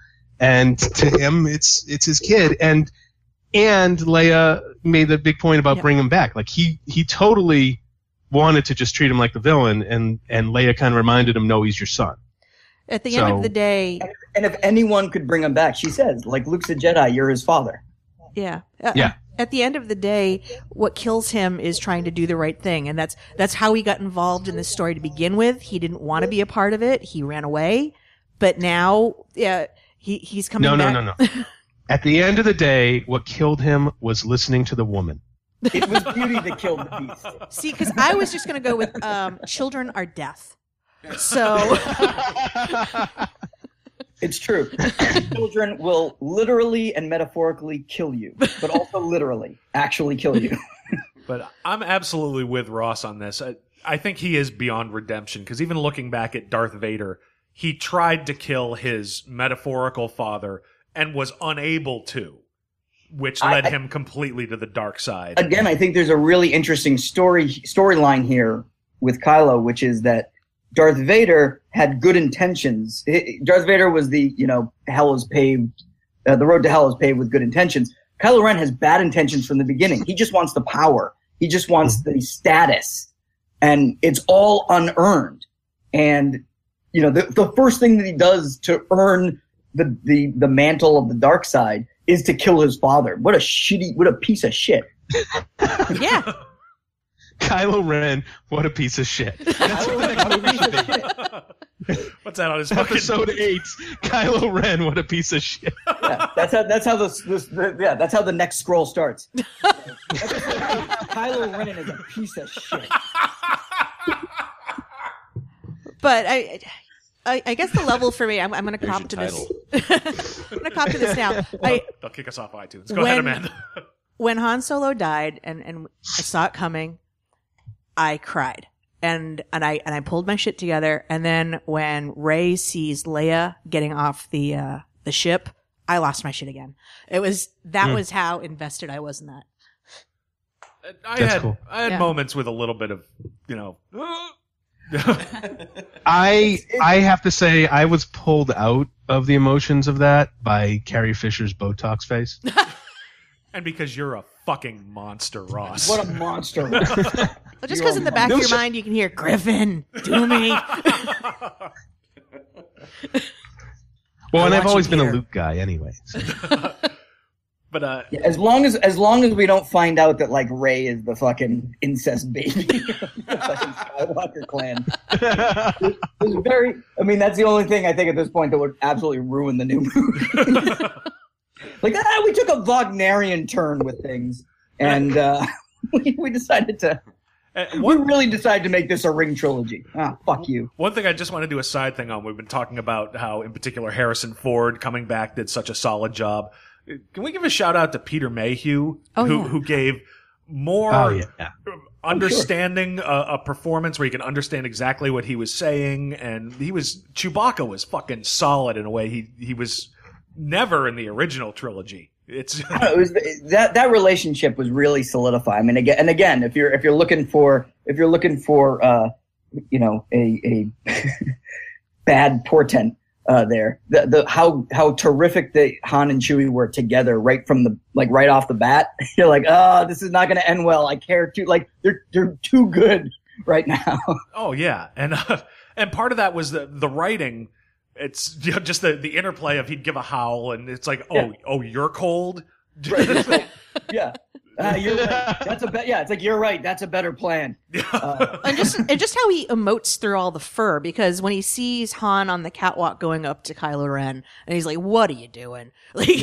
Speaker 7: and to him, it's it's his kid. And and Leia made the big point about
Speaker 9: Yeah.
Speaker 7: bringing him back. Like he he totally wanted to just treat him like the villain, and and Leia kind of reminded him, no, he's your son.
Speaker 9: At the end of the day,
Speaker 8: And if anyone could bring him back, she says, like Luke's a Jedi, you're his father.
Speaker 9: yeah. Uh,
Speaker 7: Yeah.
Speaker 9: At the end of the day, what kills him is trying to do the right thing, and that's that's how he got involved in this story to begin with. He didn't want to be a part of it. He ran away, but now, yeah, he he's coming
Speaker 7: No, no,
Speaker 9: back.
Speaker 7: no, no. At the end of the day, what killed him was listening to the woman.
Speaker 8: It was beauty that killed the beast.
Speaker 9: See, because I was just going to go with um, children are death. So
Speaker 8: It's true. Children will literally and metaphorically kill you, but also literally, actually kill you.
Speaker 4: But I'm absolutely with Ross on this. I, I think he is beyond redemption because even looking back at Darth Vader, he tried to kill his metaphorical father and was unable to, which
Speaker 8: I-
Speaker 4: led
Speaker 8: I-
Speaker 4: him completely to the dark side.
Speaker 8: Again, I think there's a really interesting story storyline here with Kylo, which is that Darth Vader had good intentions. He- Darth Vader was the, you know, hell is paved, uh, the road to hell is paved with good intentions. Kylo Ren has bad intentions from the beginning. He just wants the power. He just wants the status. And it's all unearned. And, you know, the, the first thing that he does to earn the, the, the mantle of the dark side is to kill his father. What a shitty, what a piece of shit.
Speaker 9: yeah,
Speaker 7: Kylo Ren, what a piece of shit. That's what the next movie should be.
Speaker 4: What's that on his fucking
Speaker 7: Episode eight, Kylo Ren, what a piece of shit.
Speaker 8: Yeah, that's how that's how this, this the, yeah that's how the next scroll starts. Kylo Ren is a piece of shit.
Speaker 9: but I, I, I guess the level for me, I'm, I'm going to
Speaker 6: There's
Speaker 9: cop to
Speaker 6: your
Speaker 9: this. I'm going to cop to this now. I,
Speaker 4: They'll kick us off iTunes. Go ahead,
Speaker 9: When-
Speaker 4: Amanda.
Speaker 9: when Han Solo died and, and I saw it coming, I cried. and and I and I pulled my shit together. And then when Rey sees Leia getting off the uh, the ship, I lost my shit again. It was that
Speaker 4: Hmm.
Speaker 9: was how invested I was in that.
Speaker 4: I
Speaker 7: That's
Speaker 4: had
Speaker 7: cool.
Speaker 4: I had
Speaker 9: Yeah.
Speaker 4: moments with a little bit of you know.
Speaker 7: I I have to say I was pulled out of the emotions of that by Carrie Fisher's Botox face.
Speaker 4: and because you're a fucking monster, Ross.
Speaker 8: What a monster!
Speaker 9: Well, just because in the back of your mind you can hear Griffin, do me.
Speaker 7: Well, and I've always
Speaker 9: you
Speaker 7: been a
Speaker 9: here.
Speaker 7: Luke guy anyway. so.
Speaker 4: but uh,
Speaker 8: Yeah, as long as as long as we don't find out that like Rey is the fucking incest baby of the fucking Skywalker clan. It's very. I mean, that's the only thing I think at this point that would absolutely ruin the new movie. Like, ah, we took a Wagnerian turn with things, and uh, we, we decided to. we really decided to make this a ring trilogy. Ah, fuck you.
Speaker 4: One thing I just want to do a side thing on. We've been talking about how, in particular, Harrison Ford coming back did such a solid job. Can we give a shout out to Peter Mayhew,
Speaker 9: Oh,
Speaker 4: who
Speaker 9: yeah.
Speaker 4: who gave more
Speaker 7: Oh yeah.
Speaker 4: understanding a, a performance where you can understand exactly what he was saying, and he was Chewbacca was fucking solid in a way he he was never in the original trilogy. It's
Speaker 8: know, it was that that relationship was really solidified. I mean, again and again, if you're if you're looking for if you're looking for uh, you know a a bad portent uh, there, the the how how terrific the Han and Chewie were together right from the like right off the bat. You're like, oh, this is not going to end well. I care too. Like they're they're too good right now.
Speaker 4: Oh yeah, and uh, and part of that was the the writing. It's you know, just the the interplay of he'd give a howl, and it's like, oh
Speaker 8: Yeah.
Speaker 4: oh you're cold.
Speaker 8: Right, it's like, yeah. Uh, you're right. That's a be- yeah. It's like you're right. That's a better plan. Uh,
Speaker 9: and just and just how he emotes through all the fur because when he sees Han on the catwalk going up to Kylo Ren and he's like, "What are you doing?" Like,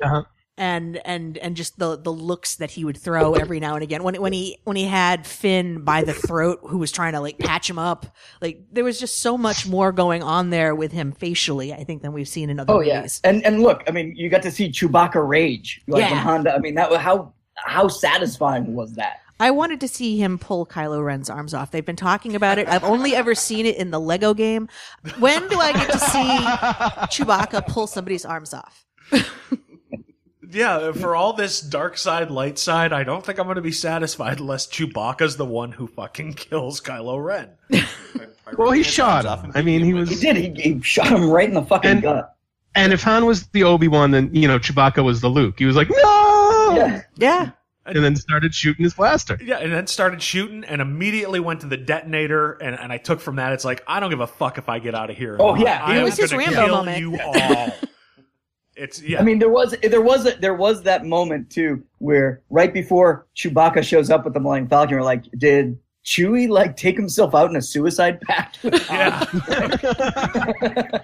Speaker 7: Uh-huh.
Speaker 9: And and and just the the looks that he would throw every now and again when when he when he had Finn by the throat who was trying to like patch him up, like there was just so much more going on there with him facially, I think, than we've seen in other
Speaker 8: Oh
Speaker 9: movies.
Speaker 8: yes, and and look, I mean, you got to see Chewbacca rage. Like when
Speaker 9: Yeah.
Speaker 8: Honda. I mean, that was how how satisfying was that?
Speaker 9: I wanted to see him pull Kylo Ren's arms off. They've been talking about it. I've only ever seen it in the Lego game. When do I get to see Chewbacca pull somebody's arms off?
Speaker 4: yeah, for all this dark side, light side, I don't think I'm going to be satisfied unless Chewbacca's the one who fucking kills Kylo Ren.
Speaker 7: Well, he shot him. I mean, he was.
Speaker 8: He did. He, he shot him right in the fucking
Speaker 7: And-
Speaker 8: gut.
Speaker 7: And if Han was the Obi Wan, then you know Chewbacca was the Luke. He was like, no,
Speaker 8: Yeah.
Speaker 9: Yeah.
Speaker 7: and then started shooting his blaster.
Speaker 4: Yeah, and then started shooting and immediately went to the detonator. And, and I took from that, it's like, I don't give a fuck if I get out of here.
Speaker 8: Oh, yeah,
Speaker 4: I
Speaker 8: it
Speaker 9: was his Rambo
Speaker 4: kill
Speaker 9: moment.
Speaker 4: you all. It's, yeah.
Speaker 8: I mean, there was there was a, there was that moment too where right before Chewbacca shows up with the Millennium Falcon, we're like, did Chewie like take himself out in a suicide pact?
Speaker 4: yeah.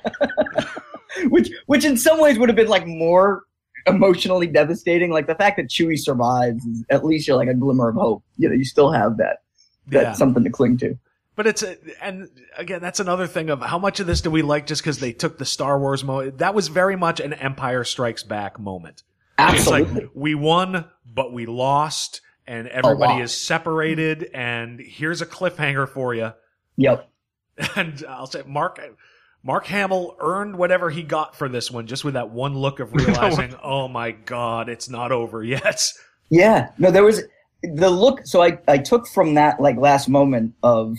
Speaker 8: which which in some ways would have been like more emotionally devastating. Like the fact that Chewie survives, is, at least you're like a glimmer of hope. You know, you still have that that
Speaker 4: Yeah.
Speaker 8: something to cling to.
Speaker 4: But it's a, and again, that's another thing of how much of this do we like just because they took the Star Wars moment. That was very much an Empire Strikes Back moment. It's
Speaker 8: Absolutely.
Speaker 4: like we won, but we lost, and everybody is separated. And here's a cliffhanger for you.
Speaker 8: Yep.
Speaker 4: And I'll say Mark Mark Hamill earned whatever he got for this one just with that one look of realizing, oh my god, it's not over yet.
Speaker 8: Yeah. No, there was the look. So I, I took from that like last moment of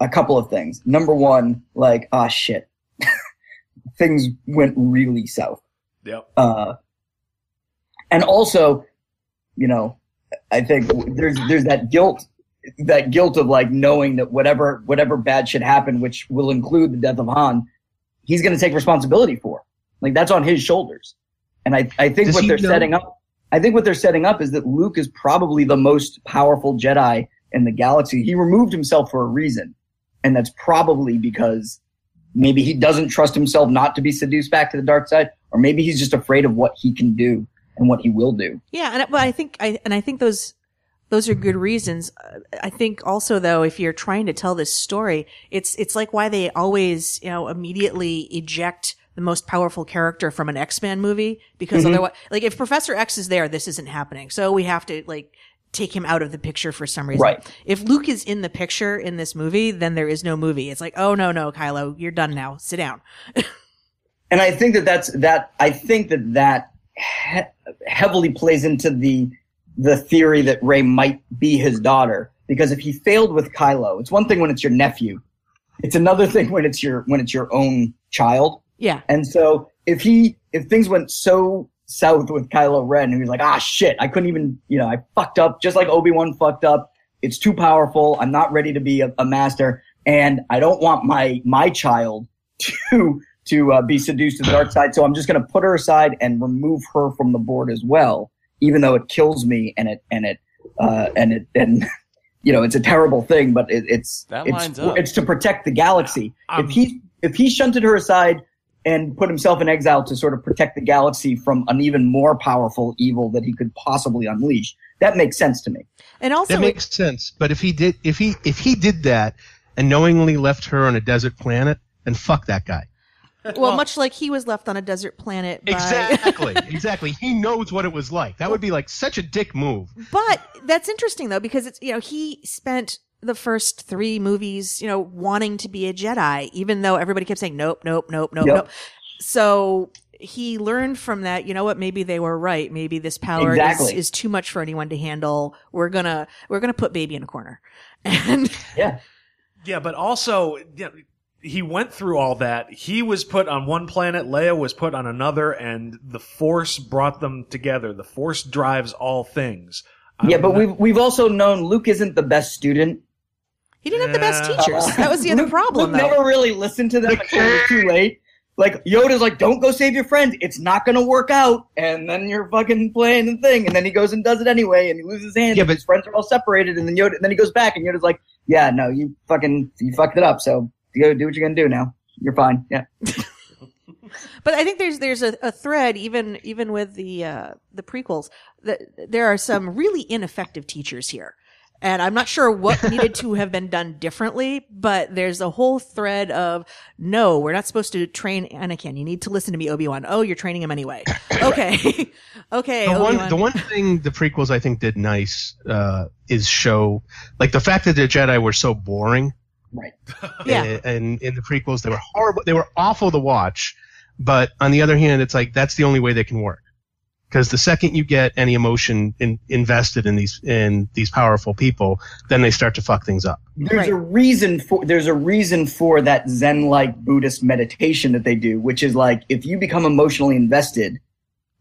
Speaker 8: a couple of things. Number one, like, ah, shit. Things went really south.
Speaker 4: Yep.
Speaker 8: Uh, and also, you know, I think there's, there's that guilt, that guilt of like knowing that whatever, whatever bad should happen, which will include the death of Han, he's going to take responsibility for. Like that's on his shoulders. And I, I think
Speaker 7: Does
Speaker 8: what they're
Speaker 7: know-
Speaker 8: setting up, I think what they're setting up is that Luke is probably the most powerful Jedi in the galaxy. He removed himself for a reason. And that's probably because maybe he doesn't trust himself not to be seduced back to the dark side, or maybe he's just afraid of what he can do and what he will do.
Speaker 9: Yeah, and but I think I and I think those those are good reasons. Uh, I think also though, if you're trying to tell this story, it's it's like why they always you know immediately eject the most powerful character from an X Men movie because
Speaker 8: Mhm.
Speaker 9: otherwise, like if Professor X is there, this isn't happening. So we have to like take him out of the picture for some reason.
Speaker 8: Right.
Speaker 9: If Luke is in the picture in this movie, then there is no movie. It's like, oh no, no, Kylo, you're done now. Sit down.
Speaker 8: and I think that that's that. I think that that he- heavily plays into the the theory that Rey might be his daughter because if he failed with Kylo, it's one thing when it's your nephew, it's another thing when it's your when it's your own child.
Speaker 9: Yeah.
Speaker 8: And so if he if things went so south with Kylo Ren, he's like, ah shit, I couldn't even you know I fucked up just like Obi Wan fucked up. It's too powerful. I'm not ready to be a, a master, and I don't want my my child to to uh, be seduced to the dark side. So I'm just going to put her aside and remove her from the board as well, even though it kills me and it and it uh, and it and you know it's a terrible thing, but it, it's
Speaker 6: That
Speaker 8: it's
Speaker 6: lines up.
Speaker 8: it's to protect the galaxy.
Speaker 4: Um,
Speaker 8: if he if he shunted her aside and put himself in exile to sort of protect the galaxy from an even more powerful evil that he could possibly unleash, that makes sense to me.
Speaker 9: And also,
Speaker 7: That makes sense. But if he did, if he if he did that and knowingly left her on a desert planet, then fuck that guy.
Speaker 9: well, much like he was left on a desert planet by.
Speaker 7: Exactly, exactly. He knows what it was like. That would be like such a dick move.
Speaker 9: But that's interesting though because it's you know he spent the first three movies you know wanting to be a Jedi even though everybody kept saying nope nope nope nope
Speaker 8: Yep.
Speaker 9: nope. So he learned from that. You know what? Maybe they were right. Maybe this power
Speaker 8: Exactly.
Speaker 9: is, is too much for anyone to handle. We're gonna we're gonna put baby in a corner. And
Speaker 8: Yeah.
Speaker 4: Yeah, but also yeah, he went through all that. He was put on one planet, Leia was put on another, and the Force brought them together. The Force drives all things.
Speaker 8: Yeah,
Speaker 4: I'm
Speaker 8: but
Speaker 4: not-
Speaker 8: we've we've also known Luke isn't the best student.
Speaker 9: He didn't have the best
Speaker 4: Yeah.
Speaker 9: teachers. That was the other
Speaker 8: Luke,
Speaker 9: problem
Speaker 8: Luke
Speaker 9: though.
Speaker 8: never really listened to them until it was too late. Like Yoda's like, "Don't go save your friend. It's not gonna work out." And then you're fucking playing the thing, and then he goes and does it anyway, and he loses his hand.
Speaker 7: Yeah, but-
Speaker 8: his friends are all separated, and then Yoda, and then he goes back, and Yoda's like, "Yeah, no, you fucking you fucked it up. So you go do what you're gonna do now. You're fine. Yeah."
Speaker 9: But I think there's there's a, a thread even even with the uh, the prequels that there are some really ineffective teachers here. And I'm not sure what needed to have been done differently, but there's a whole thread of no, we're not supposed to train Anakin. You need to listen to me, Obi Wan. Oh, you're training him anyway. Okay, okay.
Speaker 7: The one,
Speaker 9: Obi-Wan.
Speaker 7: the one thing the prequels I think did nice uh, is show like the fact that the Jedi were so boring.
Speaker 8: Right.
Speaker 9: Yeah.
Speaker 7: And, and in the prequels, they were horrible. They were awful to watch. But on the other hand, it's like that's the only way they can work. Because the second you get any emotion in, invested in these in these powerful people, then they start to fuck things up.
Speaker 8: There's
Speaker 9: Right.
Speaker 8: a reason for there's a reason for that Zen-like Buddhist meditation that they do, which is like if you become emotionally invested,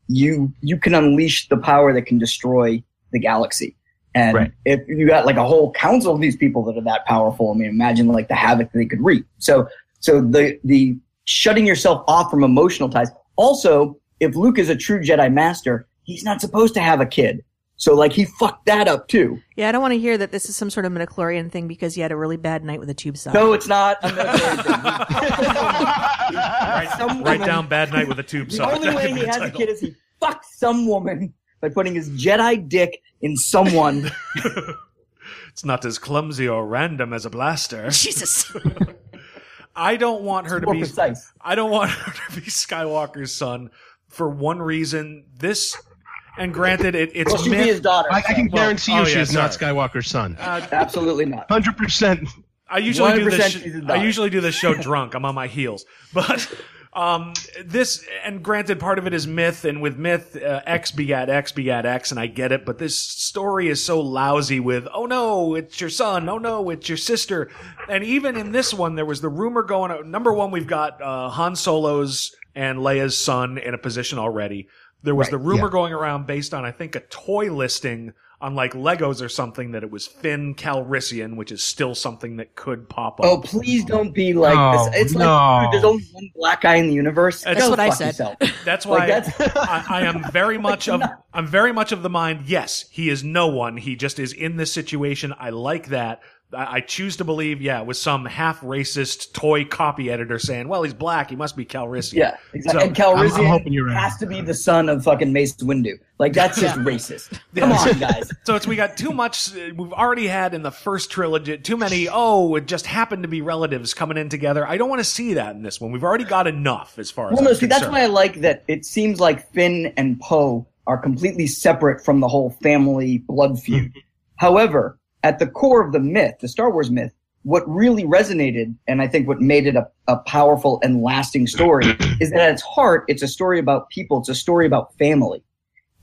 Speaker 8: you you can unleash the power that can destroy the galaxy. And
Speaker 7: Right.
Speaker 8: if you got like a whole council of these people that are that powerful, I mean, imagine like the havoc they could wreak. So so the the shutting yourself off from emotional ties. Also, if Luke is a true Jedi Master, he's not supposed to have a kid. So like he fucked that up too.
Speaker 9: yeah, I don't want to hear that this is some sort of midichlorian thing because he had a really bad night with a tube sock.
Speaker 8: No, it's not. I'm gonna
Speaker 4: write,
Speaker 8: some
Speaker 4: write
Speaker 8: woman-
Speaker 4: down bad night with a tube
Speaker 8: The
Speaker 4: sock.
Speaker 8: The
Speaker 4: only
Speaker 8: way he
Speaker 4: the
Speaker 8: has a kid is he fucked some woman by putting his Jedi dick in someone.
Speaker 4: It's not as clumsy or random as a blaster.
Speaker 9: Jesus.
Speaker 4: I don't want her to be
Speaker 8: precise.
Speaker 4: I don't want her to be Skywalker's son for one reason. This and granted it, it's
Speaker 8: Well, she'd be
Speaker 4: myth-
Speaker 8: his daughter.
Speaker 7: I, I can
Speaker 4: Well,
Speaker 7: guarantee you
Speaker 4: oh,
Speaker 7: she
Speaker 4: yeah,
Speaker 7: is not. Skywalker's son.
Speaker 8: Absolutely not.
Speaker 7: Hundred percent.
Speaker 4: I usually do this.
Speaker 8: she's
Speaker 4: I usually do this show drunk. I'm on my heels, but um, this and granted, part of it is myth, and with myth, uh, X begat X begat X, and I get it. But this story is so lousy with, oh no, it's your son. Oh no, it's your sister. And even in this one, there was the rumor going. out Number one, we've got uh, Han Solo's and Leia's son in a position already. There was the rumor
Speaker 7: yeah.
Speaker 4: going around based on, I think, a toy listing on like Legos or something that it was Finn Calrissian, which is still something that could pop up.
Speaker 8: Oh, please don't be like
Speaker 7: No,
Speaker 8: this. It's
Speaker 7: no.
Speaker 8: like dude, there's only one black guy in the universe.
Speaker 4: That's
Speaker 8: Go
Speaker 9: what I said.
Speaker 8: yourself.
Speaker 4: That's
Speaker 8: Like,
Speaker 4: why
Speaker 8: that's-
Speaker 4: I, I am very much of I'm very much of the mind. Yes, he is no one. He just is in this situation. I like that. I, I choose to believe. Yeah, with some half racist toy copy editor saying, "Well, he's black. He must be Calrissian."
Speaker 8: Yeah, exactly.
Speaker 4: So-
Speaker 8: and Calrissian
Speaker 7: I'm- I'm right.
Speaker 8: has to be the son of fucking Mace Windu. Like that's just racist. Come on, guys.
Speaker 4: So it's we got too much. uh, We've already had in the first trilogy too many. Oh, it just happened to be relatives coming in together. I don't want to see that in this one. We've already got enough as far as
Speaker 8: Well, no,
Speaker 4: I'm
Speaker 8: see, that's why I like that. It seems like Finn and Poe are completely separate from the whole family blood feud. However, at the core of the myth, the Star Wars myth, what really resonated, and I think what made it a, a powerful and lasting story, is that at its heart, it's a story about people. It's a story about family.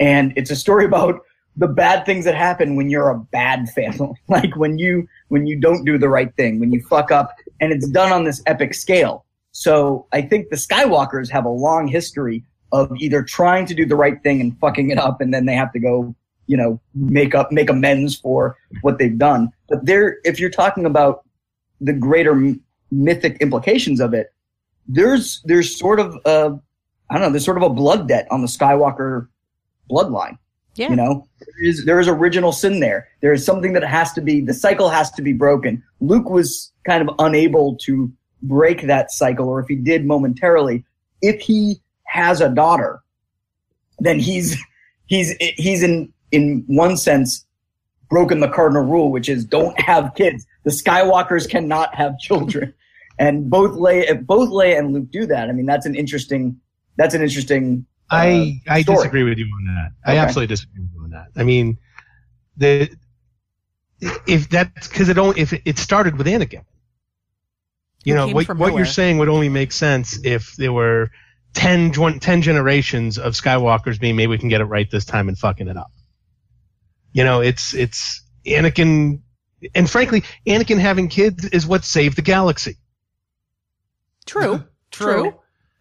Speaker 8: And it's a story about the bad things that happen when you're a bad family. like when you, when you don't do the right thing, when you fuck up, and it's done on this epic scale. So I think the Skywalkers have a long history of either trying to do the right thing and fucking it up, and then they have to go, you know, make up, make amends for what they've done. But there, if you're talking about the greater m- mythic implications of it, there's there's sort of a, I don't know, there's sort of a blood debt on the Skywalker bloodline.
Speaker 9: Yeah.
Speaker 8: You know, there is there is original sin there. There is something that has to be the cycle has to be broken. Luke was kind of unable to break that cycle, or if he did momentarily, if he has a daughter, then he's he's he's in in one sense broken the cardinal rule, which is don't have kids. The Skywalkers cannot have children, and both Leia both Leia and Luke do that. I mean, that's an interesting that's an interesting. Uh,
Speaker 7: I I
Speaker 8: story.
Speaker 7: disagree with you on that. I absolutely disagree with you on that. I mean, the if that's because it only if it, it started with Anakin. You
Speaker 9: Who
Speaker 7: know what what
Speaker 9: nowhere.
Speaker 7: you're saying would only make sense if there were 10, gen- 10 generations of Skywalkers being maybe we can get it right this time and fucking it up. You know, it's it's Anakin, and frankly, Anakin having kids is what saved the galaxy.
Speaker 9: True. True.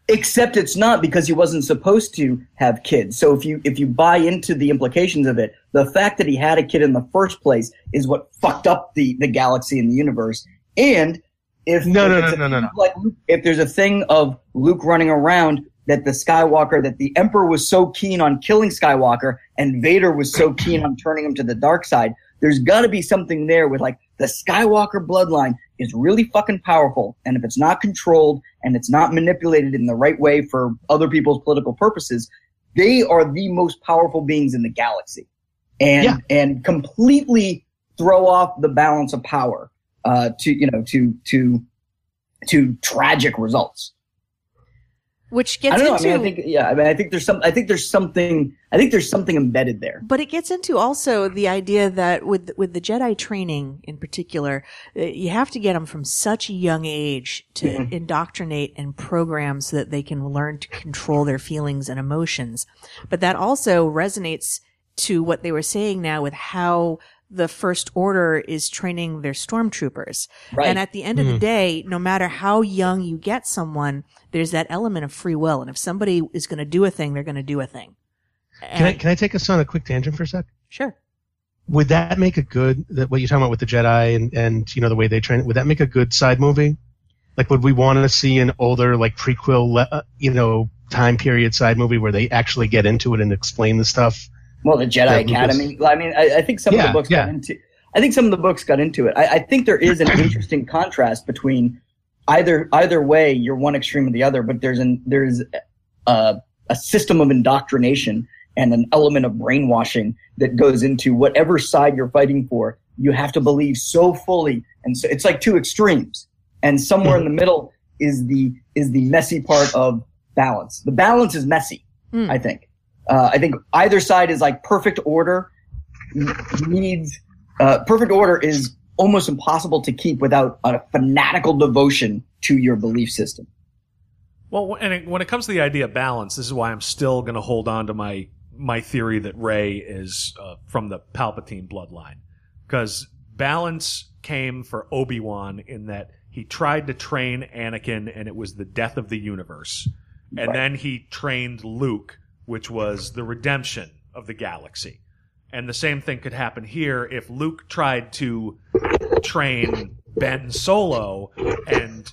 Speaker 8: Except it's not because he wasn't supposed to have kids. So if you if you buy into the implications of it, the fact that he had a kid in the first place is what fucked up the the galaxy and the universe. And if
Speaker 7: No,
Speaker 8: if
Speaker 7: no,
Speaker 8: it's
Speaker 7: no, no, no,
Speaker 8: Like Luke- if there's a thing of Luke running around that the Skywalker that the Emperor was so keen on killing Skywalker and Vader was so keen on turning him to the dark side, there's got to be something there with like the Skywalker bloodline is really fucking powerful. And if it's not controlled and it's not manipulated in the right way for other people's political purposes, they are the most powerful beings in the galaxy and,
Speaker 7: Yeah.
Speaker 8: and completely throw off the balance of power, uh, to, you know, to, to, to tragic results.
Speaker 9: Which gets
Speaker 8: I don't know.
Speaker 9: into
Speaker 8: I mean, I think, yeah, I mean, I think there's some, I think there's something, I think there's something embedded there.
Speaker 9: But it gets into also the idea that with with the Jedi training in particular, uh, you have to get them from such a young age to
Speaker 8: Mm-hmm.
Speaker 9: indoctrinate and program so that they can learn to control their feelings and emotions. But that also resonates to what they were saying now with how the First Order is training their stormtroopers.
Speaker 8: Right.
Speaker 9: And at the end of the day, no matter how young you get someone, there's that element of free will. And if somebody is going to do a thing, they're going to do a thing.
Speaker 7: Can I can I take us on a quick tangent for a sec?
Speaker 9: Sure.
Speaker 7: would that make a good that what you're talking about with the Jedi and and you know the way they train would that make a good side movie? Like would we want to see an older like prequel uh, you know time period side movie where they actually get into it and explain the stuff?
Speaker 8: Well, the Jedi
Speaker 7: Yeah, Lucas-
Speaker 8: Academy. I mean, I, I think some of the books
Speaker 7: yeah.
Speaker 8: got into. I think some of the books got into it. I, I think there is an interesting contrast between either either way. You're one extreme or the other, but there's an there's a, a system of indoctrination and an element of brainwashing that goes into whatever side you're fighting for. You have to believe so fully, and so it's like two extremes. And somewhere in the middle is the is the messy part of balance. The balance is messy.
Speaker 9: Hmm.
Speaker 8: I think. Uh, I think either side is like perfect order needs uh, perfect order is almost impossible to keep without a fanatical devotion to your belief system.
Speaker 4: Well, and it, when it comes to the idea of balance, this is why I'm still going to hold on to my my theory that Rey is uh, from the Palpatine bloodline, because balance came for Obi Wan in that he tried to train Anakin, and it was the death of the universe, and
Speaker 8: Right.
Speaker 4: then he trained Luke, which was the redemption of the galaxy. And the same thing could happen here if Luke tried to train Ben Solo and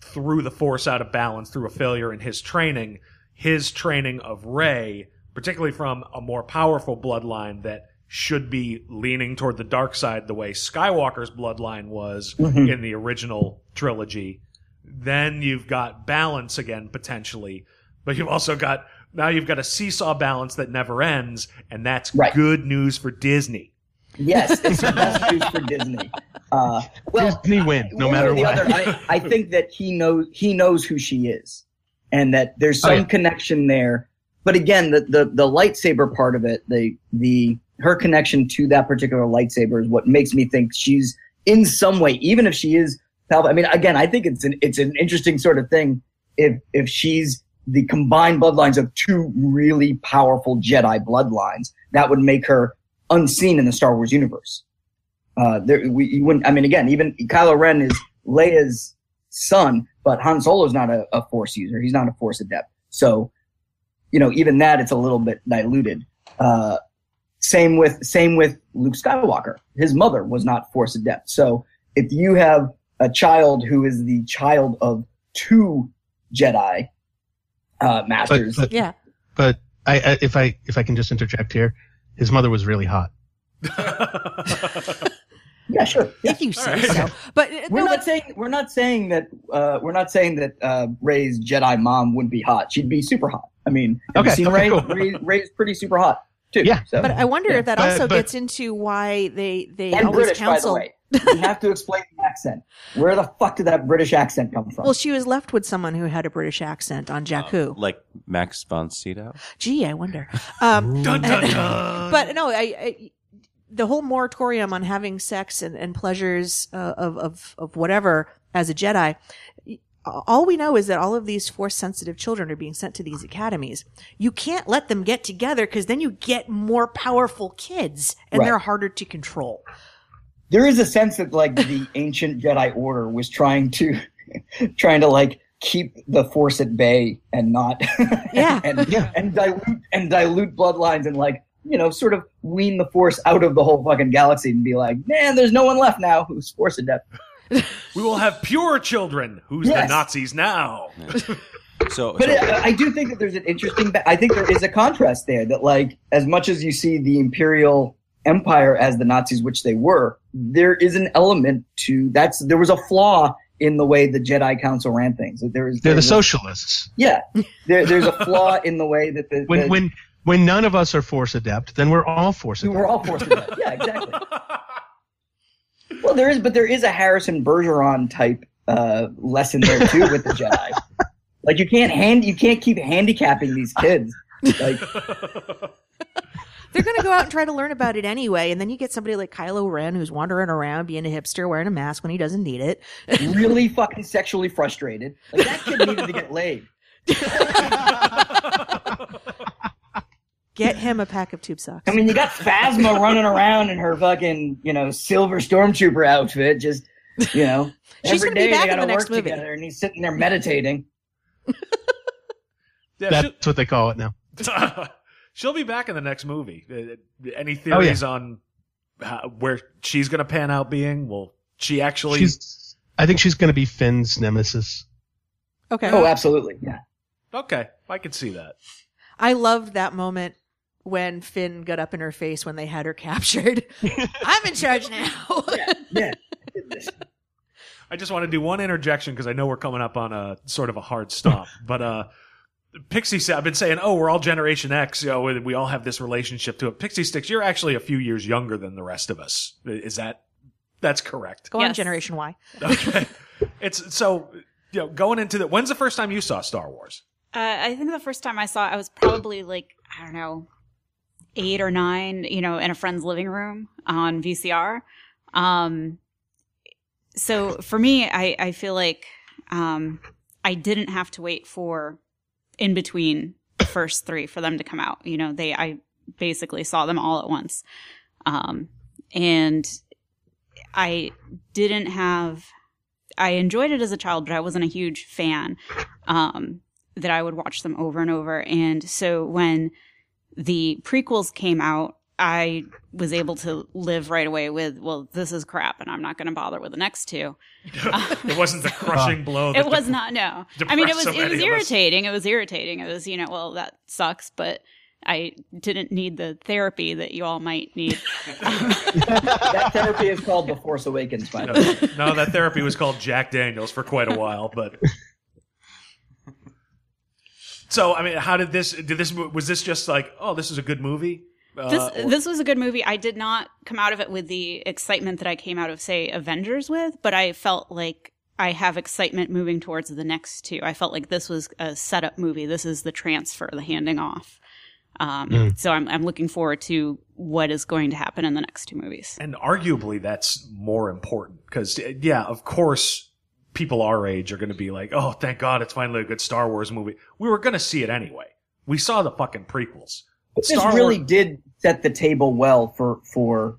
Speaker 4: threw the force out of balance through a failure in his training, his training of Rey, particularly from a more powerful bloodline that should be leaning toward the dark side the way Skywalker's bloodline was
Speaker 8: Mhm.
Speaker 4: in the original trilogy. Then you've got balance again potentially, but you've also got now you've got a seesaw balance that never ends, and that's
Speaker 8: Right.
Speaker 4: good news for Disney.
Speaker 8: Yes, it's the best news for Disney. Uh, well,
Speaker 7: Disney win no matter what.
Speaker 8: other, I, I think that he knows he knows who she is, and that there's
Speaker 7: Oh,
Speaker 8: some
Speaker 7: yeah.
Speaker 8: connection there but again, the, the the lightsaber part of it, the the her connection to that particular lightsaber is what makes me think she's in some way, even if she is Palpatine. I mean, again, I think it's an it's an interesting sort of thing if if she's the combined bloodlines of two really powerful Jedi bloodlines, that would make her unseen in the Star Wars universe. Uh, there, we, you wouldn't, I mean, again, even Kylo Ren is Leia's son, but Han Solo's not a, a force user. He's not a force adept. So, you know, even that, it's a little bit diluted. Uh, same with, same with Luke Skywalker. His mother was not force adept. So if you have a child who is the child of two Jedi, uh, masters.
Speaker 7: But, but,
Speaker 9: Yeah.
Speaker 7: But I, I, if I if I can just interject here, his mother was really hot.
Speaker 8: Yeah, sure. Yeah.
Speaker 9: If you say so. But uh,
Speaker 8: We're
Speaker 9: no,
Speaker 8: not
Speaker 9: but-
Speaker 8: saying we're not saying that uh, we're not saying that uh, Rey's Jedi mom wouldn't be hot. She'd be super hot. I mean, have you
Speaker 7: Okay,
Speaker 8: seen
Speaker 7: okay,
Speaker 8: Rey?
Speaker 7: cool.
Speaker 8: Rey? Rey's pretty super hot too.
Speaker 7: Yeah.
Speaker 8: So.
Speaker 9: But I wonder
Speaker 8: Yeah.
Speaker 9: if that
Speaker 7: But-
Speaker 9: also
Speaker 7: but-
Speaker 9: gets into why they they always
Speaker 8: British,
Speaker 9: counsel.
Speaker 8: by the way. You have to explain the accent. Where the fuck did that British accent come from?
Speaker 9: Well, she was left with someone who had a British accent on Jakku.
Speaker 6: Like Max von Sydow.
Speaker 9: Gee, I wonder. Um,
Speaker 4: Dun, dun, dun.
Speaker 9: but no, I, I the whole moratorium on having sex and, and pleasures uh, of, of of whatever as a Jedi. All we know is that all of these force sensitive children are being sent to these academies. You can't let them get together because then you get more powerful kids and
Speaker 8: Right.
Speaker 9: they're harder to control.
Speaker 8: There is a sense that like the ancient Jedi Order was trying to trying to like keep the Force at bay and not
Speaker 9: Yeah.
Speaker 8: and
Speaker 7: Yeah.
Speaker 8: and dilute and dilute bloodlines and like you know sort of wean the Force out of the whole fucking galaxy and be like, man, there's no one left now who's Force adept.
Speaker 4: we will have pure children. Who's
Speaker 8: Yes.
Speaker 4: the Nazis now?
Speaker 6: So,
Speaker 8: But
Speaker 6: so-
Speaker 8: I I do think that there's an interesting. I think there is a contrast there that, like, as much as you see the Imperial Empire as the Nazis, which they were, there is an element to that's. There was a flaw in the way the Jedi Council ran things. There is.
Speaker 7: They're the
Speaker 8: a-
Speaker 7: socialists.
Speaker 8: Yeah, there, there's a flaw in the way that the.
Speaker 7: When
Speaker 8: the-
Speaker 7: when when none of us are force adept, then we're all force adept.
Speaker 8: we're all force adept. Yeah, exactly. well, there is, but there is a Harrison Bergeron type uh, lesson there too with the Jedi. Like you can't hand, you can't keep handicapping these kids. Like
Speaker 9: They're going to go out and try to learn about it anyway. And then you get somebody like Kylo Ren who's wandering around being a hipster wearing a mask when he doesn't need it.
Speaker 8: really fucking sexually frustrated. Like that kid needed to get laid.
Speaker 9: Get him a pack of tube socks.
Speaker 8: I mean, you got Phasma running around in her fucking, you know, silver stormtrooper outfit, just, you know,
Speaker 9: She's
Speaker 8: every
Speaker 9: gonna be back
Speaker 8: they
Speaker 9: in
Speaker 8: gotta
Speaker 9: the next
Speaker 8: work
Speaker 9: movie.
Speaker 8: together, and he's sitting there meditating.
Speaker 4: Yeah,
Speaker 7: That's what they call it now.
Speaker 4: She'll, she'll be back in the next movie. Uh, Any
Speaker 7: Oh,
Speaker 4: theories on how, where she's going to pan out being? Will she actually?
Speaker 7: She's, I think she's going to be Finn's nemesis.
Speaker 9: Okay.
Speaker 8: Oh, absolutely, yeah.
Speaker 4: okay, I can see that.
Speaker 9: I loved that moment when Finn got up in her face when they had her captured. I'm in charge now.
Speaker 8: Yeah.
Speaker 4: I just want to do one interjection because I know we're coming up on a sort of a hard stop. but uh, Pixie, St- I've been saying, oh, we're all Generation X. You know, we- we all have this relationship to it. Pixie Sticks, you're actually a few years younger than the rest of us. Is that? That's correct.
Speaker 9: Go on, Generation Y.
Speaker 4: Okay. it's so you know going into the. When's the first time you saw Star Wars?
Speaker 10: Uh, I think the first time I saw it, I was probably like, I don't know, eight or nine, you know, in a friend's living room on VCR. Um, so for me, I, I feel like um, I didn't have to wait for in between the first three for them to come out. You know, they, I basically saw them all at once. Um, and I didn't have, I enjoyed it as a child, but I wasn't a huge fan. Um, that I would watch them over and over. And so when the prequels came out, I was able to live right away with, well, this is crap and I'm not going to bother with the next two.
Speaker 4: it wasn't the crushing blow. that
Speaker 10: It was
Speaker 4: de-
Speaker 10: not, no. I mean, it was,
Speaker 4: so
Speaker 10: it was
Speaker 4: many of us.
Speaker 10: irritating. It was irritating. It was, you know, well, that sucks, but I didn't need the therapy that you all might need.
Speaker 8: That therapy is called The Force Awakens, by the
Speaker 4: No,
Speaker 8: way.
Speaker 4: no, that therapy was called Jack Daniels for quite a while, but. So I mean, how did this? Did this? Was this just like, oh, this is a good movie? Uh,
Speaker 10: this
Speaker 4: or-
Speaker 10: this was a good movie. I did not come out of it with the excitement that I came out of say Avengers with, but I felt like I have excitement moving towards the next two. I felt like this was a setup movie. This is the transfer, the handing off. Um,
Speaker 4: Mm.
Speaker 10: So I'm, I'm looking forward to what is going to happen in the next two movies.
Speaker 4: And arguably, that's more important because, yeah, of course, people our age are going to be like, "Oh, thank God, it's finally a good Star Wars movie." We were going to see it anyway. We saw the fucking prequels.
Speaker 8: But this really did set the table well for for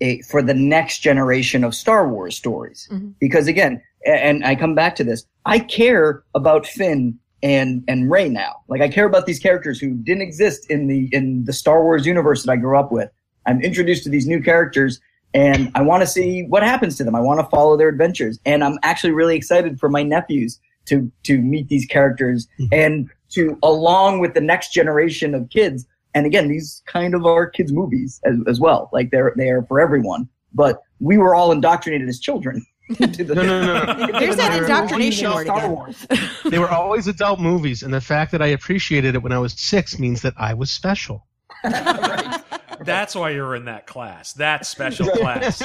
Speaker 8: a for the next generation of Star Wars stories. Mm-hmm. Because again, and I come back to this, I care about Finn and and Rey now. Like I care about these characters who didn't exist in the in the Star Wars universe that I grew up with. I'm introduced to these new characters and I want to see what happens to them. I want to follow their adventures. And I'm actually really excited for my nephews to to meet these characters mm-hmm. and to along with the next generation of kids. And again, these kind of are kids movies as, as well. Like they're they are for everyone. But we were all indoctrinated as children. the-
Speaker 7: No, no, no, no.
Speaker 9: There's that indoctrination
Speaker 7: always
Speaker 9: word
Speaker 7: Star. Wars. They were always adult movies, and the fact that I appreciated it when I was six means that I was special.
Speaker 4: That's why you're in that class. That special class.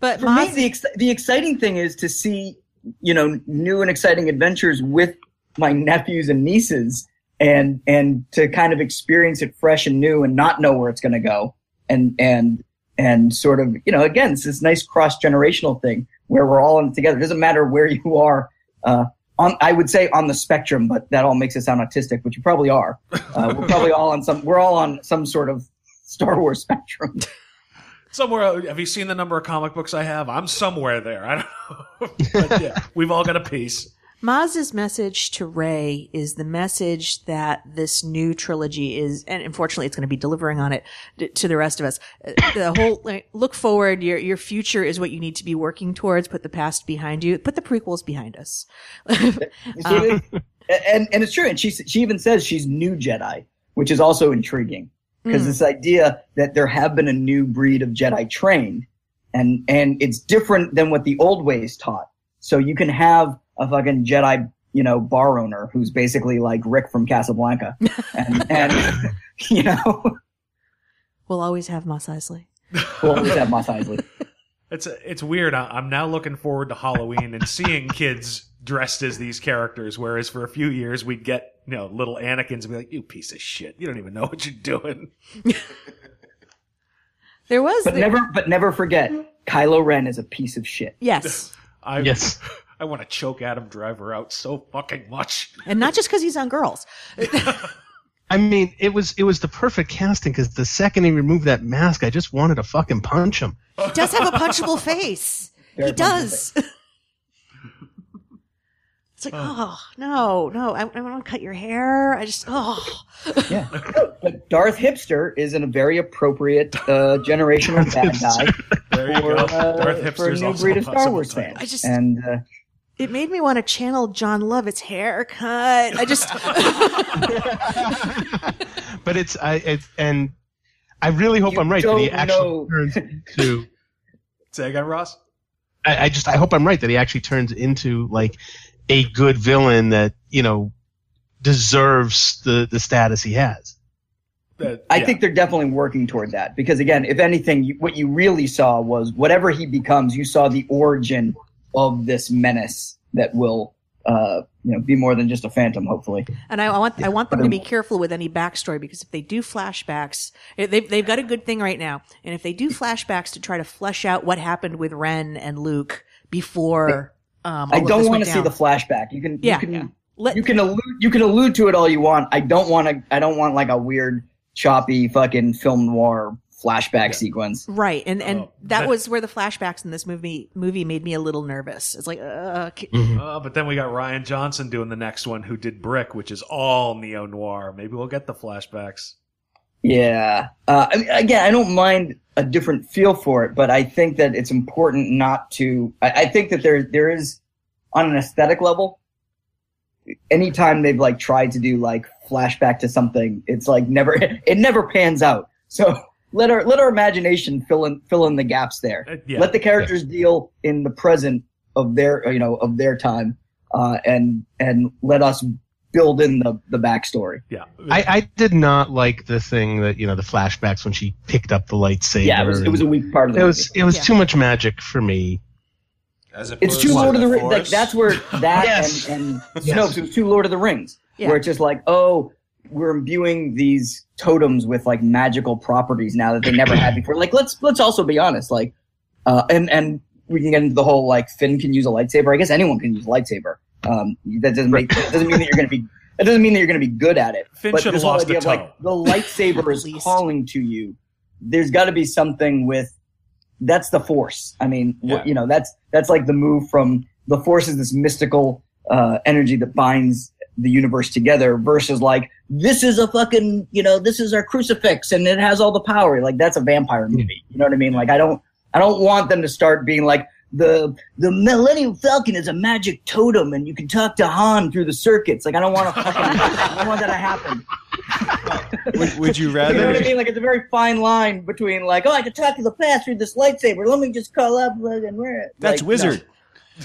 Speaker 9: But
Speaker 8: for me, the ex- the exciting thing is to see you know new and exciting adventures with my nephews and nieces, and and to kind of experience it fresh and new, and not know where it's going to go, and and and sort of you know again it's this nice cross generational thing where we're all in it together. It doesn't matter where you are. Uh, on, I would say on the spectrum, but that all makes it sound autistic, which you probably are. Uh, we're probably all on some. We're all on some sort of Star Wars spectrum.
Speaker 4: Somewhere, have you seen the number of comic books I have? I'm somewhere there. I don't know. but yeah, we've all got a piece.
Speaker 9: Maz's message to Rey is the message that this new trilogy is, and unfortunately, it's going to be delivering on it t- to the rest of us. The whole like, look forward. Your your future is what you need to be working towards. Put the past behind you. Put the prequels behind us. Um,
Speaker 8: and and it's true. And she she even says she's new Jedi, which is also intriguing because
Speaker 9: Mm.
Speaker 8: this idea that there have been a new breed of Jedi trained, and and it's different than what the old ways taught. So you can have a fucking Jedi, you know, bar owner who's basically like Rick from Casablanca, and and you know,
Speaker 9: we'll always have Mos Eisley.
Speaker 8: we'll always have Mos Eisley.
Speaker 4: It's it's weird. I- I'm now looking forward to Halloween and seeing kids dressed as these characters. Whereas for a few years we'd get you know little Anakin's and be like, "You piece of shit! You don't even know what you're doing."
Speaker 9: There was
Speaker 8: But never, but never forget, Kylo Ren is a piece of shit.
Speaker 9: Yes.
Speaker 4: I,
Speaker 7: Yes.
Speaker 4: I want to choke Adam Driver out so fucking much.
Speaker 9: and not just because he's on girls.
Speaker 7: I mean, it was it was the perfect casting because the second he removed that mask, I just wanted to fucking punch him.
Speaker 9: He does have a punchable face.
Speaker 8: Very
Speaker 9: he does. It's like, oh no, no! I, I want to cut your hair. I just, oh,
Speaker 8: Yeah. But Darth Hipster is in a very appropriate uh, generational bad guy
Speaker 4: There you
Speaker 8: for, uh, for a
Speaker 4: Hipster's
Speaker 8: new breed of Star Wars
Speaker 4: title.
Speaker 8: fan.
Speaker 9: I just-
Speaker 8: and uh,
Speaker 9: it made me want to channel John Lovett's haircut. I just,
Speaker 7: But it's I it, and I really hope
Speaker 8: You
Speaker 7: I'm right that he actually
Speaker 8: know.
Speaker 7: turns into.
Speaker 4: Say again, Ross.
Speaker 7: I, I just I hope I'm right that he actually turns into like a good villain that you know deserves the the status he has.
Speaker 8: I
Speaker 4: yeah.
Speaker 8: think they're definitely working toward that because again, if anything, you, what you really saw was whatever he becomes, you saw the origin of this menace that will, uh, you know, be more than just a phantom. Hopefully,
Speaker 9: and I, I want, I want them to be careful with any backstory because if they do flashbacks, eh, they've, they've got a good thing right now. And if they do flashbacks to try to flesh out what happened with Ren and Luke before, um,
Speaker 8: I don't want to see the flashback. You can,
Speaker 9: Yeah.
Speaker 8: you can,
Speaker 9: Let-
Speaker 8: you can allude, you can allude to it all you want. I don't want to. I don't want like a weird, choppy, fucking film noir flashback sequence.
Speaker 9: Right, and and
Speaker 4: Oh,
Speaker 9: that
Speaker 4: but-
Speaker 9: was where the flashbacks in this movie movie made me a little nervous. It's like, uh, k-
Speaker 4: Uh, but then we got Rian Johnson doing the next one, who did Brick, which is all neo noir. Maybe we'll get the flashbacks.
Speaker 8: Yeah. Uh, I mean, again, I don't mind a different feel for it, but I think that it's important not to. I, I think that there there is, on an aesthetic level, anytime they've like tried to do like flashback to something, it's like never it never pans out. So let our let our imagination fill in fill in the gaps there.
Speaker 4: Uh, yeah.
Speaker 8: Let the characters deal in the present of their you know of their time, uh, and and let us build in the the backstory.
Speaker 4: Yeah.
Speaker 7: I, I did not like the thing that you know the flashbacks when she picked up the lightsaber.
Speaker 8: Yeah, it was, it was a weak part of the
Speaker 7: It
Speaker 8: movie.
Speaker 7: was it was
Speaker 9: Yeah.
Speaker 7: too much magic for me.
Speaker 6: As
Speaker 8: it's too Lord of the
Speaker 6: the
Speaker 8: Rings. Like that's where that
Speaker 7: Yes.
Speaker 8: and and
Speaker 7: Yes.
Speaker 8: Snoke. It was too Lord of the Rings,
Speaker 9: Yeah.
Speaker 8: where it's just like, oh, we're imbuing these totems with like magical properties now that they never had before. Like let's let's also be honest, like, uh, and and we can get into the whole like Finn can use a lightsaber. I guess anyone can use a lightsaber. Um, that doesn't make that doesn't mean that you're going to be. It doesn't mean that you're going to be good at it.
Speaker 4: Finn
Speaker 8: but
Speaker 4: should have
Speaker 8: whole
Speaker 4: lost
Speaker 8: idea
Speaker 4: a
Speaker 8: of like the lightsaber is
Speaker 9: least.
Speaker 8: calling to you. There's got to be something with that's the force. I mean,
Speaker 6: Yeah.
Speaker 8: you know, that's that's like the move from the force is this mystical uh, energy that binds the universe together versus like this is a fucking you know this is our crucifix and it has all the power. Like that's a vampire movie. You know what I mean? Like I don't I don't want them to start being like the the Millennium Falcon is a magic totem and you can talk to Han through the circuits. Like I don't want to fucking I don't want that to happen.
Speaker 6: would, would you rather?
Speaker 8: You know what I mean? Like it's a very fine line between like, oh, I can talk to the past through this lightsaber. Let me just call up and wear it.
Speaker 6: That's
Speaker 8: Like,
Speaker 6: wizard.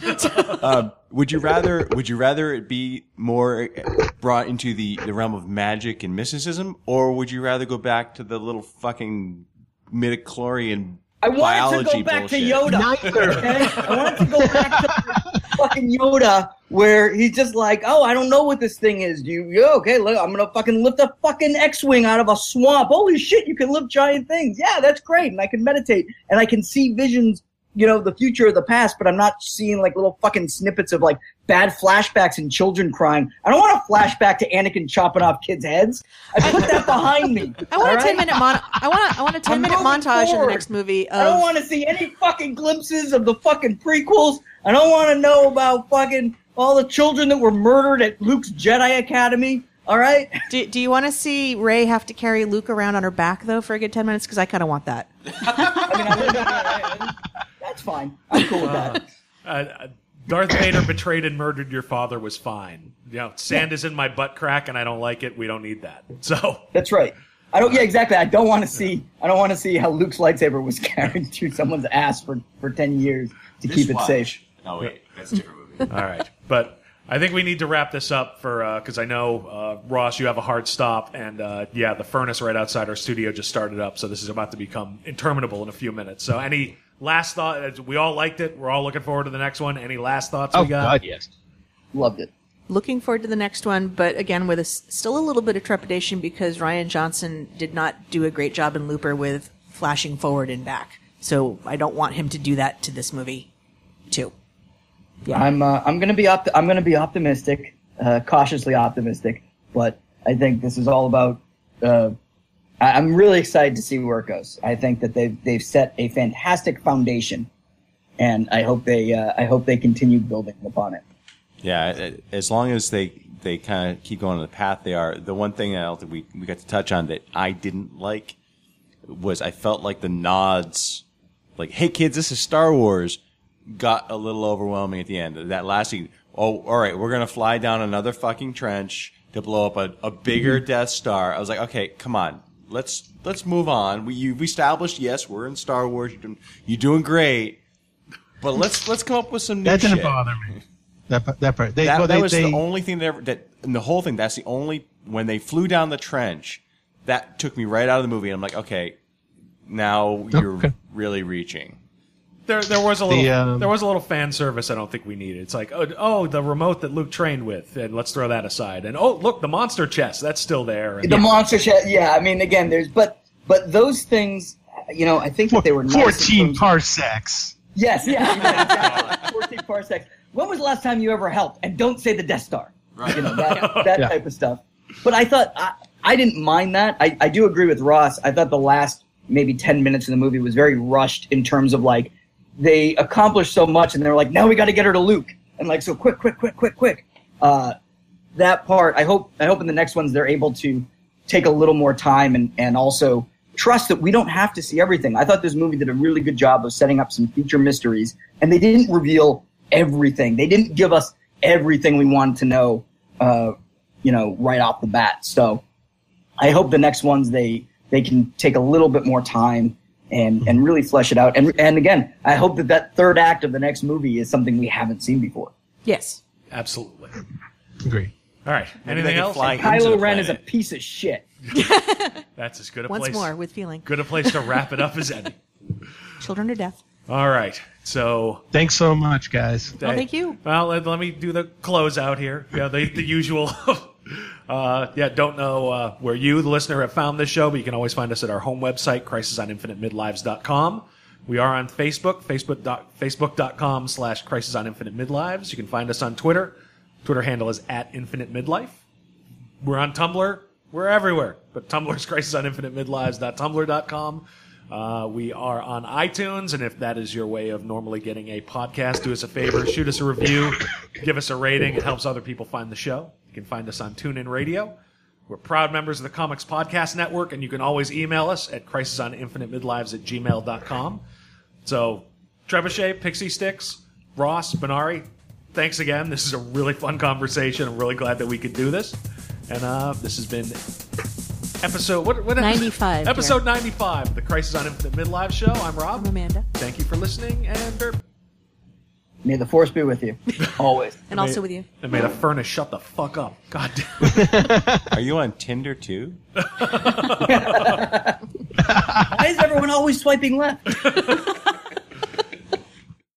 Speaker 6: um, would you rather? Would you rather it be more eh, brought into the, the realm of magic and mysticism, or would you rather go back to the little fucking midichlorian
Speaker 8: I want
Speaker 6: biology
Speaker 8: it to go back
Speaker 6: bullshit?
Speaker 8: to Yoda.
Speaker 7: Neither.
Speaker 8: Okay? I want to go back to fucking Yoda, where he's just like, oh, I don't know what this thing is. Do you? Yeah, okay, look, I'm gonna fucking lift a fucking X-wing out of a swamp. Holy shit, you can lift giant things. Yeah, that's great, and I can meditate, and I can see visions. You know, the future or the past, but I'm not seeing like little fucking snippets of like bad flashbacks and children crying. I don't want a flashback to Anakin chopping off kids' heads. I put that behind me.
Speaker 9: I want a ten minute mon- I want a, I want a ten
Speaker 8: I'm
Speaker 9: minute montage in the next movie
Speaker 8: I don't want to see any fucking glimpses of the fucking prequels. I don't want to know about fucking all the children that were murdered at Luke's Jedi Academy. All right,
Speaker 9: do, do you want to see Rey have to carry Luke around on her back though for a good ten minutes because I kind of want that.
Speaker 8: I mean, that's fine. I'm cool with that.
Speaker 4: Uh, Darth Vader betrayed and murdered your father was fine. You know, sand is in my butt crack and I don't like it. We don't need that. So
Speaker 8: That's right. I don't. Yeah, exactly. I don't want to see. I don't want to see how Luke's lightsaber was carried through someone's ass for for ten years to keep it safe.
Speaker 6: Oh wait, that's a different movie.
Speaker 4: All right, but I think we need to wrap this up for because I know uh, Ross, you have a hard stop, and uh, yeah, the furnace right outside our studio just started up, so this is about to become interminable in a few minutes. So, any last thought? We all liked it. We're all looking forward to the next one. Any last thoughts
Speaker 7: Oh
Speaker 4: we got?
Speaker 7: God, yes.
Speaker 8: Loved it.
Speaker 9: Looking forward to the next one, but again with a s still a little bit of trepidation because Rian Johnson did not do a great job in Looper with flashing forward and back. So I don't want him to do that to this movie, too.
Speaker 8: Yeah, I'm uh, I'm gonna be opt- I'm gonna be optimistic, uh, cautiously optimistic, but I think this is all about. Uh, I- I'm really excited to see where it goes. I think that they've they've set a fantastic foundation, and I hope they uh, I hope they continue building upon it.
Speaker 6: Yeah, as long as they they kind of keep going on the path they are. The one thing I we we got to touch on that I didn't like was I felt like the nods, like "Hey kids, this is Star Wars," got a little overwhelming at the end. That last scene. Oh, all right, we're gonna fly down another fucking trench to blow up a, a bigger Death Star. I was like, okay, come on, let's let's move on. We you've established, yes, we're in Star Wars. You're doing, you're doing great, but let's let's come up with some new
Speaker 7: That didn't
Speaker 6: shit
Speaker 7: bother me. That that part. They,
Speaker 6: that,
Speaker 7: well,
Speaker 6: that
Speaker 7: they,
Speaker 6: was
Speaker 7: they,
Speaker 6: the only thing that ever that in the whole thing. That's the only when they flew down the trench. That took me right out of the movie. And I'm like, okay, now oh, you're
Speaker 7: Okay.
Speaker 6: really reaching.
Speaker 4: There, there was a little,
Speaker 7: The, um,
Speaker 4: there was a little fan service. I don't think we needed. It's like, oh, oh, the remote that Luke trained with, and let's throw that aside. And oh, look, the monster chest, that's still there. And
Speaker 8: The monster chest, Yeah, I mean, again, there's but but those things, you know, I think that they were
Speaker 7: fourteen
Speaker 8: terms-
Speaker 7: parsecs.
Speaker 8: Yes, yeah, yeah, exactly. 14 parsecs. When was the last time you ever helped? And don't say the Death Star. Right. You know, that, that
Speaker 7: Yeah.
Speaker 8: type of stuff. But I thought, I, I didn't mind that. I, I do agree with Ross. I thought the last maybe 10 minutes of the movie was very rushed in terms of like, they accomplished so much and they're like, now we got to get her to Luke. And like, so quick, quick, quick, quick, quick. Uh, that part, I hope, I hope in the next ones they're able to take a little more time and, and also trust that we don't have to see everything. I thought this movie did a really good job of setting up some future mysteries, and they didn't reveal everything. They didn't give us everything we wanted to know, uh, you know, right off the bat. So I hope the next ones they they can take a little bit more time and and really flesh it out. And and again, I hope that that third act of the next movie is something we haven't seen before.
Speaker 9: Yes.
Speaker 4: absolutely.
Speaker 7: Agree.
Speaker 4: All right.
Speaker 6: Maybe
Speaker 4: Anything else?
Speaker 6: fly into
Speaker 8: Kylo
Speaker 6: the
Speaker 8: Ren is a piece of shit.
Speaker 4: That's as good a
Speaker 9: Once
Speaker 4: place.
Speaker 9: more with feeling.
Speaker 4: Good a place to wrap it up as any.
Speaker 9: Children to death.
Speaker 4: All right. So
Speaker 7: Thanks so much, guys.
Speaker 9: Well, thank you.
Speaker 4: Well, let, let me do the close out here. Yeah, the, the usual. uh, yeah, don't know uh, where you, the listener, have found this show, but you can always find us at our home website, crisisoninfinitemidlives.com. We are on Facebook, Facebook dot, facebook.com slash crisis on infinite midlives. You can find us on Twitter. Twitter handle is at infinite midlife. We're on Tumblr. We're everywhere. But Tumblr's crisis on infinite midlives.tumblr.com. Uh, we are on iTunes, and if that is your way of normally getting a podcast, do us a favor, shoot us a review, give us a rating. It helps other people find the show. You can find us on TuneIn Radio. We're proud members of the Comics Podcast Network, and you can always email us at crisisoninfinitemidlives at gmail.com. So, Trebuchet, Pixie Sticks, Ross, Benari, thanks again. This is a really fun conversation. I'm really glad that we could do this. And uh, this has been episode what, what
Speaker 9: 95,
Speaker 4: Episode 95 of the Crisis on Infinite Midlife show. I'm Rob.
Speaker 9: I'm Amanda.
Speaker 4: Thank you for listening, and er,
Speaker 8: May the force be with you, always.
Speaker 9: And also with you.
Speaker 4: and may the furnace shut the fuck up. God damn.
Speaker 6: Are you on Tinder too?
Speaker 8: Why is everyone always swiping left?